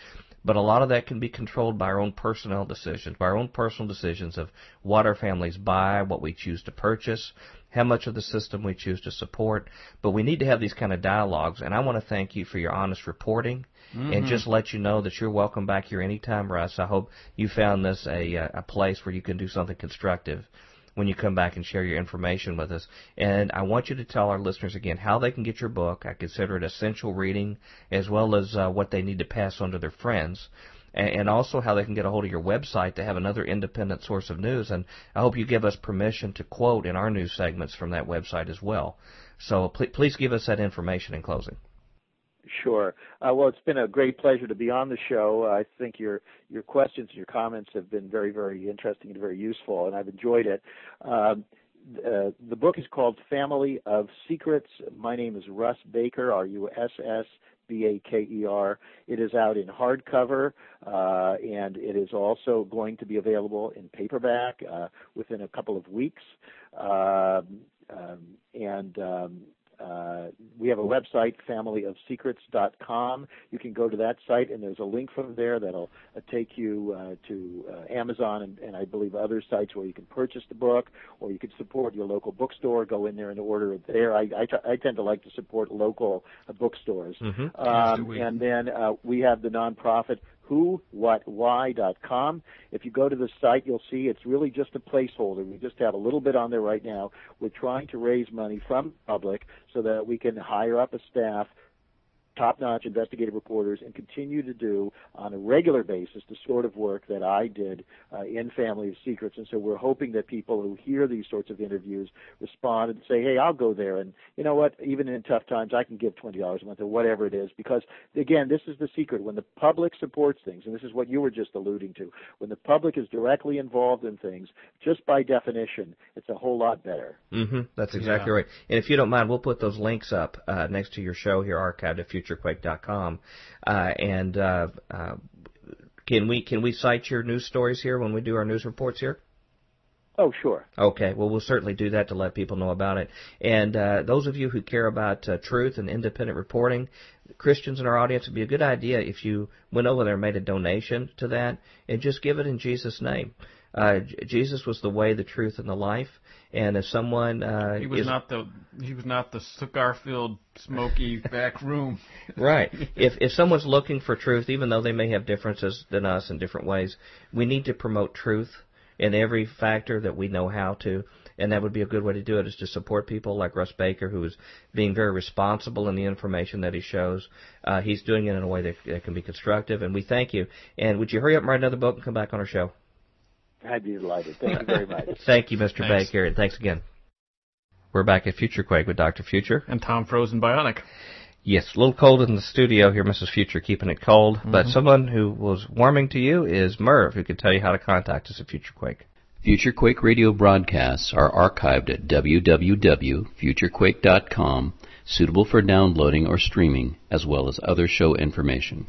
But a lot of that can be controlled by our own personnel decisions, by our own personal decisions of what our families buy, what we choose to purchase, how much of the system we choose to support. But we need to have these kind of dialogues, and I want to thank you for your honest reporting. Mm-hmm. And just let you know that you're welcome back here anytime, Russ. I hope you found this a, a place where you can do something constructive when you come back and share your information with us. And I want you to tell our listeners again how they can get your book. I consider it essential reading as well as uh, what they need to pass on to their friends. And also how they can get a hold of your website to have another independent source of news. And I hope you give us permission to quote in our news segments from that website as well. So please give us that information in closing. Sure. Uh, well, it's been a great pleasure to be on the show. I think your your questions and your comments have been very, very interesting and very useful, and I've enjoyed it. Um, uh, the book is called Family of Secrets. My name is Russ Baker, R U S S B A K E R. It is out in hardcover, uh, and it is also going to be available in paperback uh, within a couple of weeks. Um, um, and um, uh, we have a website, familyofsecrets.com. You can go to that site, and there's a link from there that'll uh, take you uh, to uh, Amazon and, and, I believe other sites where you can purchase the book, or you can support your local bookstore. Go in there and order it there. I, I, t- I tend to like to support local uh, bookstores. Mm-hmm. Um, and then uh, we have the nonprofit who, what, why.com. If you go to the site, you'll see it's really just a placeholder. We just have a little bit on there right now. We're trying to raise money from the public so that we can hire up a staff top-notch investigative reporters and continue to do on a regular basis the sort of work that I did uh, in Family of Secrets. And so we're hoping that people who hear these sorts of interviews respond and say, "Hey, I'll go there." And you know what? Even in tough times, I can give twenty dollars a month or whatever it is, because again, this is the secret. When the public supports things, and this is what you were just alluding to, when the public is directly involved in things, just by definition, it's a whole lot better. Mm-hmm. That's exactly yeah. right. And if you don't mind, we'll put those links up uh, next to your show here, archived at future futurequake.com. Uh, and uh, uh, can we can we cite your news stories here when we do our news reports here? Oh, sure. Okay. Well, we'll certainly do that to let people know about it. And uh, those of you who care about uh, truth and independent reporting, Christians in our audience, it'd be a good idea if you went over there and made a donation to that and just give it in Jesus' name. Uh, Jesus was the way, the truth, and the life. And if someone uh, he was is, not the he was not the cigar-filled, smoky [laughs] back room. right. [laughs] If if someone's looking for truth, even though they may have differences than us in different ways, we need to promote truth in every factor that we know how to. And that would be a good way to do it is to support people like Russ Baker, who is being very responsible in the information that he shows. Uh, he's doing it in a way that, that can be constructive, and we thank you. And would you hurry up and write another book and come back on our show? I'd be delighted. Thank you very much. [laughs] Thank you, Mr. Thanks. Baker, and thanks again. We're back at Future Quake with Dr. Future. And Tom Frozen Bionic. Yes, a little cold in the studio here, Mrs. Future, keeping it cold. Mm-hmm. But someone who was warming to you is Merv, who can tell you how to contact us at Future Quake. Future Quake radio broadcasts are archived at www.futurequake.com, suitable for downloading or streaming, as well as other show information.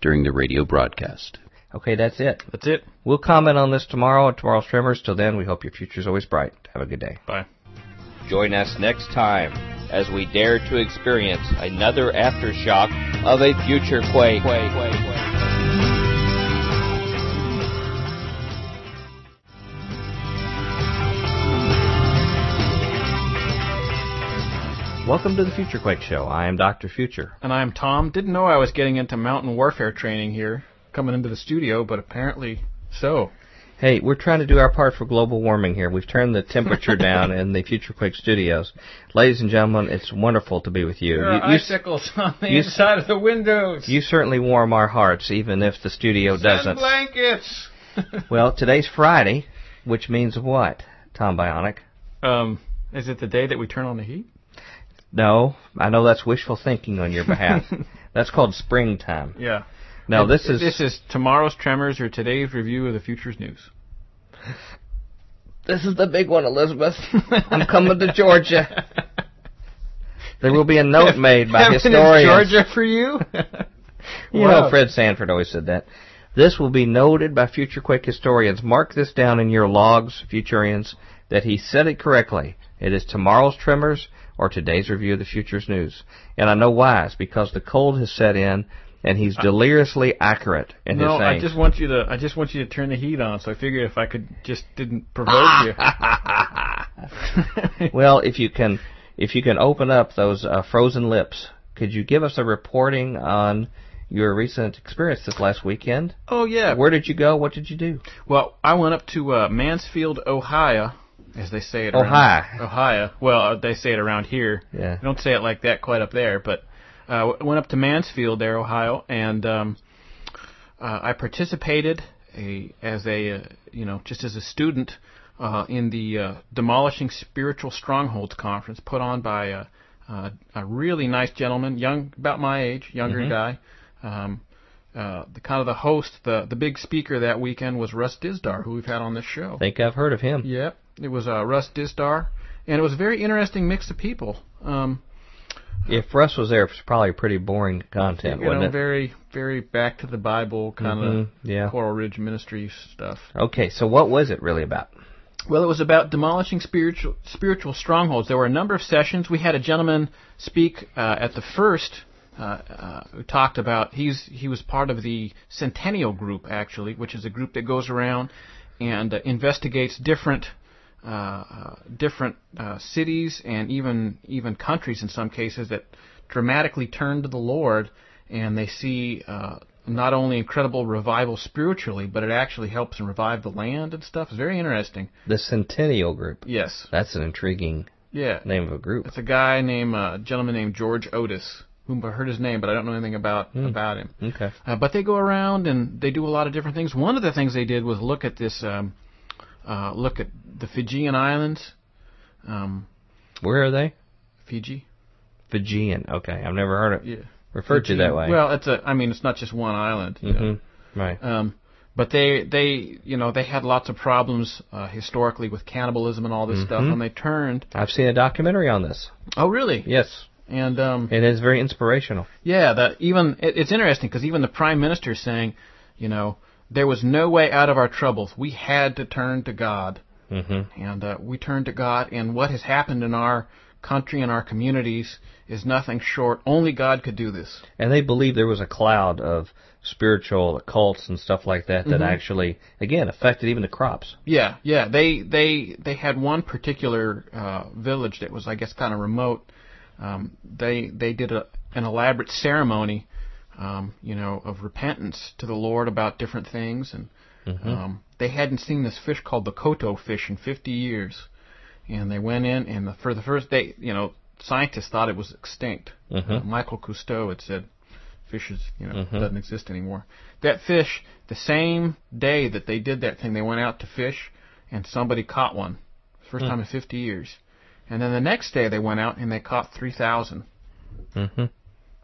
during the radio broadcast. Okay, that's it. That's it. We'll comment on this tomorrow at tomorrow's Tremors. Till then, we hope your future's always bright. Have a good day. Bye. Join us next time as we dare to experience another aftershock of a future quake. quake, quake, quake. Welcome to the Future Quake Show. I am Dr. Future. And I'm Tom. Didn't know I was getting into mountain warfare training here, coming into the studio, but apparently so. Hey, we're trying to do our part for global warming here. We've turned the temperature [laughs] down in the Future Quake studios. Ladies and gentlemen, it's wonderful to be with you. There you, are you, icicles [laughs] on the you- inside of the windows. you certainly warm our hearts, even if the studio Send doesn't. blankets. [laughs] Well, today's Friday, which means what, Tom Bionic? um, is it the day that we turn on the heat? No, I know that's wishful thinking on your behalf. [laughs] that's called springtime. Yeah. No, this is this is tomorrow's tremors or today's review of the future's news. this is the big one, Elizabeth. [laughs] I'm coming to Georgia. There will be a note made by Heaven is historians. Georgia for you. [laughs] You Wow. know, Fred Sanford always said that. This will be noted by future Quake historians. Mark this down in your logs, Futurians, that he said it correctly. It is tomorrow's Tremors or today's review of the Future's News. And I know why. It's because the cold has set in and he's deliriously accurate in no, his I just want you to. I just want you to turn the heat on. So I figured if I could just didn't provoke you. [laughs] [laughs] well, if you can, if you can open up those uh, frozen lips, could you give us a reporting on your recent experience this last weekend? oh yeah. Where did you go? What did you do? Well, I went up to uh, Mansfield, Ohio, as they say it. Ohio. Around, Ohio. Well, uh, they say it around here. Yeah. They don't say it like that quite up there, but uh, went up to Mansfield, there, Ohio, and um, uh, I participated a, as a uh, you know just as a student uh, in the uh, demolishing spiritual strongholds conference put on by a, uh, a really nice gentleman, young about my age, younger guy. Um, uh, the kind of the host, the the big speaker that weekend was Russ Dizdar, who we've had on this show. I think I've heard of him. Yep, it was uh, Russ Dizdar, and it was a very interesting mix of people. Um, If Russ was there, it's probably pretty boring content, you know, it? very very back to the Bible kind of Mhm, yeah. Coral Ridge Ministry stuff. Okay, so what was it really about? Well, it was about demolishing spiritual spiritual strongholds. There were a number of sessions. We had a gentleman speak uh, at the first uh, uh, who talked about he's he was part of the Sentinel Group actually, which is a group that goes around and uh, investigates different different uh, cities and even even countries in some cases that dramatically turn to the Lord and they see uh, not only incredible revival spiritually, but it actually helps and revive the land and stuff. It's very interesting. The Sentinel Group. Yes. That's an intriguing Yeah. name of a group. It's a guy named uh, a gentleman named George Otis, whom I heard his name, but I don't know anything about about him. Okay. Uh, but they go around and they do a lot of different things. One of the things they did was look at this, um, uh, look at the Fijian Islands, um, Where are they? Fiji. Fijian. Okay, I've never heard it Yeah. referred to that way. Well, it's a. I mean, it's not just one island. you know. hmm Right. Um, but they they you know they had lots of problems uh, historically with cannibalism and all this stuff, Mhm. and they turned. I've seen a documentary on this. Oh, really? Yes, And um, it is very inspirational. Yeah, that even it, it's interesting because even the prime minister is saying, you know, there was no way out of our troubles. We had to turn to God, hmm and uh, we turned to God. And what has happened in our country and our communities is nothing short. Only God could do this. And they believe there was a cloud of spiritual occults and stuff like that that Mhm. actually, again, affected even the crops. Yeah, yeah. They they they had one particular uh, village that was, I guess, kind of remote. Um, they they did a, an elaborate ceremony, um, you know, of repentance to the Lord about different things, and Mm-hmm. um, they hadn't seen this fish called the koto fish in 50 years, and they went in, and the, for the first day, you know, scientists thought it was extinct. Mhm. Uh, Michael Cousteau had said, "Fish is, you know, Mhm. doesn't exist anymore." That fish, the same day that they did that thing, they went out to fish, and somebody caught one, first Hmm. time in 50 years. And then the next day they went out and they caught 3,000, hmm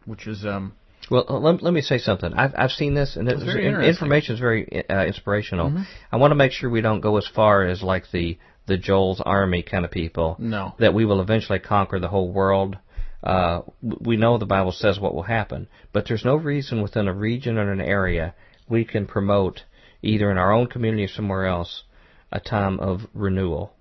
which is um, Well, uh, let, let me say something. I've I've seen this, and It's very information is very uh, inspirational. Mhm. I want to make sure we don't go as far as like the the Joel's army kind of people. No. That we will eventually conquer the whole world. Uh, we know the Bible says what will happen, but there's no reason within a region or an area we can promote either in our own community or somewhere else a time of renewal.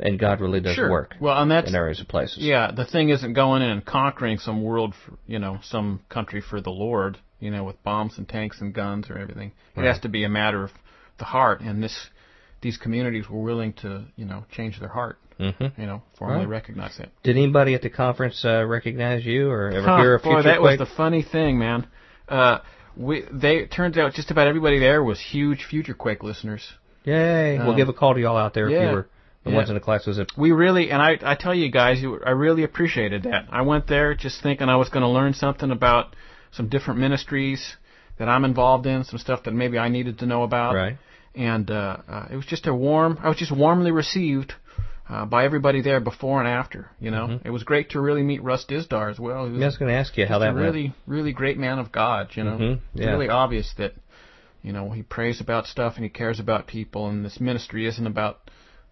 And God really does Sure. work Well, and that's in areas of places. Yeah, the thing isn't going in and conquering some world, for, you know, some country for the Lord, you know, with bombs and tanks and guns or everything. It has to be a matter of the heart, and this, these communities were willing to, you know, change their heart, Mm-hmm. you know, formally Right. recognize that. Did anybody at the conference uh, recognize you or ever Huh, hear boy, Future that was the funny thing, man. Uh, we they it turns out just about everybody there was huge Future Quake listeners. Yay! we'll Um, give a call to y'all out there if you were the Yeah. ones in the classes that We really, and I, I tell you guys, you- I really appreciated that. I went there just thinking I was going to learn something about some different ministries that I'm involved in, some stuff that maybe I needed to know about. right. And uh, uh, it was just a warm, I was just warmly received uh, by everybody there before and after. You know, Mhm. it was great to really meet Russ Dizdar as well. He was I was going to ask you how that a went. really, really great man of God. You know, Mhm, it's really obvious that you know he prays about stuff and he cares about people, and this ministry isn't about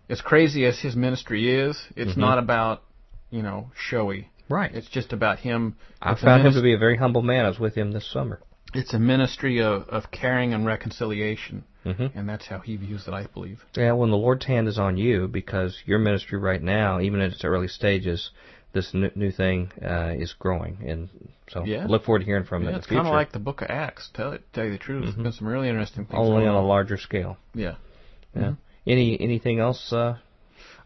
as crazy as his ministry is. It's Mhm. not about you know showy. Right. It's just about him. I found him to be a very humble man. I was with him this summer. It's a ministry of, of caring and reconciliation, hmm and that's how he views it. I believe. Yeah, when the Lord's hand is on you, because your ministry right now, even in its early stages, this new, new thing uh, is growing, and so Yeah. Look forward to hearing from Yeah, it in it's the future. kind of like the Book of Acts. Tell it, tell you the truth. Mhm. There's been some really interesting things. only on a larger scale. Yeah. Yeah. Mhm. Any anything else uh,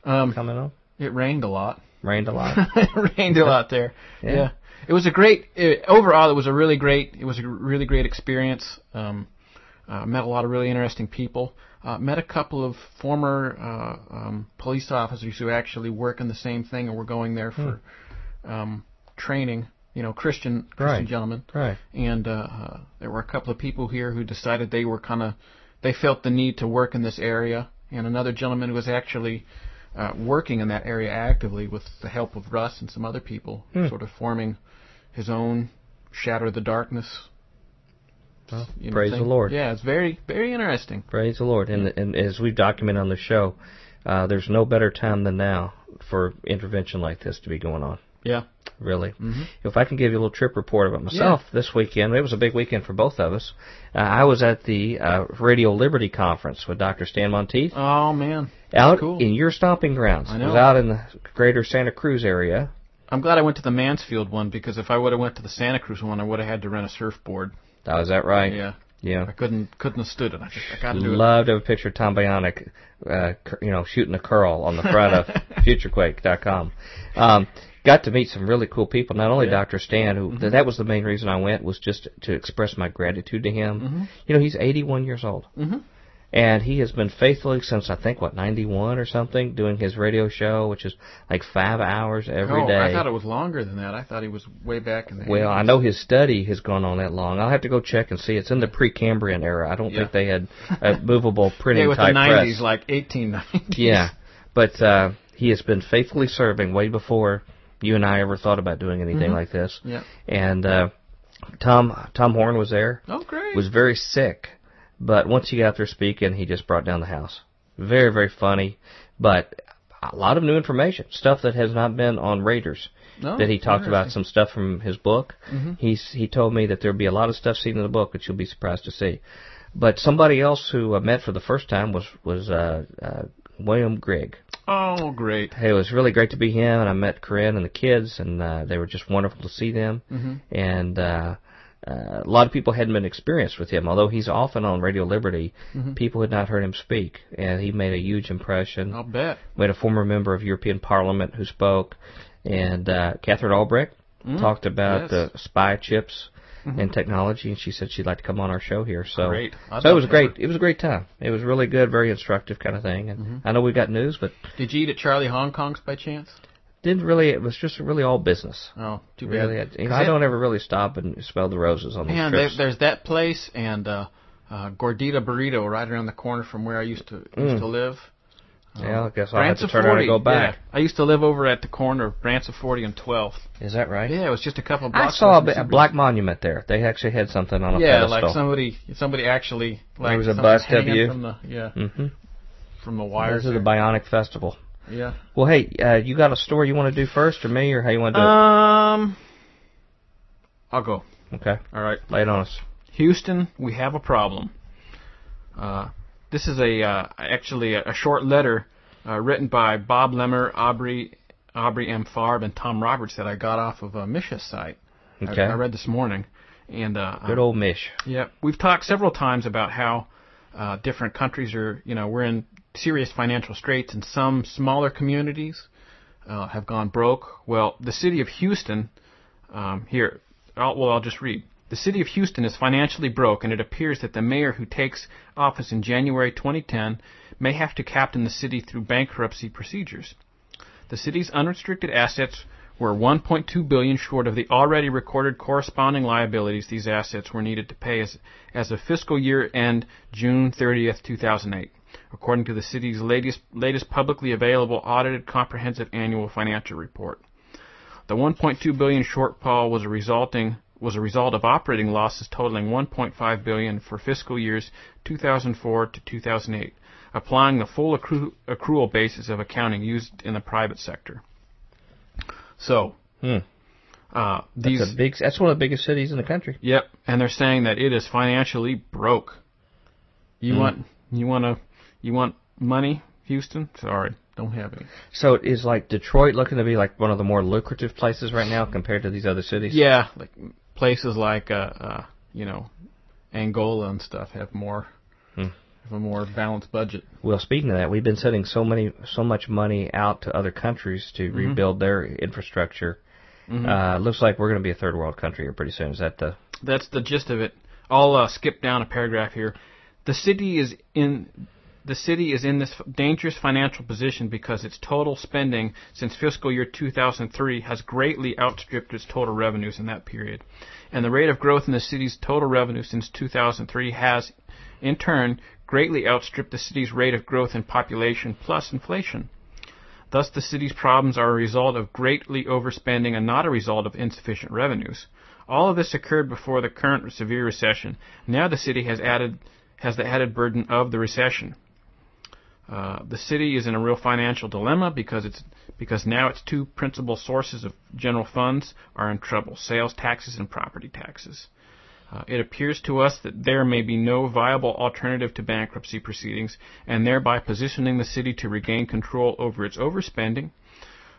Um, coming on? it rained a lot. Rained a lot. [laughs] it rained a lot there. [laughs] Yeah. Yeah. It was a great. It, overall, it was a really great. It was a really great experience. Um, uh, met a lot of really interesting people. Uh, met a couple of former uh, um, police officers who actually work in the same thing and were going there for um, training. You know, Christian Christian Right. gentlemen. right. And uh, uh, there were a couple of people here who decided they were kind of. They felt the need to work in this area, and another gentleman was actually uh, working in that area actively with the help of Russ and some other people, Hmm. sort of forming his own Shatter the Darkness. Well, you know, praise thing. the Lord. Yeah, it's very, very interesting. Praise the Lord. And, and as we've documented on the show, uh, there's no better time than now for intervention like this to be going on. Yeah. Really. Mhm. If I can give you a little trip report about myself this weekend, it was a big weekend for both of us. Uh, I was at the uh, Radio Liberty Conference with Dr. Stan Monteith Oh man, out cool. in your stomping grounds. I It know. was out in the greater Santa Cruz area. I'm glad I went to the Mansfield one because if I would have went to the Santa Cruz one, I would have had to rent a surfboard. Oh, is that right? Yeah, Yeah. I couldn't couldn't have stood it. I, just, I got to do it. Love to have a picture of Tom Bionic, uh, you know, shooting a curl on the front of [laughs] FutureQuake.com. Um, got to meet some really cool people. Not only Yeah. Dr. Stan, who th- that was the main reason I went, was just to express my gratitude to him. Mhm. You know, he's 81 years old, Mhm. and he has been faithfully since I think what 91 or something, doing his radio show, which is like five hours every oh, day. I thought it was longer than that. I thought he was way back in the. Well, I know his study has gone on that long. I'll have to go check and see. It's in the Precambrian era. I don't Yeah. think they had [laughs] a movable printing yeah, with type the press. 90s, like 1890s. Yeah, but uh, he has been faithfully serving way before you and I ever thought about doing anything Mhm. like this. Yeah. And uh, Tom Tom Horn was there. Oh, great. Was very sick, but once he got there speaking, he just brought down the house. Very very funny, but a lot of new information, stuff that has not been on Raiders. No, that he talked about some stuff from his book. Mm-hmm. He's he told me that there'll be a lot of stuff seen in the book that you'll be surprised to see. But somebody else who I met for the first time was was uh, uh, William Grigg. Oh, great. Hey, it was really great to be him, and I met Corinne and the kids, and uh, they were just wonderful to see them. hmm And uh, uh, a lot of people hadn't been experienced with him, although he's often on Radio Liberty. Mhm. People had not heard him speak, and he made a huge impression. I'll bet. We had a former member of European Parliament who spoke, and uh, Katherine Albrecht Mm, talked about yes. the spy chips Mhm. and technology, and she said she'd like to come on our show here. So, Great. I'd so it was great. It was a great time. It was really good, very instructive kind of thing. And Mhm. I know we've got news, but Did you eat at Charlie Hong Kong's by chance? didn't really. It was just really all business. Oh, too bad. Really, I, you know, 'Cause I don't ever really stop and smell the roses on these Man, there, trips. there's that place and uh, uh, Gordita Burrito right around the corner from where I used to used Mm. to live. Yeah, I guess I'll have to turn around and go back. Yeah. I used to live over at the corner of Branson 40 and 12th. Is that right? Yeah, it was just a couple of I blocks. saw a, away bi- from a black monument there. They actually had something on a Yeah, pedestal. like somebody somebody actually like There was a bust of you. from the yeah hmm from the wires. This is the. Bionic Festival. yeah. Well, hey, uh, you got a story you want to do first, or me, or how you want to do Um, I'll go. Okay, All right. lay it on us. Houston, we have a problem. Uh, this is a uh, actually a, a short letter uh, written by Bob Lemmer, Aubrey Aubrey M. Farb, and Tom Roberts that I got off of a Misha site. I- Okay. I, read this morning, and uh, Good old Mish. yeah, we've talked several times about how uh, different countries are, you know, we're in serious financial straits, and some smaller communities uh, have gone broke. Well, the city of Houston, um, here, I'll, well, I'll just read. The city of Houston is financially broke, and it appears that the mayor who takes office in January 2010 may have to captain the city through bankruptcy procedures. The city's unrestricted assets were 1.2 billion short of the already recorded corresponding liabilities these assets were needed to pay as, as of fiscal year end June 30th, 2008, according to the city's latest, latest publicly available audited comprehensive annual financial report. The 1.2 billion shortfall was a resulting was a result of operating losses totaling 1.5 billion for fiscal years 2004 to 2008, applying the full accru- accrual basis of accounting used in the private sector. So, Hmm. uh, these That's big. That's one of the biggest cities in the country. Yep, and they're saying that it is financially broke. You Hmm. want you want to you want money, Houston? Sorry, don't have any. So is like Detroit looking to be like one of the more lucrative places right now compared to these other cities? Yeah, like places like uh, uh you know Angola and stuff have more Hmm. have a more balanced budget. Well, speaking of that, we've been sending so many, so much money out to other countries to rebuild their infrastructure. Uh, looks like we're going to be a third world country here pretty soon. Is that the? That's the gist of it. I'll uh, skip down a paragraph here. The city is in the city is in this dangerous financial position because its total spending since fiscal year 2003 has greatly outstripped its total revenues in that period. And the rate of growth in the city's total revenue since 2003 has, in turn, greatly outstripped the city's rate of growth in population plus inflation. Thus, the city's problems are a result of greatly overspending and not a result of insufficient revenues. All of this occurred before the current severe recession. Now the city has added has the added burden of the recession. Uh, the city is in a real financial dilemma because it's because now its two principal sources of general funds are in trouble: sales taxes and property taxes. Uh, it appears to us that there may be no viable alternative to bankruptcy proceedings, and thereby positioning the city to regain control over its overspending.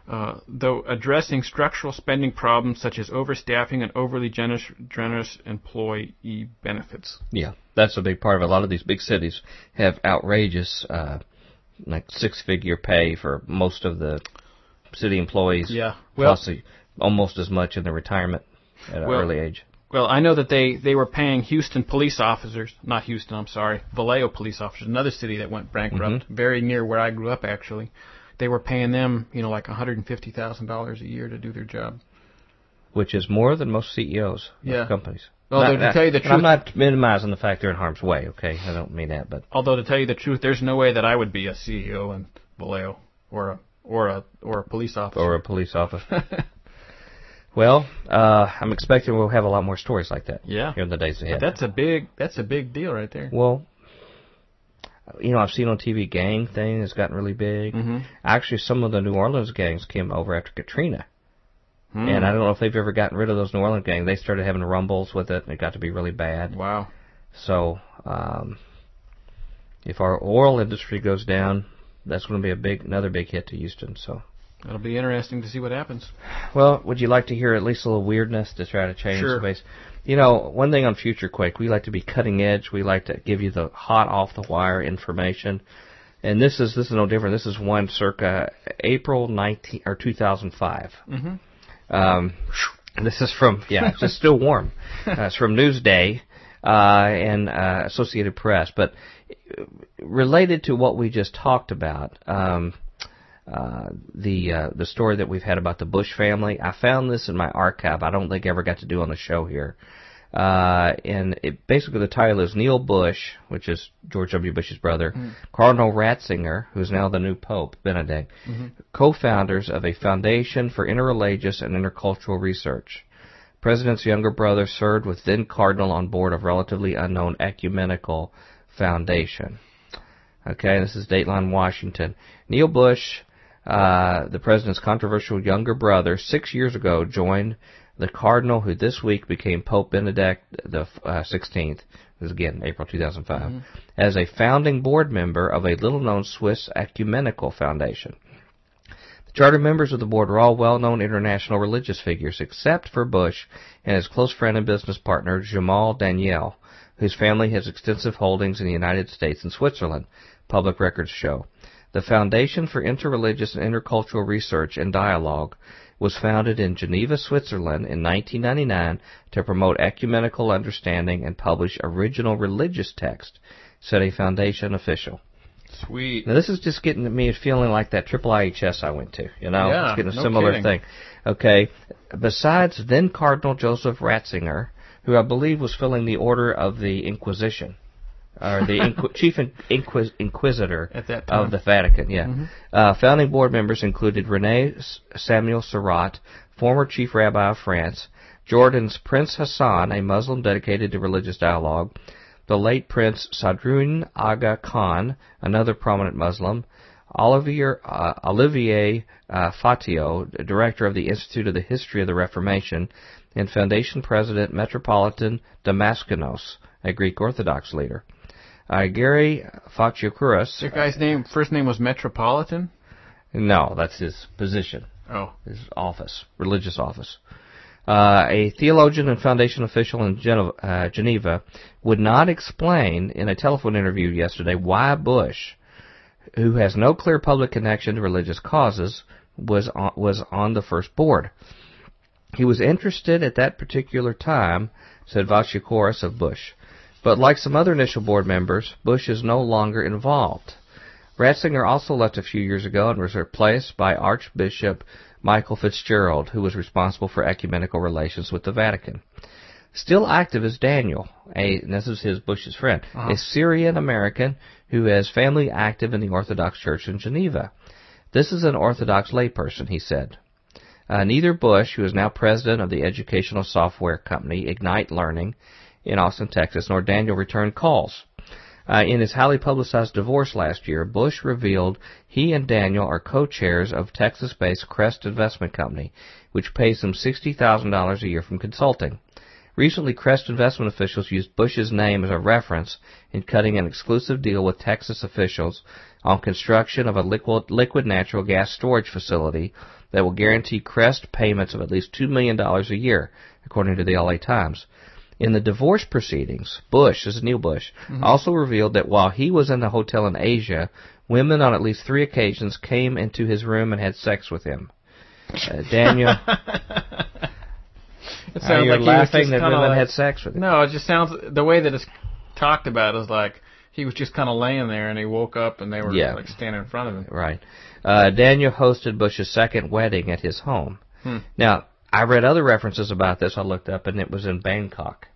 Uh, though addressing structural spending problems such as overstaffing and overly generous, generous employee benefits. Yeah, that's a big part of it. A lot of these big cities have outrageous, uh, like six-figure pay for most of the city employees. Yeah, well- plus the, almost as much in their retirement at an early age. Well, I know that they, they were paying Houston police officers, not Houston, I'm sorry, Vallejo police officers, another city that went bankrupt, mm-hmm. very near where I grew up actually. They were paying them, you know, like $150,000 a year to do their job. which is more than most CEOs of Yeah. companies. Well, to tell you the truth- I'm not minimizing the fact they're in harm's way. Okay, I don't mean that, but Although to tell you the truth, there's no way that I would be a CEO in Vallejo or a or a or a police officer. or a police officer. [laughs] well, uh, I'm expecting we'll have a lot more stories like that. Yeah. here in the days ahead. That's a big that's a big deal right there. well, you know, I've seen on TV gang thing has gotten really big. Mm-hmm. Actually, some of the New Orleans gangs came over after Katrina. Hmm. And I don't know if they've ever gotten rid of those New Orleans gangs. They started having rumbles with it, and it got to be really bad. Wow. So, um, if our oil industry goes down, that's going to be a big, another big hit to Houston. So, That'll be interesting to see what happens. well, would you like to hear at least a little weirdness to try to change Sure. the base? You know, one thing on Future Quake, we like to be cutting edge. We like to give you the hot off the wire information. And this is this is no different. This is one circa April 19 or 2005. Mhm. Um, this is from yeah, it's still warm. [laughs] Uh, it's from Newsday uh, and uh, Associated Press, but uh, related to what we just talked about. Um, uh, the uh, the story that we've had about the Bush family. I found this in my archive. I don't think I ever got to do on the show here. Uh, and it, basically the title is Neil Bush, which is George W. Bush's brother, mm. Cardinal Ratzinger, who's now the new Pope, Benedict, mm-hmm. co-founders of a foundation for interreligious and intercultural research. President's younger brother served with then Cardinal on board of relatively unknown ecumenical foundation. Okay, this is Dateline Washington. Neil Bush, uh, the president's controversial younger brother, six years ago joined the cardinal who this week became Pope Benedict the uh, 16th, this again April 2005, mm-hmm. as a founding board member of a little-known Swiss ecumenical foundation. The charter members of the board are all well-known international religious figures, except for Bush and his close friend and business partner Jamal Daniel, whose family has extensive holdings in the United States and Switzerland. Public records show. The Foundation for Interreligious and Intercultural Research and Dialogue was founded in Geneva, Switzerland in 1999 to promote ecumenical understanding and publish original religious text, said a foundation official. Sweet. Now this is just getting me feeling like that triple IHS I went to. You know, yeah, it's getting a no similar kidding. thing. Okay. Besides then Cardinal Joseph Ratzinger, who I believe was filling the order of the Inquisition or the [laughs] Inqu- chief Inquis- inquisitor of the Vatican. Yeah, mm-hmm. uh, founding board members included Rene Samuel Sirat, former chief rabbi of France, Jordan's Prince Hassan, a Muslim dedicated to religious dialogue, the late Prince Sadruddin Aga Khan, another prominent Muslim, Olivier, uh, Olivier uh, Fatio, director of the Institute of the History of the Reformation, and Foundation President Metropolitan Damaskinos, a Greek Orthodox leader. Uh, Gary Vachicouras. The guy's name, first name was Metropolitan? No, that's his position. Oh. His office, religious office. Uh, a theologian and foundation official in Geneva, uh, Geneva would not explain in a telephone interview yesterday why Bush, who has no clear public connection to religious causes, was on, was on the first board. He was interested at that particular time, said Vachicouras of Bush. But like some other initial board members, Bush is no longer involved. Ratzinger also left a few years ago and was replaced by Archbishop Michael Fitzgerald, who was responsible for ecumenical relations with the Vatican. Still active is Daniel, a this is his Bush's friend, uh-huh. a Syrian American who has family active in the Orthodox Church in Geneva. This is an Orthodox layperson, he said. Uh, neither Bush, who is now president of the educational software company Ignite Learning, in Austin, Texas, nor Daniel returned calls. Uh, in his highly publicized divorce last year, Bush revealed he and Daniel are co-chairs of Texas-based Crest Investment Company, which pays them $60,000 a year from consulting. Recently, Crest investment officials used Bush's name as a reference in cutting an exclusive deal with Texas officials on construction of a liquid, liquid natural gas storage facility that will guarantee Crest payments of at least $2 million a year, according to the LA Times. In the divorce proceedings, Bush, this is Neil Bush, mm-hmm. also revealed that while he was in the hotel in Asia, women on at least three occasions came into his room and had sex with him. Uh, [laughs] Daniel. it sounds like you're laughing that women like, had sex with him. No, it just sounds the way that it's talked about is like he was just kind of laying there and he woke up and they were yeah. like standing in front of him. Right. Uh, Daniel hosted Bush's second wedding at his home. Hmm. Now, I read other references about this. I looked up and it was in Bangkok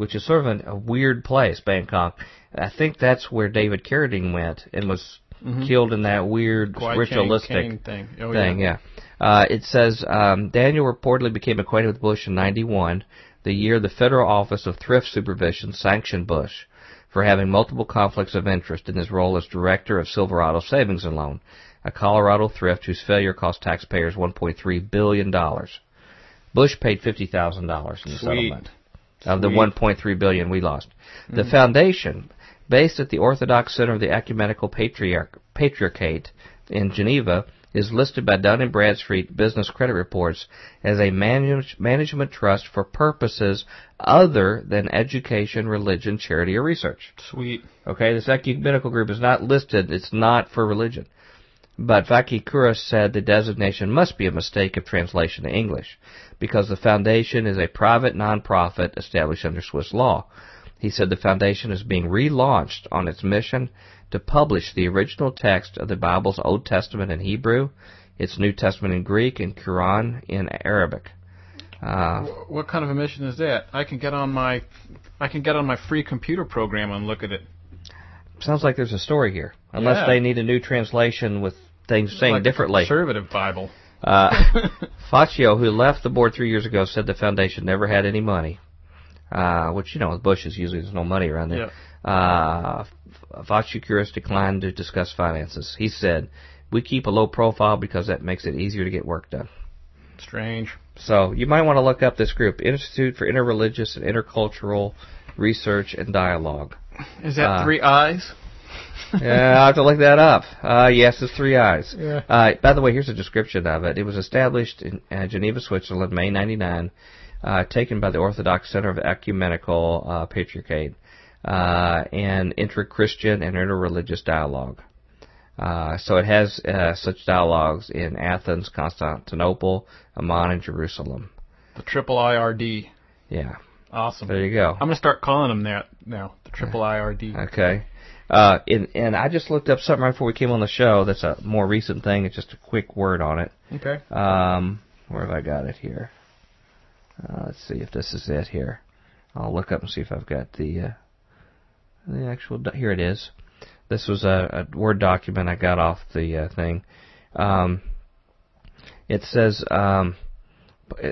which is sort of an, a weird place, Bangkok. I think that's where David Carradine went and was mm-hmm. killed in that weird ritualistic thing. Oh, thing. Yeah. yeah. Uh, it says um, Daniel reportedly became acquainted with Bush in '91, the year the Federal Office of Thrift Supervision sanctioned Bush for having multiple conflicts of interest in his role as director of Silverado Savings and Loan, a Colorado thrift whose failure cost taxpayers $1.3 billion. Bush paid $50,000 in the Sweet. settlement of the 1.3 billion we lost. Mm-hmm. The foundation, based at the Orthodox Center of the Ecumenical Patriarch, Patriarchate in Geneva, is listed by Dun and Bradstreet Business Credit Reports as a manage, management trust for purposes other than education, religion, charity, or research. Sweet. Okay, this ecumenical group is not listed. It's not for religion. But Vachicouras said the designation must be a mistake of translation to English, because the foundation is a private nonprofit established under Swiss law. He said the foundation is being relaunched on its mission to publish the original text of the Bible's Old Testament in Hebrew, its New Testament in Greek, and Quran in Arabic. Uh, What kind of a mission is that? I can get on my, I can get on my free computer program and look at it. sounds like there's a story here, unless Yeah. they need a new translation with things saying like differently. Conservative Bible. Uh, [laughs] Fatio, who left the board three years ago, said the foundation never had any money. Uh, which, you know, with Bushes, usually there's no money around there. Uh, Vachicouras declined to discuss finances. He said, we keep a low profile because that makes it easier to get work done. Strange. So you might want to look up this group, Institute for Interreligious and Intercultural Research and Dialogue. Is that Uh, three eyes? [laughs] yeah, I'll have to look that up. Uh, yes, it's three eyes. Yeah. Uh, by the way, here's a description of it. It was established in uh, Geneva, Switzerland, May 99, uh, taken by the Orthodox Center of Ecumenical uh, Patriarchate, uh, and inter-Christian and interreligious dialogue. Uh, so it has uh, such dialogues in Athens, Constantinople, Amman, and Jerusalem. The triple IRD. Yeah, Awesome. there you go. I'm gonna start calling them that now. The triple IRD. Okay. Uh, and, and I just looked up something right before we came on the show. That's a more recent thing. It's just a quick word on it. Okay. Um, where have I got it here? Uh, let's see if this is it here. I'll look up and see if I've got the uh, the actual. Do- here it is. This was a, a word document I got off the uh, thing. Um, it says um,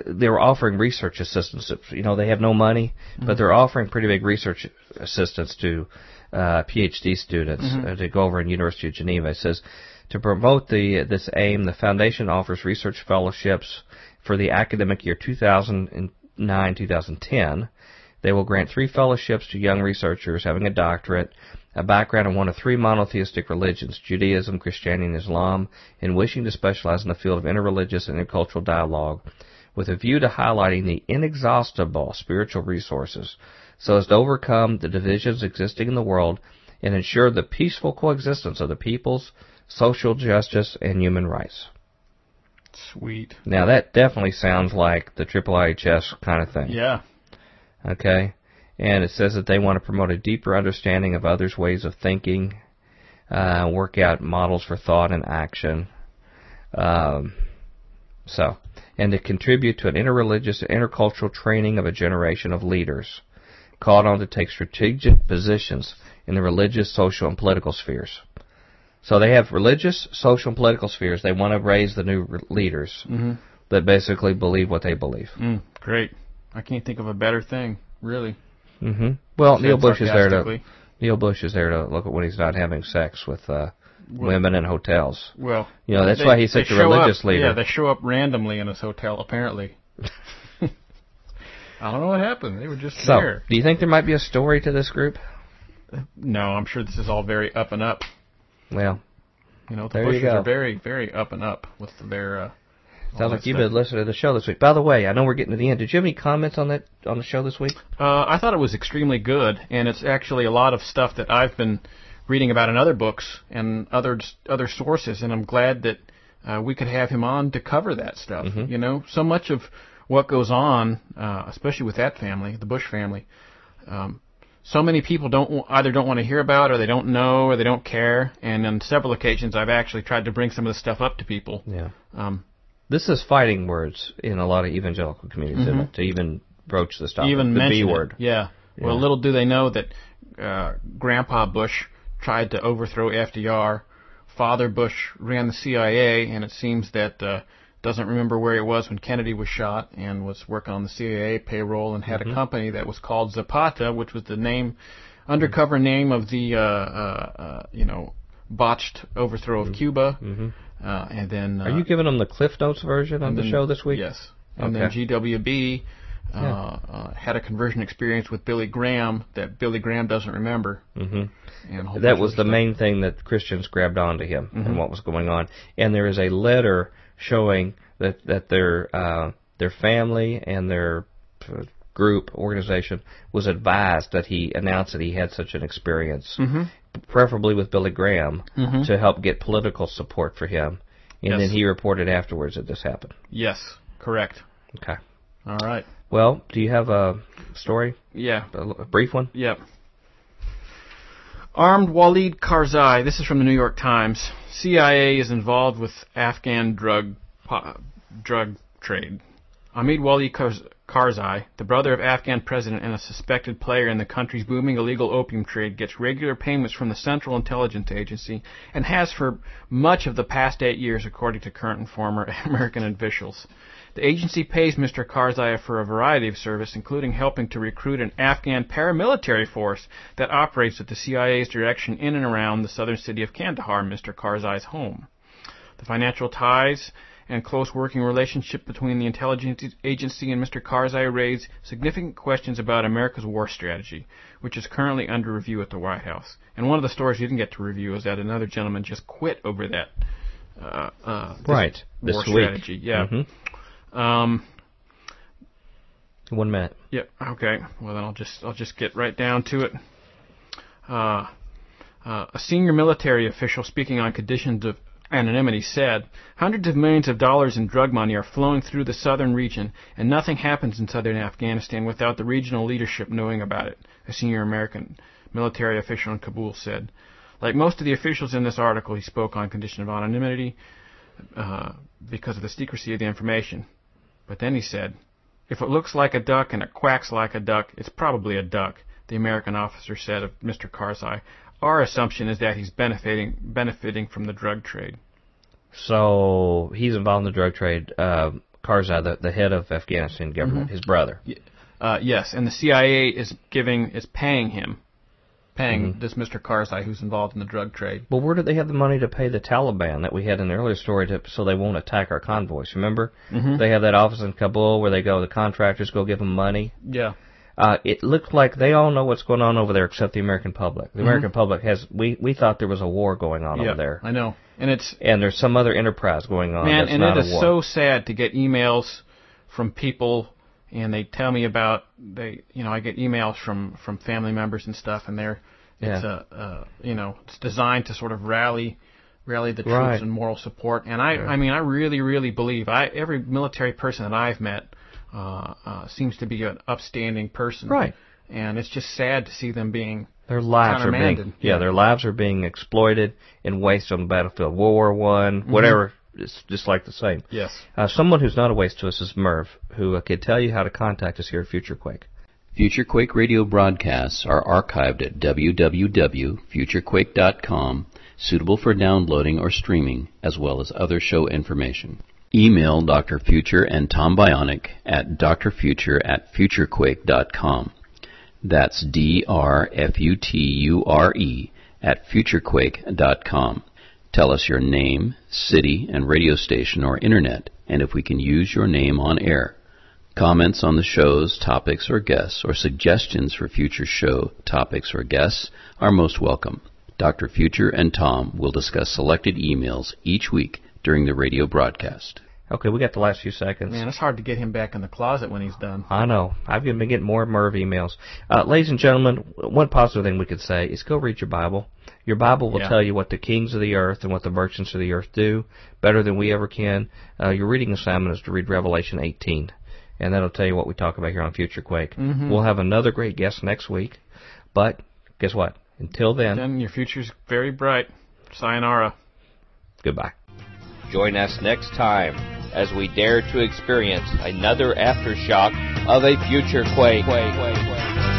they were offering research assistance. You know, they have no money, but they're offering pretty big research assistance to uh, PhD students uh, to go over in University of Geneva. It says to promote the this aim, the foundation offers research fellowships for the academic year 2009-2010. They will grant three fellowships to young researchers having a doctorate, a background in one of three monotheistic religions, Judaism, Christianity, and Islam, and wishing to specialize in the field of interreligious and intercultural dialogue, with a view to highlighting the inexhaustible spiritual resources, so as to overcome the divisions existing in the world and ensure the peaceful coexistence of the peoples, social justice, and human rights. Sweet. Now that definitely sounds like the Triple IHS kind of thing. Yeah. Okay? And it says that they want to promote a deeper understanding of others' ways of thinking, uh, work out models for thought and action. Um, so, and to contribute to an interreligious and intercultural training of a generation of leaders called on to take strategic positions in the religious, social, and political spheres. So they have religious, social, and political spheres. They want to raise the new re- leaders Mm-hmm. that basically believe what they believe. Mm, great. I can't think of a better thing, really. hmm Well, Neil Bush is there to. Neil Bush is there to look at when he's not having sex with uh, Well- women in hotels. Well, You know, that's they- why he's such a religious up, leader. Yeah, they show up randomly in his hotel, apparently. [laughs] I don't know what happened. They were just so, there. do you think there might be a story to this group? No, I'm sure this is all very up and up. Well, You know, the There Bushes are very, very up and up with their. Uh, sounds like you've been listening to the show this week. By the way, I know we're getting to the end. Did you have any comments on that on the show this week? Uh, I thought it was extremely good, and it's actually a lot of stuff that I've been reading about in other books and other other sources, and I'm glad that uh, we could have him on to cover that stuff. Mm-hmm. You know, so much of what goes on, uh, especially with that family, the Bush family. Um, so many people don't either don't want to hear about, or they don't know, or they don't care. And on several occasions, I've actually tried to bring some of this stuff up to people. Yeah. Um, This is fighting words in a lot of evangelical communities, isn't it? To even broach this topic. even the mention B word. Yeah. Well, little do they know that uh, Grandpa Bush tried to overthrow FDR. Father Bush ran the CIA, and it seems that uh, doesn't remember where he was when Kennedy was shot, and was working on the CIA payroll, and had a company that was called Zapata, which was the name, undercover name of the uh, uh, uh, you know botched overthrow of Cuba. Mhm. Uh, and then Are uh, you giving them the Cliff Notes version of the then- show this week? Yes. And Okay. then GWB uh, Yeah. uh, had a conversion experience with Billy Graham that Billy Graham doesn't remember. hmm And That was the stuff. main thing that Christians grabbed onto him and what was going on. And there is a letter showing that that their uh, their family and their uh, group organization was advised that he announced that he had such an experience, Mhm. preferably with Billy Graham, Mhm. to help get political support for him. And Yes. then he reported afterwards that this happened. Yes, correct. Okay. All right. Well, do you have a story, Yeah. a, a brief one? Yep. Ahmed Wali Karzai. This is from the New York Times. CIA is involved with Afghan drug drug trade. Hamid Wali Karzai, the brother of Afghan president and a suspected player in the country's booming illegal opium trade, gets regular payments from the Central Intelligence Agency and has for much of the past eight years, according to current and former [laughs] American officials. The agency pays Mr. Karzai for a variety of service, including helping to recruit an Afghan paramilitary force that operates at the CIA's direction in and around the southern city of Kandahar, Mr. Karzai's home. The financial ties and close working relationship between the intelligence agency and Mr. Karzai raise significant questions about America's war strategy, which is currently under review at the White House. And one of the stories you didn't get to review is that another gentleman just quit over that. Uh, uh, right. War this strategy. Week. Yeah. Mm-hmm. Um, One minute. Yep. Yeah, okay. Well, then I'll just I'll just get right down to it. Uh, uh, a senior military official speaking on conditions of anonymity said, hundreds of millions of dollars in drug money are flowing through the southern region, and nothing happens in southern Afghanistan without the regional leadership knowing about it, a senior American military official in Kabul said. Like most of the officials in this article, he spoke on condition of anonymity uh, because of the secrecy of the information. But then he said, if it looks like a duck and it quacks like a duck, it's probably a duck, the American officer said of Mr. Karzai. Our assumption is that he's benefiting benefiting from the drug trade. So he's involved in the drug trade. Uh, Karzai, the, the head of Afghanistan government, mm-hmm. his brother. Uh, yes, and the CIA is giving is paying him, paying mm-hmm. this Mr. Karzai who's involved in the drug trade. Well, where do they have the money to pay the Taliban that we had in the earlier story to, so they won't attack our convoys? Remember, mm-hmm. they have that office in Kabul where they go, the contractors go give them money. Yeah uh, it looked like they all know what's going on over there except the American public. The mm-hmm. American public has we we thought there was a war going on yeah, over there. I know, and it's and there's some other enterprise going on. Man, and it is so sad to get emails from people, and they tell me about they you know I get emails from from family members and stuff, and they're yeah. it's a uh, you know it's designed to sort of rally rally the troops right. and moral support. And I, yeah. I mean, I really, really believe I every military person that I've met uh, uh, seems to be an upstanding person. Right. And it's just sad to see them being their lives are being yeah, yeah, their lives are being exploited and wasted on the battlefield. World War One, mm-hmm. whatever. It's just like the same. Yes. Uh, someone who's not a waste to us is Merv, who uh, could tell you how to contact us here at Future Quake. Future Quake radio broadcasts are archived at www.futurequake.com, suitable for downloading or streaming, as well as other show information. Email Dr. Future and Tom Bionic at drfuture at futurequake.com. That's D-R-F-U-T-U-R-E at futurequake.com. Tell us your name, city, and radio station or internet, and if we can use your name on air. Comments on the show's topics or guests, or suggestions for future show topics or guests are most welcome. Dr. Future and Tom will discuss selected emails each week during the radio broadcast. Okay, we got the last few seconds. Man, it's hard to get him back in the closet when he's done. I know. I've been getting more Merv emails. Uh, ladies and gentlemen, one positive thing we could say is go read your Bible. Your Bible will yeah. tell you what the kings of the earth and what the merchants of the earth do better than we ever can. Uh, your reading assignment is to read Revelation 18, and that'll tell you what we talk about here on Future Quake. Mm-hmm. We'll have another great guest next week, but guess what? Until then, then your future's very bright. Sayonara. Goodbye. Join us next time as we dare to experience another aftershock of a future quake. quake, quake, quake.